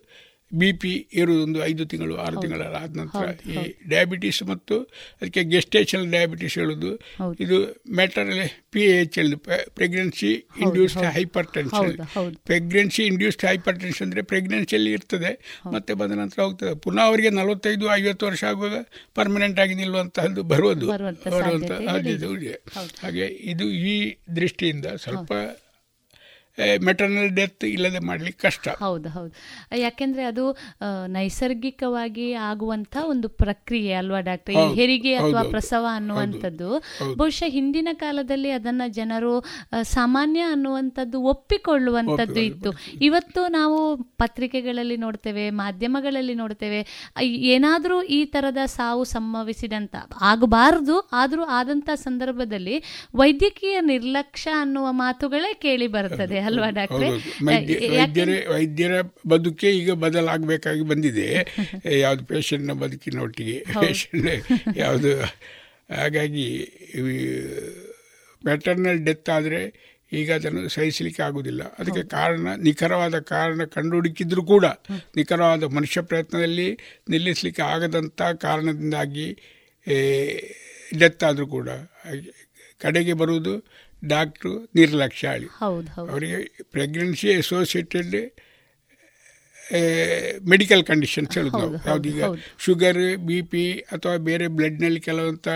ಬಿ ಪಿ ಇರುವುದೊಂದು ಐದು ತಿಂಗಳು ಆರು ತಿಂಗಳ ಆದ ನಂತರ ಈ ಡಯಾಬಿಟೀಸ್ ಮತ್ತು ಅದಕ್ಕೆ ಗೆಸ್ಟೇಷನ್ ಡಯಾಬಿಟೀಸ್ ಹೇಳೋದು ಇದು ಮ್ಯಾಟರ್ಲಿ P H L pregnancy induced hypertension pregnancy induced hypertension ಅಂದರೆ ಪ್ರೆಗ್ನೆನ್ಸಿಯಲ್ಲಿ ಇರ್ತದೆ ಮತ್ತೆ ಬಂದ ನಂತರ ಹೋಗ್ತದೆ. ಪುನಃ ಅವರಿಗೆ ನಲವತ್ತೈದು ಐವತ್ತು ವರ್ಷ ಆಗುವಾಗ ಪರ್ಮನೆಂಟ್ ಆಗಿ ನಿಲ್ಲುವಂತಹದ್ದು ಬರುವುದು. ಬರುವಂಥ ಹಾಗೆ ಇದು ಈ ದೃಷ್ಟಿಯಿಂದ ಸ್ವಲ್ಪ ಮೆಟರ್ನಲ್ ಡೆತ್ ಇಲ್ಲದೆ ಮಾಡ್ಲಿಕ್ಕೆ ಕಷ್ಟ. ಹೌದು ಹೌದು. ಯಾಕೆಂದ್ರೆ ಅದು ನೈಸರ್ಗಿಕವಾಗಿ ಆಗುವಂತ ಒಂದು ಪ್ರಕ್ರಿಯೆ ಅಲ್ವಾ ಡಾಕ್ಟರ್? ಈ ಹೆರಿಗೆ ಅಥವಾ ಪ್ರಸವ ಅನ್ನುವಂಥದ್ದು. ಬಹುಶಃ ಹಿಂದಿನ ಕಾಲದಲ್ಲಿ ಅದನ್ನ ಜನರು ಸಾಮಾನ್ಯ ಅನ್ನುವಂಥದ್ದು ಒಪ್ಪಿಕೊಳ್ಳುವಂಥದ್ದು ಇತ್ತು. ಇವತ್ತು ನಾವು ಪತ್ರಿಕೆಗಳಲ್ಲಿ ನೋಡ್ತೇವೆ ಮಾಧ್ಯಮಗಳಲ್ಲಿ ನೋಡ್ತೇವೆ ಏನಾದರೂ ಈ ತರದ ಸಾವು ಸಂಭವಿಸಿದಂತ ಆಗಬಾರದು ಆದರೂ ಆದಂತ ಸಂದರ್ಭದಲ್ಲಿ ವೈದ್ಯಕೀಯ ನಿರ್ಲಕ್ಷ್ಯ ಅನ್ನುವ ಮಾತುಗಳೇ ಕೇಳಿ ಬರ್ತದೆ. ಅಲ್ವಾ ಡಾಕ್ಟ್ರೆ? ವೈದ್ಯರ ವೈದ್ಯರ ಬದುಕೆ ಈಗ ಬದಲಾಗಬೇಕಾಗಿ ಬಂದಿದೆ. ಯಾವುದು ಪೇಷಂಟ್ನ ಬದುಕಿನ ಒಟ್ಟಿಗೆ ಪೇಷಂಟ್ ಯಾವುದು ಹಾಗಾಗಿ ಮೆಟರ್ನಲ್ ಡೆತ್ ಆದರೆ ಈಗ ಅದನ್ನು ಸಹಿಸಲಿಕ್ಕೆ ಆಗುವುದಿಲ್ಲ ಅದಕ್ಕೆ ಕಾರಣ ನಿಖರವಾದ ಕಾರಣ ಕಂಡುಹುಡುಕಿದ್ರೂ ಕೂಡ ನಿಖರವಾದ ಮನುಷ್ಯ ಪ್ರಯತ್ನದಲ್ಲಿ ನಿಲ್ಲಿಸಲಿಕ್ಕೆ ಆಗದಂಥ ಕಾರಣದಿಂದಾಗಿ ಡೆತ್ ಆದರೂ ಕೂಡ. ಕಡೆಗೆ ಬರುವುದು ಡಾಕ್ಟ್ರು ನಿರ್ಲಕ್ಷಾಳಿ ಅವರಿಗೆ ಪ್ರೆಗ್ನೆನ್ಸಿ ಅಸೋಸಿಯೇಟೆಡ್ ಮೆಡಿಕಲ್ ಕಂಡೀಷನ್ಸ್ ಹೇಳಿದ್ ನಾವು. ಯಾವುದೀಗ ಶುಗರ್ ಬಿ ಪಿ ಅಥವಾ ಬೇರೆ ಬ್ಲಡ್ನಲ್ಲಿ ಕೆಲವಂಥ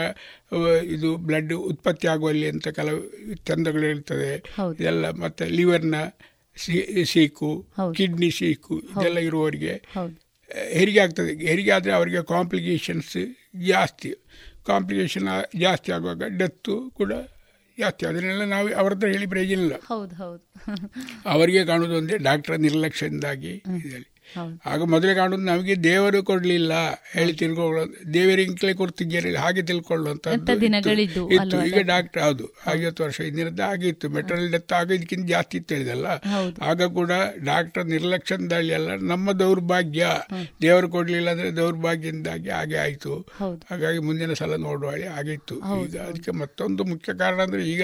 ಇದು ಬ್ಲಡ್ ಉತ್ಪತ್ತಿ ಆಗುವಲ್ಲಿ ಅಂತ ಕೆಲವು ತಂದಗಳು ಹೇಳ್ತದೆ. ಇದೆಲ್ಲ ಮತ್ತು ಲಿವರ್ನ ಸೀಕು ಕಿಡ್ನಿ ಸೀಕು ಇದೆಲ್ಲ ಇರುವವರಿಗೆ ಹೆರಿಗೆ ಆಗ್ತದೆ. ಹೆರಿಗೆ ಆದರೆ ಅವರಿಗೆ ಕಾಂಪ್ಲಿಕೇಶನ್ಸ್ ಜಾಸ್ತಿ. ಕಾಂಪ್ಲಿಕೇಶನ್ ಜಾಸ್ತಿ ಆಗುವಾಗ ಡೆತ್ತು ಕೂಡ ಜಾಸ್ತಿ ಅದನ್ನೆಲ್ಲ ನಾವು ಅವ್ರ ಹತ್ರ ಹೇಳಿ ಪ್ರಯೋಜನ ಇಲ್ಲ ಹೌದು ಹೌದು. ಅವರಿಗೆ ಕಾಣುವುದು ಒಂದೇ ಡಾಕ್ಟರ್ ನಿರ್ಲಕ್ಷ್ಯದಿಂದಾಗಿ ಹೌದು ಆಗ ಮೊದಲೇ ಕಾಣುವುದು ನಮಗೆ ದೇವರು ಕೊಡಲಿಲ್ಲ ಹೇಳಿ ತಿಳ್ಕೊಳ್ಳೋದು ದೇವರಿಂಕ್ಲೆ ಕೊಡ್ತಿದ್ದೀರಿ ಹಾಗೆ ತಿಳ್ಕೊಳ್ಳುವಂತ ಇತ್ತು. ಈಗ ಡಾಕ್ಟರ್ ಹೌದು ಐವತ್ತು ವರ್ಷ ಹಿಂದಿನದ್ದು ಹಾಗೆ ಇತ್ತು. ಮೆಟ್ರಲ್ ಡೆತ್ ಆಗ ಇದಕ್ಕಿಂತ ಜಾಸ್ತಿ ಇತ್ತು ಹೇಳಿದಲ್ಲ. ಆಗ ಕೂಡ ಡಾಕ್ಟರ್ ನಿರ್ಲಕ್ಷ್ಯದಲ್ಲಿ ಅಲ್ಲ ನಮ್ಮ ದೌರ್ಭಾಗ್ಯ ದೇವರು ಕೊಡಲಿಲ್ಲ ಅಂದ್ರೆ ದೌರ್ಭಾಗ್ಯದಿಂದಾಗಿ ಹಾಗೆ ಆಯಿತು. ಹಾಗಾಗಿ ಮುಂದಿನ ಸಲ ನೋಡುವಳಿ ಆಗಿತ್ತು ಈಗ ಅದಕ್ಕೆ ಮತ್ತೊಂದು ಮುಖ್ಯ ಕಾರಣ ಅಂದ್ರೆ ಈಗ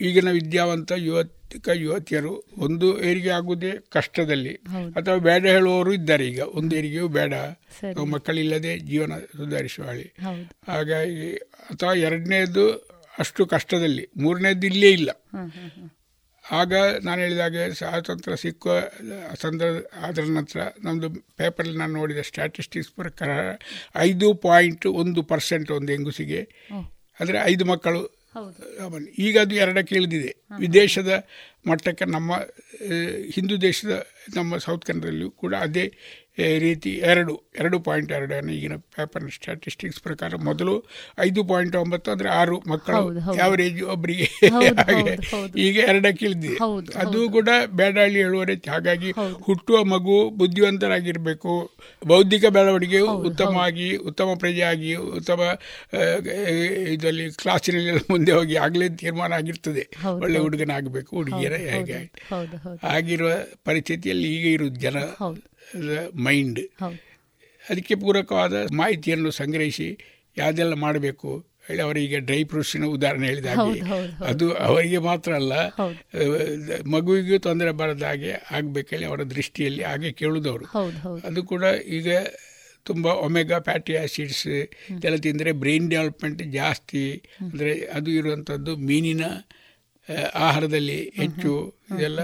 ಈಗಿನ ವಿದ್ಯಾವಂತ ಯುವಕ ಯುವತಿಯರು ಒಂದು ಏರಿಗೆ ಆಗುವುದೇ ಕಷ್ಟದಲ್ಲಿ. ಅಥವಾ ಬೇಡ ಹೇಳುವವರು ಇದ್ದಾರೆ ಈಗ. ಒಂದು ಏರಿಗೆಯೂ ಬೇಡ. ನಾವು ಮಕ್ಕಳಿಲ್ಲದೆ ಜೀವನ ಸುಧಾರಿಸುವ ಹಾಳಿ ಹೌದು. ಹಾಗಾಗಿ ಅಥವಾ ಎರಡನೇದು ಅಷ್ಟು ಕಷ್ಟದಲ್ಲಿ. ಮೂರನೇದು ಇಲ್ಲೇ ಇಲ್ಲ. ಆಗ ನಾನು ಹೇಳಿದಾಗೆ ಸ್ವಾತಂತ್ರ್ಯ ಸಿಕ್ಕ ಸಂದರ್ಭ ಅದರ ನಂತರ ನಮ್ಮದು ಪೇಪರಲ್ಲಿ ನಾನು ನೋಡಿದ ಸ್ಟ್ಯಾಟಿಸ್ಟಿಕ್ಸ್ ಪ್ರಕಾರ ಐದು ಪಾಯಿಂಟ್ ಒಂದು ಪರ್ಸೆಂಟ್ ಒಂದು ಹೆಂಗುಸಿಗೆ. ಅಂದರೆ ಐದು ಮಕ್ಕಳು ಆಮೇಲೆ ಈಗ ಅದು ಎರಡಕ್ಕೆ ಇಳಿದಿದೆ. ವಿದೇಶದ ಮಟ್ಟಕ್ಕೆ ನಮ್ಮ ಹಿಂದೂ ದೇಶದ ನಮ್ಮ ಸೌತ್ ಕನ್ನಡದಲ್ಲಿಯೂ ಕೂಡ ಅದೇ ರೀತಿ ಎರಡು ಎರಡು ಪಾಯಿಂಟ್ ಎರಡನ್ನು ಈಗಿನ ಪೇಪರ್ ಸ್ಟ್ಯಾಟಿಸ್ಟಿಕ್ಸ್ ಪ್ರಕಾರ ಮೊದಲು ಐದು ಪಾಯಿಂಟ್ ಒಂಬತ್ತು ಅಂದರೆ ಆರು ಮಕ್ಕಳು. ಆವರೇಜ್. ಯಾವರೇಜ್ ಒಬ್ಬರಿಗೆ ಹಾಗೆ. ಈಗ ಎರಡಕ್ಕೆ ಇಳಿದಿದೆ. ಅದು ಕೂಡ ಬೇಡಾಳಿ ಹೇಳುವ ರೀತಿ. ಹಾಗಾಗಿ ಹುಟ್ಟುವ ಮಗು ಬುದ್ಧಿವಂತರಾಗಿರಬೇಕು. ಬೌದ್ಧಿಕ ಬೆಳವಣಿಗೆ ಉತ್ತಮವಾಗಿ ಉತ್ತಮ ಪ್ರಜೆಯಾಗಿ ಉತ್ತಮ ಇದರಲ್ಲಿ ಕ್ಲಾಸಿನಲ್ಲಿ ಮುಂದೆ ಹೋಗಿ ಆಗಲೇ ತೀರ್ಮಾನ ಆಗಿರ್ತದೆ. ಒಳ್ಳೆ. ಹುಡುಗನಾಗಬೇಕು ಹುಡುಗಿಯರ ಹೇಗೆ. ಆಗಿರುವ ಪರಿಸ್ಥಿತಿಯಲ್ಲಿ ಈಗ ಇರುವುದು ಜನ. ಮೈಂಡ್. ಅದಕ್ಕೆ ಪೂರಕವಾದ ಮಾಹಿತಿಯನ್ನು ಸಂಗ್ರಹಿಸಿ ಯಾವುದೆಲ್ಲ ಮಾಡಬೇಕು ಹೇಳಿ ಅವರಿಗೆ ಡ್ರೈ ಫ್ರೂಟ್ಸಿನ ಉದಾಹರಣೆ ಹೇಳಿದ ಹಾಗೆ. ಅದು ಅವರಿಗೆ ಮಾತ್ರ ಅಲ್ಲ. ಮಗುವಿಗೂ ತೊಂದರೆ ಬರದ ಹಾಗೆ ಆಗಬೇಕಲ್ಲಿ ಅವರ ದೃಷ್ಟಿಯಲ್ಲಿ ಹಾಗೆ ಕೇಳುವುದವರು ಅದು ಕೂಡ ಈಗ ತುಂಬ ಒಮೆಗಾ ಫ್ಯಾಟಿ ಆಸಿಡ್ಸ್ ಇದೆಲ್ಲ ತಿಂದರೆ ಬ್ರೈನ್ ಡೆವಲಪ್ಮೆಂಟ್ ಜಾಸ್ತಿ ಅಂದರೆ ಅದು ಇರುವಂಥದ್ದು ಮೀನಿನ ಆಹಾರದಲ್ಲಿ ಹೆಚ್ಚು ಇದೆಲ್ಲ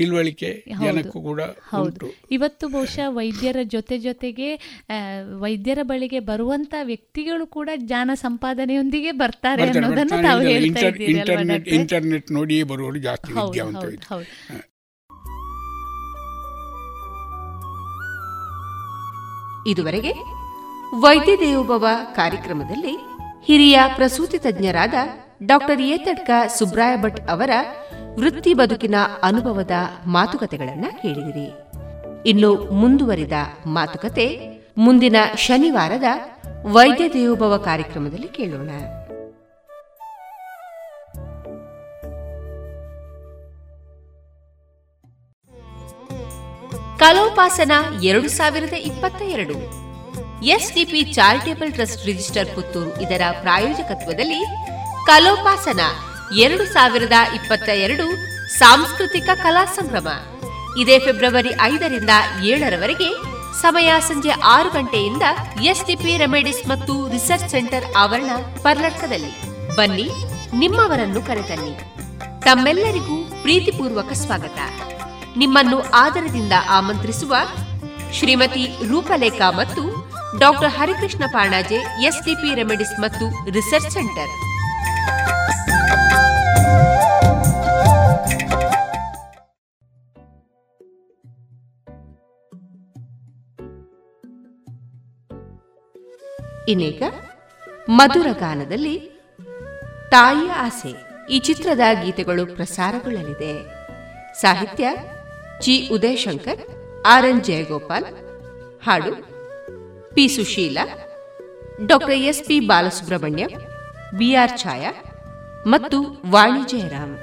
ತಿಳುವಳಿಕೆ ಹೌದು. ಜನಕ್ಕೂ ಕೂಡ ಹೌದು ಇವತ್ತು ಬಹುಶಃ ವೈದ್ಯರ ಜೊತೆ ಜೊತೆಗೆ ವೈದ್ಯರ ಬಳಿಗೆ ಬರುವಂತ ವ್ಯಕ್ತಿಗಳು ಕೂಡ ಜ್ಞಾನ ಸಂಪಾದನೆಯೊಂದಿಗೆ ಬರ್ತಾರೆ ಅನ್ನೋದನ್ನ. ತಾವು ಹೇಳ್ತಾ ಇಂಟರ್ನೆಟ್? ಇಂಟರ್ನೆಟ್ ನೋಡಿಯೇ ಬರುವವರು ಜಾಸ್ತಿ ವಿದ್ಯಾವಂತ. ಇದುವರೆಗೆ ವೈದ್ಯ ದೇವೋಭವ ಕಾರ್ಯಕ್ರಮದಲ್ಲಿ ಹಿರಿಯ ಪ್ರಸೂತಿ ತಜ್ಞರಾದ ಡಾಕ್ಟರ್ ಏತಡ್ಕ ಸುಬ್ರಾಯ ಭಟ್ ಅವರ ವೃತ್ತಿ ಬದುಕಿನ ಅನುಭವದ ಮಾತುಕತೆಗಳನ್ನು ಕೇಳಿದಿರಿ. ಇನ್ನು ಮುಂದುವರಿದ ಮಾತುಕತೆ ಮುಂದಿನ ಶನಿವಾರದ ವೈದ್ಯ ದೇವೋಭವ ಕಾರ್ಯಕ್ರಮದಲ್ಲಿ ಕೇಳೋಣ. ಕಲೋಪಾಸನ ಎರಡು ಸಾವಿರದ ಇಪ್ಪತ್ತ ಎರಡು. SDP charitable trust register Puttur ಇದರ ಪ್ರಾಯೋಜಕತ್ವದಲ್ಲಿ ಕಲೋಪಾಸನ ಎರಡು ಸಾವಿರದ ಇಪ್ಪತ್ತ ಎರಡು ಸಾಂಸ್ಕೃತಿಕ ಕಲಾ ಸಂಭ್ರಮ. ಇದೇ ಫೆಬ್ರವರಿ ಐದರಿಂದ ಏಳರವರೆಗೆ ಸಮಯ ಸಂಜೆ ಆರು ಗಂಟೆಯಿಂದ ಎಸ್ಡಿಪಿ ರೆಮಿಡಿಸ್ ಮತ್ತು ರಿಸರ್ಚ್ ಸೆಂಟರ್ ಆವರಣ ಪರ್ಲಕ್ಕದಲ್ಲಿ. ಬನ್ನಿ, ನಿಮ್ಮವರನ್ನು ಕರೆತನ್ನಿ. ತಮ್ಮೆಲ್ಲರಿಗೂ ಪ್ರೀತಿಪೂರ್ವಕ ಸ್ವಾಗತ. ನಿಮ್ಮನ್ನು ಆದರದಿಂದ ಆಮಂತ್ರಿಸುವ ಶ್ರೀಮತಿ ರೂಪಲೇಖಾ ಮತ್ತು doctor Harikrishna Panaje SDP remedies ಮತ್ತು ರಿಸರ್ಚ್ ಸೆಂಟರ್. ಇನ್ನೀಗ ಮಧುರ ಗಾನದಲ್ಲಿ ತಾಯಿಯ ಆಸೆ. ಈ ಚಿತ್ರದ ಗೀತೆಗಳು ಪ್ರಸಾರಗೊಳ್ಳಲಿದೆ. ಸಾಹಿತ್ಯ G. Udayashankar, R. N. Jayagopal, ಹಾಡು P. Susheela, doctor S. P. Balasubrahmanya BR Chhaya ಮತ್ತು ವಾಣಿ ಜಯರಾಮ್.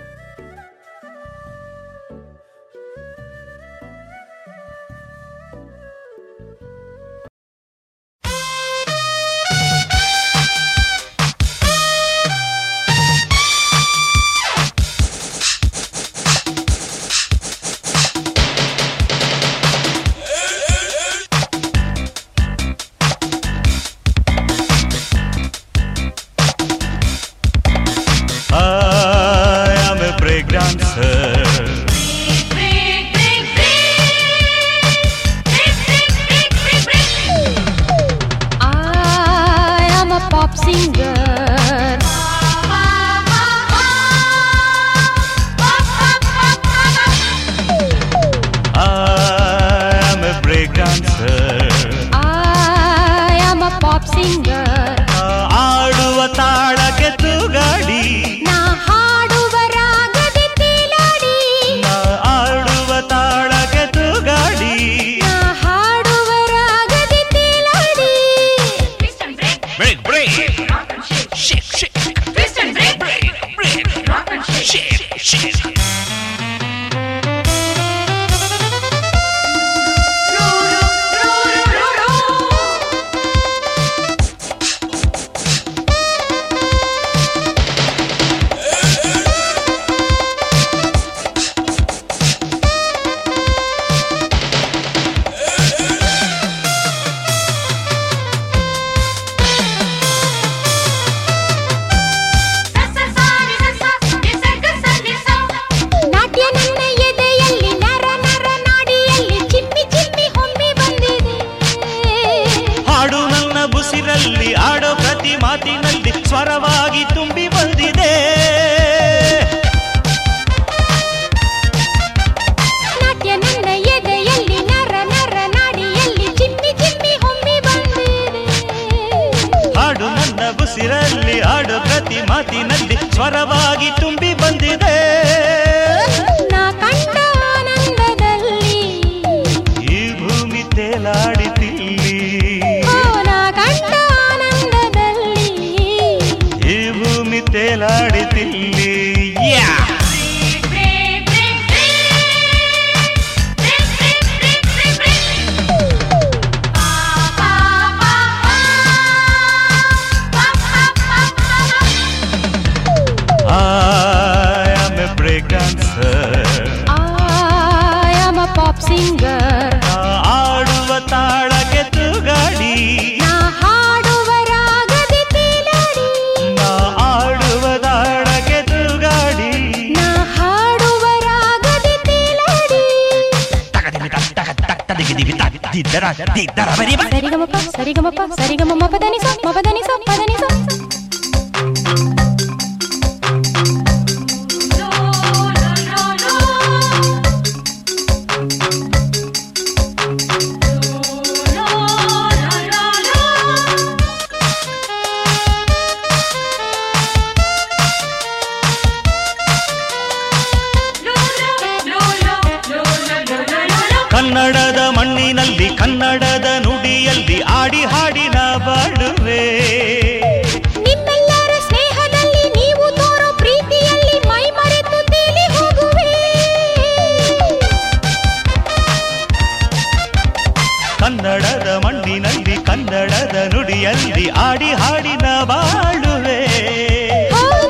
ಹಾಡಿನ ಬಾಳುವೆ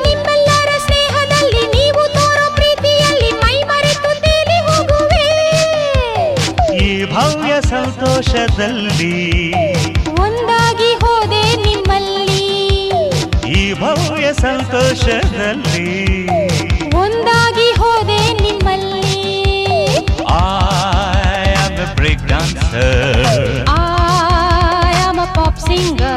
ನಿಮ್ಮೆಲ್ಲರ ಸ್ನೇಹದಲ್ಲಿ ನೀವು ತೋರೋ ಪ್ರೀತಿಯಲ್ಲಿ ಮೈ ಮರೆತು ತೇಲಿ ಹೋಗುವೆ ಈ ಭವ್ಯ ಸಂತೋಷದಲ್ಲಿ ಒಂದಾಗಿ ಹೋದೆ ನಿಮ್ಮಲ್ಲಿ ಈ ಭವ್ಯ ಸಂತೋಷದಲ್ಲಿ ಒಂದಾಗಿ ಹೋದೆ ನಿಮ್ಮಲ್ಲಿ I am a break dancer. I am a pop singer.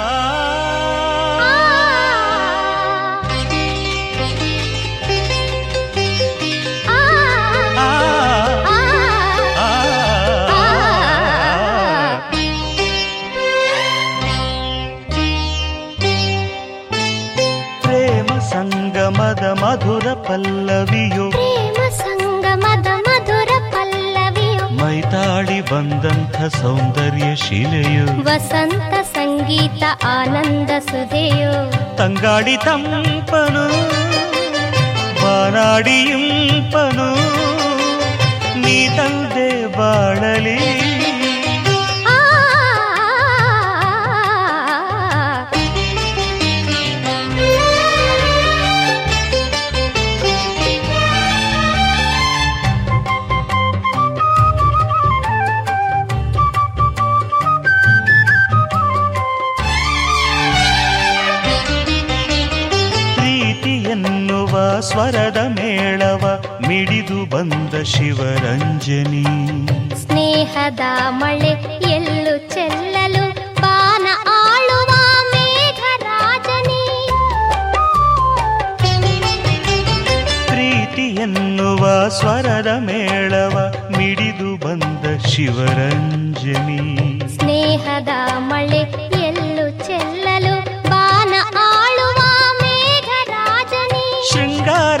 ಪಲ್ಲವಿಯೋ ಪ್ರೇಮ ಸಂಗಮದ ಮಧುರ ಪಲ್ಲವಿಯು ಮೈತಾಳಿ ಬಂದಂಥ ಸೌಂದರ್ಯ ಶಿಲೆಯು ವಸಂತ ಸಂಗೀತ ಆನಂದ ಸುಧೆಯು ತಂಗಾಡಿ ತಂಪನು ಬಾನಾಡಿಯುಂಪನು ನೀ ತಂದೆ ಬಾಳಲಿ ಸ್ವರದ ಮೇಳವ ಮಿಡಿದು ಬಂದ ಶಿವರಂಜನಿ. ಸ್ನೇಹದ ಮಳೆ ಎಲ್ಲು ಚೆಲ್ಲಲು ಬಾನ ಆಳುವ ಮೇಘರಾಜನಿ. ಪ್ರೀತಿ ಎನ್ನುವ ಸ್ವರದ ಮೇಳವ ಮಿಡಿದು ಬಂದ ಶಿವರಂಜನಿ. ಸ್ನೇಹದ ಮಳೆ ಎಲ್ಲು ಚೆಲ್ಲಲು ಬಾನ ಆಳುವ ಮೇಘರಾಜನಿ. ಶೃಂಗಾರ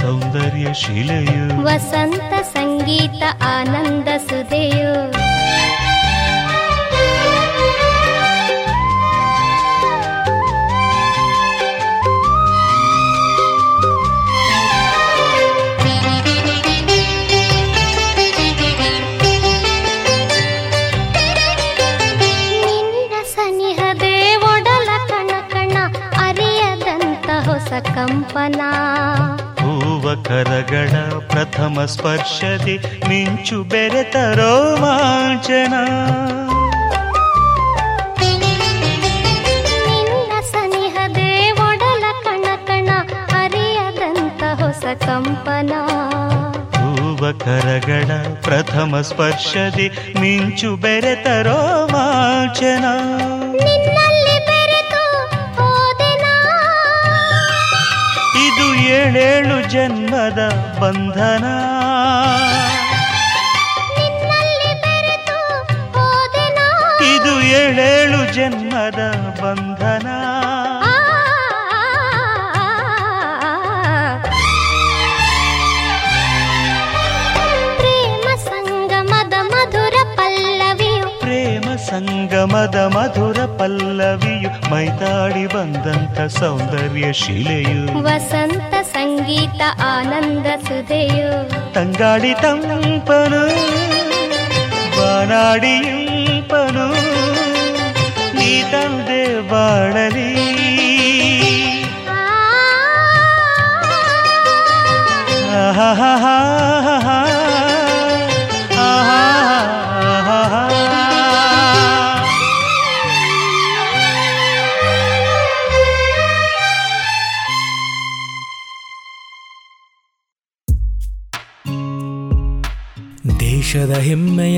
ಸೌಂದರ್ಯ ಶಿಲೆಯು. ವಸಂತ ಸಂಗೀತ ಆನಂದ ಸುಧೆಯು. ಕಂಪನಾ. ಕರಗಳ ಪ್ರಥಮ ಸ್ಪರ್ಶದಿ ಮಿಂಚು ಬೆರೆತ ರೋಮಾಂಚನ ಸನಿಹದೆ ಒಡಲ ಕಣ ಕಣ ಅರಿಯದಂತ ಹೊಸ ಕಂಪನ. ಕರಗಳ ಪ್ರಥಮ ಸ್ಪರ್ಶದಿ ಮಿಂಚು ಬೆರೆತ ರೋಮಾಂಚನ ಏಳೇಳು ಜನ್ಮದ ಬಂಧನ ಇದು ಏಳೇಳು ಜನ್ಮದ ಬಂಧನ ಆ, ಪ್ರೇಮ ಸಂಗಮದ ಮಧುರ ಪಲ್ಲವಿಯು ಪ್ರೇಮ ಸಂಗಮದ ಮಧುರ ಪಲ್ಲವಿಯು ಮೈತಾಡಿ ಬಂದಂತ ಸೌಂದರ್ಯ ಶಿಲೆಯು ವಸಂತ ಸಂಗೀತ ಆನಂದ ಸುಧೆಯು ತಂಗಾಡಿ ತಂಪನು ಬಾನಾಡಿಯಿಂಪನು ನೀ ತಂದೆ ಬಾಳಲಿ ಆಹಾಹಾಹಾಹಾ. ಆಹಾಹಾಹಾಹಾ.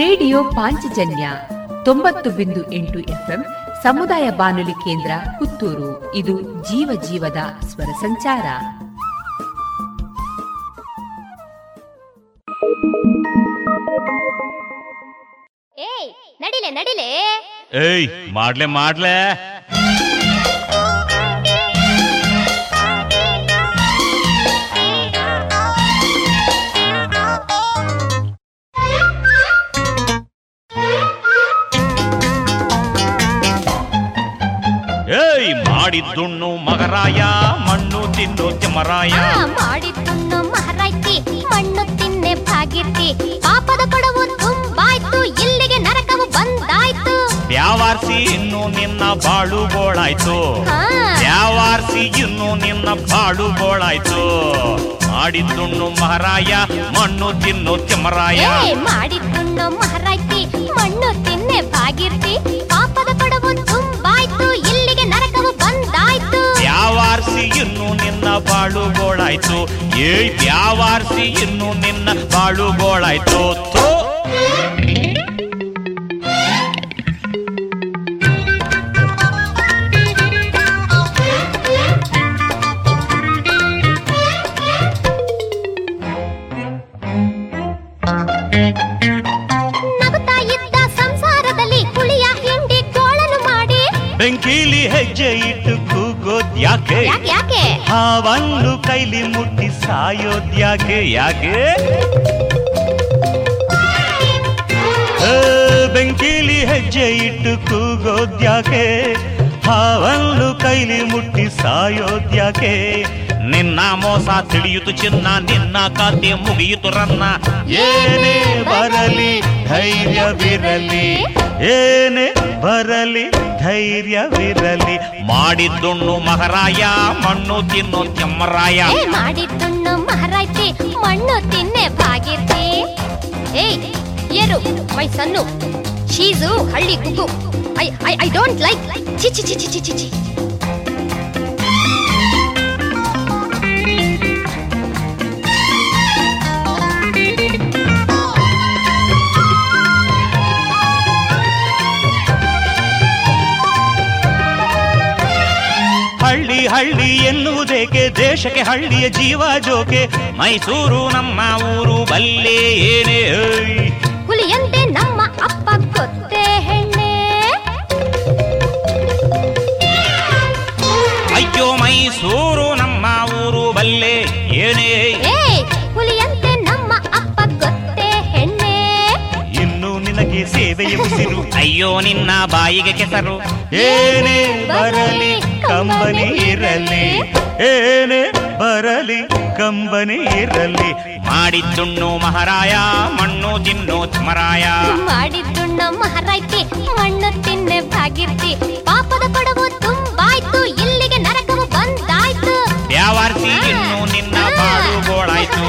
ರೇಡಿಯೋ ಪಾಂಚಜನ್ಯ ತೊಂಬತ್ತು ಬಿಂದು ಎಂಟು ಎಫ್ಎಂ ಸಮುದಾಯ ಬಾನುಲಿ ಕೇಂದ್ರ ಪುತ್ತೂರು. ಇದು ಜೀವ ಜೀವದ ಸ್ವರ ಸಂಚಾರ. ಏಯ್ ನಡಿಲೆ ನಡಿಲೆ. ಏಯ್ ಮಾಡ್ಲೆ ಮಾಡ್ಲೆ. ಏಯ್ ಮಹಾರಾಯ ಮಣ್ಣು ತಿನ್ನು ತಿಮ್ಮರಾಯ ಮಾಡಿದ್ದುಣ್ಣು ಮಹಾರಾಯ್ತಿ ಮಣ್ಣು ತಿನ್ನೆ ಭಾಗಿರ್ತಿ ಪಾಪದ ಕೊಡವು ತುಂಬಾಯ್ತು ಇಲ್ಲಿಗೆ ನರಕವು ಬಂದಾಯ್ತು. ವ್ಯಾವಾರ್ಸಿ ಇನ್ನು ನಿನ್ನ ಬಾಳು ಬೋಳಾಯ್ತು. ವ್ಯಾವಾರ್ಸಿ ಇನ್ನು ನಿನ್ನ ಬಾಳು ಬೋಳಾಯ್ತು ಮಾಡಿದ್ದುಣ್ಣು ಮಹಾರಾಯ ಮಣ್ಣು ತಿನ್ನು ತಿಮ್ಮರಾಯ ಮಾಡಿದ್ದುಣ್ಣು ಮಹಾರಾಯ್ತಿ ಮಣ್ಣು ತಿನ್ನೆ ಭಾಗಿರ್ತಿ ಪಾಪದ ಕೊಡವು ತುಂಬಾಯ್ತು ಬಾಳು ಗೋಳಾಯ್ತು ಏ ಬ್ಯಾವಾರ್ಸಿ ಇನ್ನು ನಿನ್ನ ಬಾಳು ಗೋಳಾಯ್ತು ಸಾಯೋದ್ಯಾಕೆ ಯಾಕೆ? ಬೆಂಕಿಲಿ ಹೆಜ್ಜೆ ಇಟ್ಟು ಕೂಗೋದ್ಯಾಕೆ? ಹಾವಲ್ಲು ಕೈಲಿ ಮುಟ್ಟಿ ಸಾಯೋದ್ಯಾಕೆ? ನಿನ್ನ ಮೋಸ ತಿಳಿಯಿತು ಚಿನ್ನ, ನಿನ್ನ ಕಾತೆ ಮುಗಿಯಿತು ರನ್ನ. ಏನೇ ಬರಲಿ, ಧೈರ್ಯವಿರಲಿ. ಏನೇ ಬರಲಿ, ಧೈರ್ಯವಿರಲಿ. ಮಾಡಿದ್ದುಣ್ಣು ಮಹಾರಾಯ, ಮಣ್ಣು ತಿನ್ನು ಕೆಮ್ಮರಾಯ ಮಹಾರಾಯ್ತಿ ಮಣ್ಣು ತಿನ್ನೆ ಬಾಗಿರ್ತಿ. ಏಯ್, ಏರು, ಮೈ ಸನ್ನು. ಶೀಸು ಹಳ್ಳಿ ಗುಗ್ಗು. I I I don't like. ಚಿ ಚಿ ಚಿ ಚಿ ಚಿ ಚಿ ಹಳ್ಳಿ ಎನ್ನುವುದೇಕೆ? ದೇಶಕ್ಕೆ ಹಳ್ಳಿಯ ಜೀವ ಜೋಕೆ? ಮೈಸೂರು ನಮ್ಮ ಊರು ಬಲ್ಲೆ ಏನೇ. ಹುಲಿಯಂತೆ ನಮ್ಮ ಅಪ್ಪ ಕೊತ್ತೆ ಹೆಣ್ಣೆ? ಅಯ್ಯೋ ಮೈಸೂರು ನಮ್ಮ ಊರು ಬಲ್ಲೆ ಏನೇ ಹುಲಿಯಂತೆ ನಮ್ಮ ಅಪ್ಪ ಕೊತ್ತೆ ಹೆಣ್ಣೆ? ಇನ್ನು ನಿನಗೆ ಸೇವೆಯ ಉಸಿರು. ಅಯ್ಯೋ ನಿನ್ನ ಬಾಯಿಗೆ ಕೆಸರು. ಏನೇ ಬರಲಿ. ಕಂಬನಿ ಇರಲಿ. ಏನೇ ಬರಲಿ ಕಂಬನಿ ಇರಲಿ. ಮಾಡಿದ್ದುಣ್ಣು ಮಹಾರಾಯ ಮಣ್ಣು ತಿನ್ನು ಮರಾಯ ಮಾಡಿದ್ದುಣ್ಣ ಮಹಾರಾಯ್ತಿ ಮಣ್ಣು ತಿನ್ನೆ ಭಾಗಿರ್ತಿ ಪಾಪದ ಕೊಡವು ತುಂಬಾಯ್ತು ಇಲ್ಲಿಗೆ ನರಕವು ಬಂದಾಯ್ತು. ವ್ಯಾವಾರ್ಸಿ ಇನ್ನು ನಿನ್ನ ಬಾಳು ಗೋಳಾಯ್ತು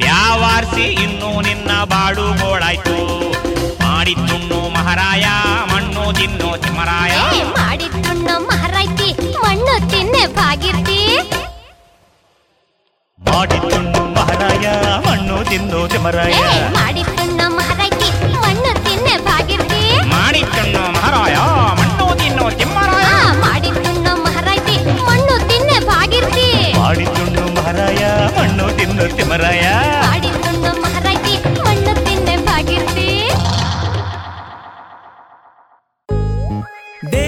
ವ್ಯಾವಾರ್ಸಿ ಇನ್ನು ನಿನ್ನ ಬಾಳು ಗೋಳಾಯ್ತು ಮಾಡಿದ್ದುಣ್ಣು ಮಹಾರಾಯ ಮಣ್ಣು ತಿನ್ನು ತಿಮ್ಮರಾಯ ಏ ಮಾಡಿದ್ದುಣ್ಣ ಮಹಾರಾಯ್ತಿ ಮಣ್ಣು ತಿನ್ನೆ ಭಾಗಿರ್ತಿ ಮಾಡಿದ್ದುಣ್ಣು ಮಹಾರಾಯ ಮಣ್ಣು ತಿನ್ನು ತಿಮರಾಯ. ಏ ಮಹಾರಾಯ ಮಣ್ಣು ತಿನ್ನೆ ಭಾಗಿರ್ತಿ ಮಾಡಿದ್ದುಣ್ಣು ಮಹಾರಾಯ ಮಣ್ಣು ತಿನ್ನು ತಿಮ್ಮರಾಯ ಆ ಮಹಾರಾಯ ಮಣ್ಣು ತಿನ್ನೆ ಭಾಗಿರ್ತಿ ಮಾಡಿದ್ದುಣ್ಣು ಮಹಾರಾಯ ಮಣ್ಣು ತಿನ್ನು ತಿಮರಾಯ. ಮಾಡಿದ್ದುಣ್ಣ ಮಹಾರಾಯ್ತಿ ಮಣ್ಣು ತಿನ್ನೆ ಭಾಗಿರ್ತಿ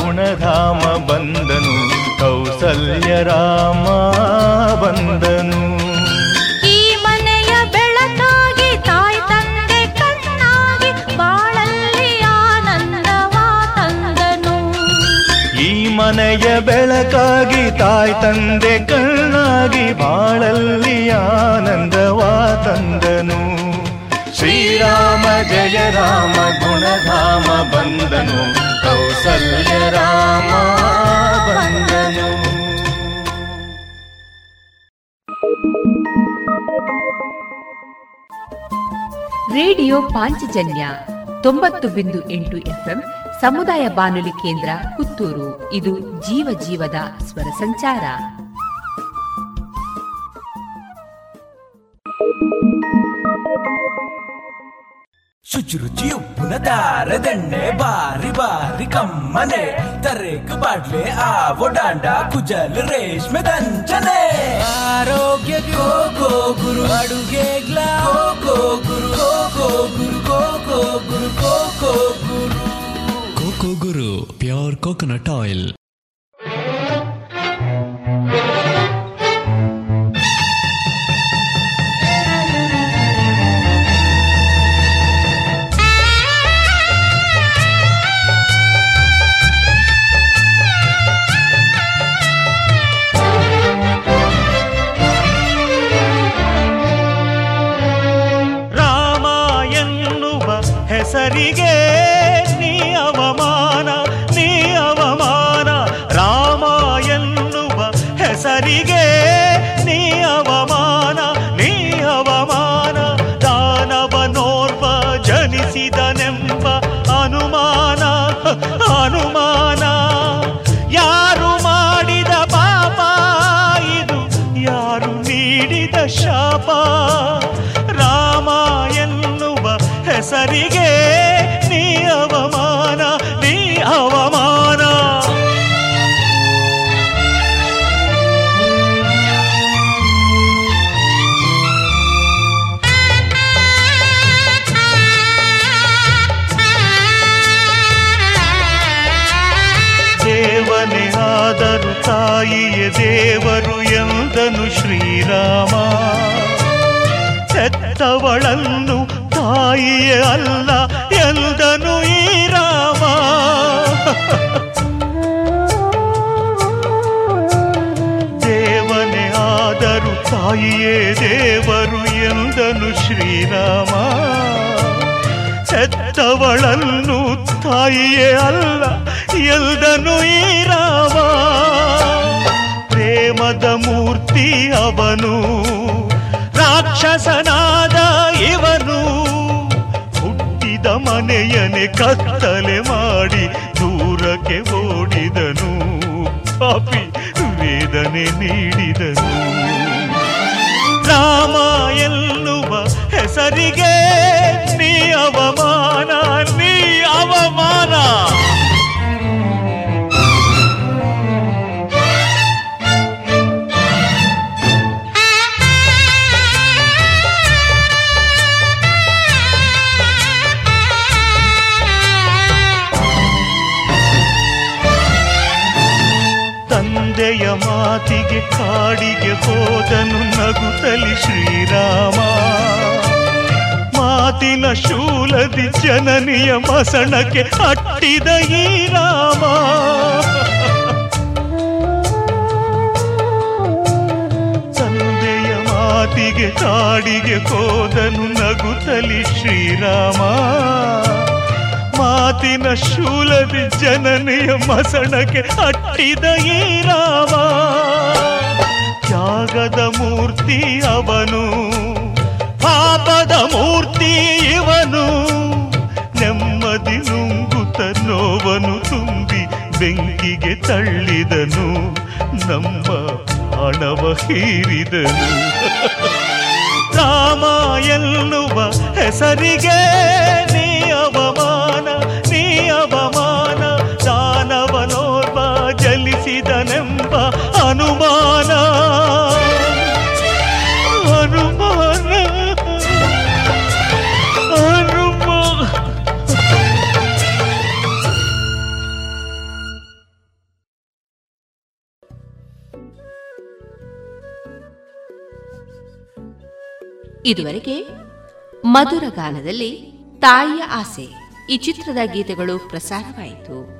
ಗುಣಧಾಮ ಬಂದನು ಕೌಸಲ್ಯ ರಾಮ ಬಂದನು. ಈ ಮನೆಯ ಬೆಳಕಾಗಿ ತಾಯಿ ತಂದೆ ಕಣ್ಣಾಗಿ ಬಾಳಲ್ಲಿ ಆನಂದವಾ ತಂದನು. ಈ ಮನೆಯ ಬೆಳಕಾಗಿ ತಾಯಿ ತಂದೆ ಕಣ್ಣಾಗಿ ಬಾಳಲ್ಲಿ ಆನಂದವ ತಂದನು. ಶ್ರೀರಾಮ, ಜಯ ರಾಮ, ಗುಣಧಾಮ ಬಂದನು ಕೌಸಲ್ಯ ರಾಮ ಬಂದನು ರೇಡಿಯೋ ಪಾಂಚಜನ್ಯ ತೊಂಬತ್ತು ಬಿಂದು ಎಂಟು ಎಫ್ಎಂ ಸಮುದಾಯ ಬಾನುಲಿ ಕೇಂದ್ರ ಪುತ್ತೂರು. ಇದು ಜೀವ ಜೀವದ ಸ್ವರ ಸಂಚಾರ. ಶುಚಿರುಚಿ ಉಪ್ಪಿನ ದಾರದೆಣ್ಣೆ ಬಾರಿ ಬಾರಿ ಕಮ್ಮನೆ ತರೇಕು ಬಾಡ್ಲೆ ಆವೋ ಡಾಂಡ ಕುಜಲ್ ರೇಷ್ಮೆ ದಂಚನೆ ಆರೋಗ್ಯ ಗೋ ಗೋ ಗುರು ಅಡುಗೆಗ್ಲ ಗೋ ಗೋ ಗುರು ಗೋ ಗೋ ಗುರು ಗೋ ಗೋ ಗುರು ಗೋ ಗೋ ಗುರು ಕೋಕೋ ಗುರು ಪ್ಯೂರ್ ಕೋಕೋನಟ್ ಆಯಿಲ್ ಹೆಸರಿಗೆ ನೀ ಅವಮಾನ ನೀ ಅವಮಾನ ದೇವನೇ ಆದರೂ ತಾಯಿಯ ದೇವರು ಎಂದನು ಶ್ರೀರಾಮ ಹೆತ್ತವಳನ್ನು ತಾಯಿಯೇ ಅಲ್ಲ ಎಂದನು ಈ ರಾಮ. ದೇವನೇ ಆದರು ತಾಯಿಯೇ ದೇವರು ಎಂದನು ಶ್ರೀರಾಮ. ಹೆತ್ತವಳನ್ನು ತಾಯಿಯೇ ಅಲ್ಲ ಎಲ್ದನು ಈ ರಾಮ. ಪ್ರೇಮದ ಮೂರ್ತಿ ಅವನು, ರಾಕ್ಷಸನಾದ ಮನೆಯನೆ ಕತ್ತಲೆ ಮಾಡಿ ದೂರಕ್ಕೆ ಓಡಿದನು. ಪಾಪಿ ವೇದನೆ ನೀಡಿದನು. ರಾಮ ಎನ್ನುವ ಹೆಸರಿಗೆ ನೀ ಅವಮಾನ ನೀ ಅವಮಾನ. ನಗುತಲಿ ನಗುತ್ತಲಿ ಶ್ರೀರಾಮ. ಮಾತಿನ ಶೂಲದಿ ಜನನಿಯ ಮಸಣಕ್ಕೆ ಅಟ್ಟಿದ ಈ ರಾಮ. ತಂದೆಯ ಮಾತಿಗೆ ಕಾಡಿಗೆ ಹೋದನು ನಗುತ್ತಲಿ ಶ್ರೀರಾಮ. ಮಾತಿನ ಶೂಲದಿ ಜನನಿಯ ಮಸಣಕ್ಕೆ ಅಟ್ಟಿದ ಈ ರಾಮ. ತ್ಯಾಗದ ಮೂರ್ತಿ ಅವನು, ಪಾಪದ ಮೂರ್ತಿ ಇವನು. ನೆಮ್ಮದಿ ನೋವನು ತುಂಬಿ ಬೆಂಕಿಗೆ ತಳ್ಳಿದನು. ನಮ್ಮ ಹಣವ ಹೀರಿದನು. ರಾಮ ಎನ್ನುವ ಹೆಸರಿಗೆ ನೀ ಅವಮಾನ ನೀ ಅವಮಾನ. ದಾನವನೋರ್ವ ಜಲಿಸಿದನೆಂಬ ಅನುಮಾನ. ಇದುವರೆಗೆ ಮಧುರ ಗಾನದಲ್ಲಿ ತಾಯಿಯ ಆಸೆ ಈ ಚಿತ್ರದ ಗೀತೆಗಳು ಪ್ರಸಾರವಾಯಿತು.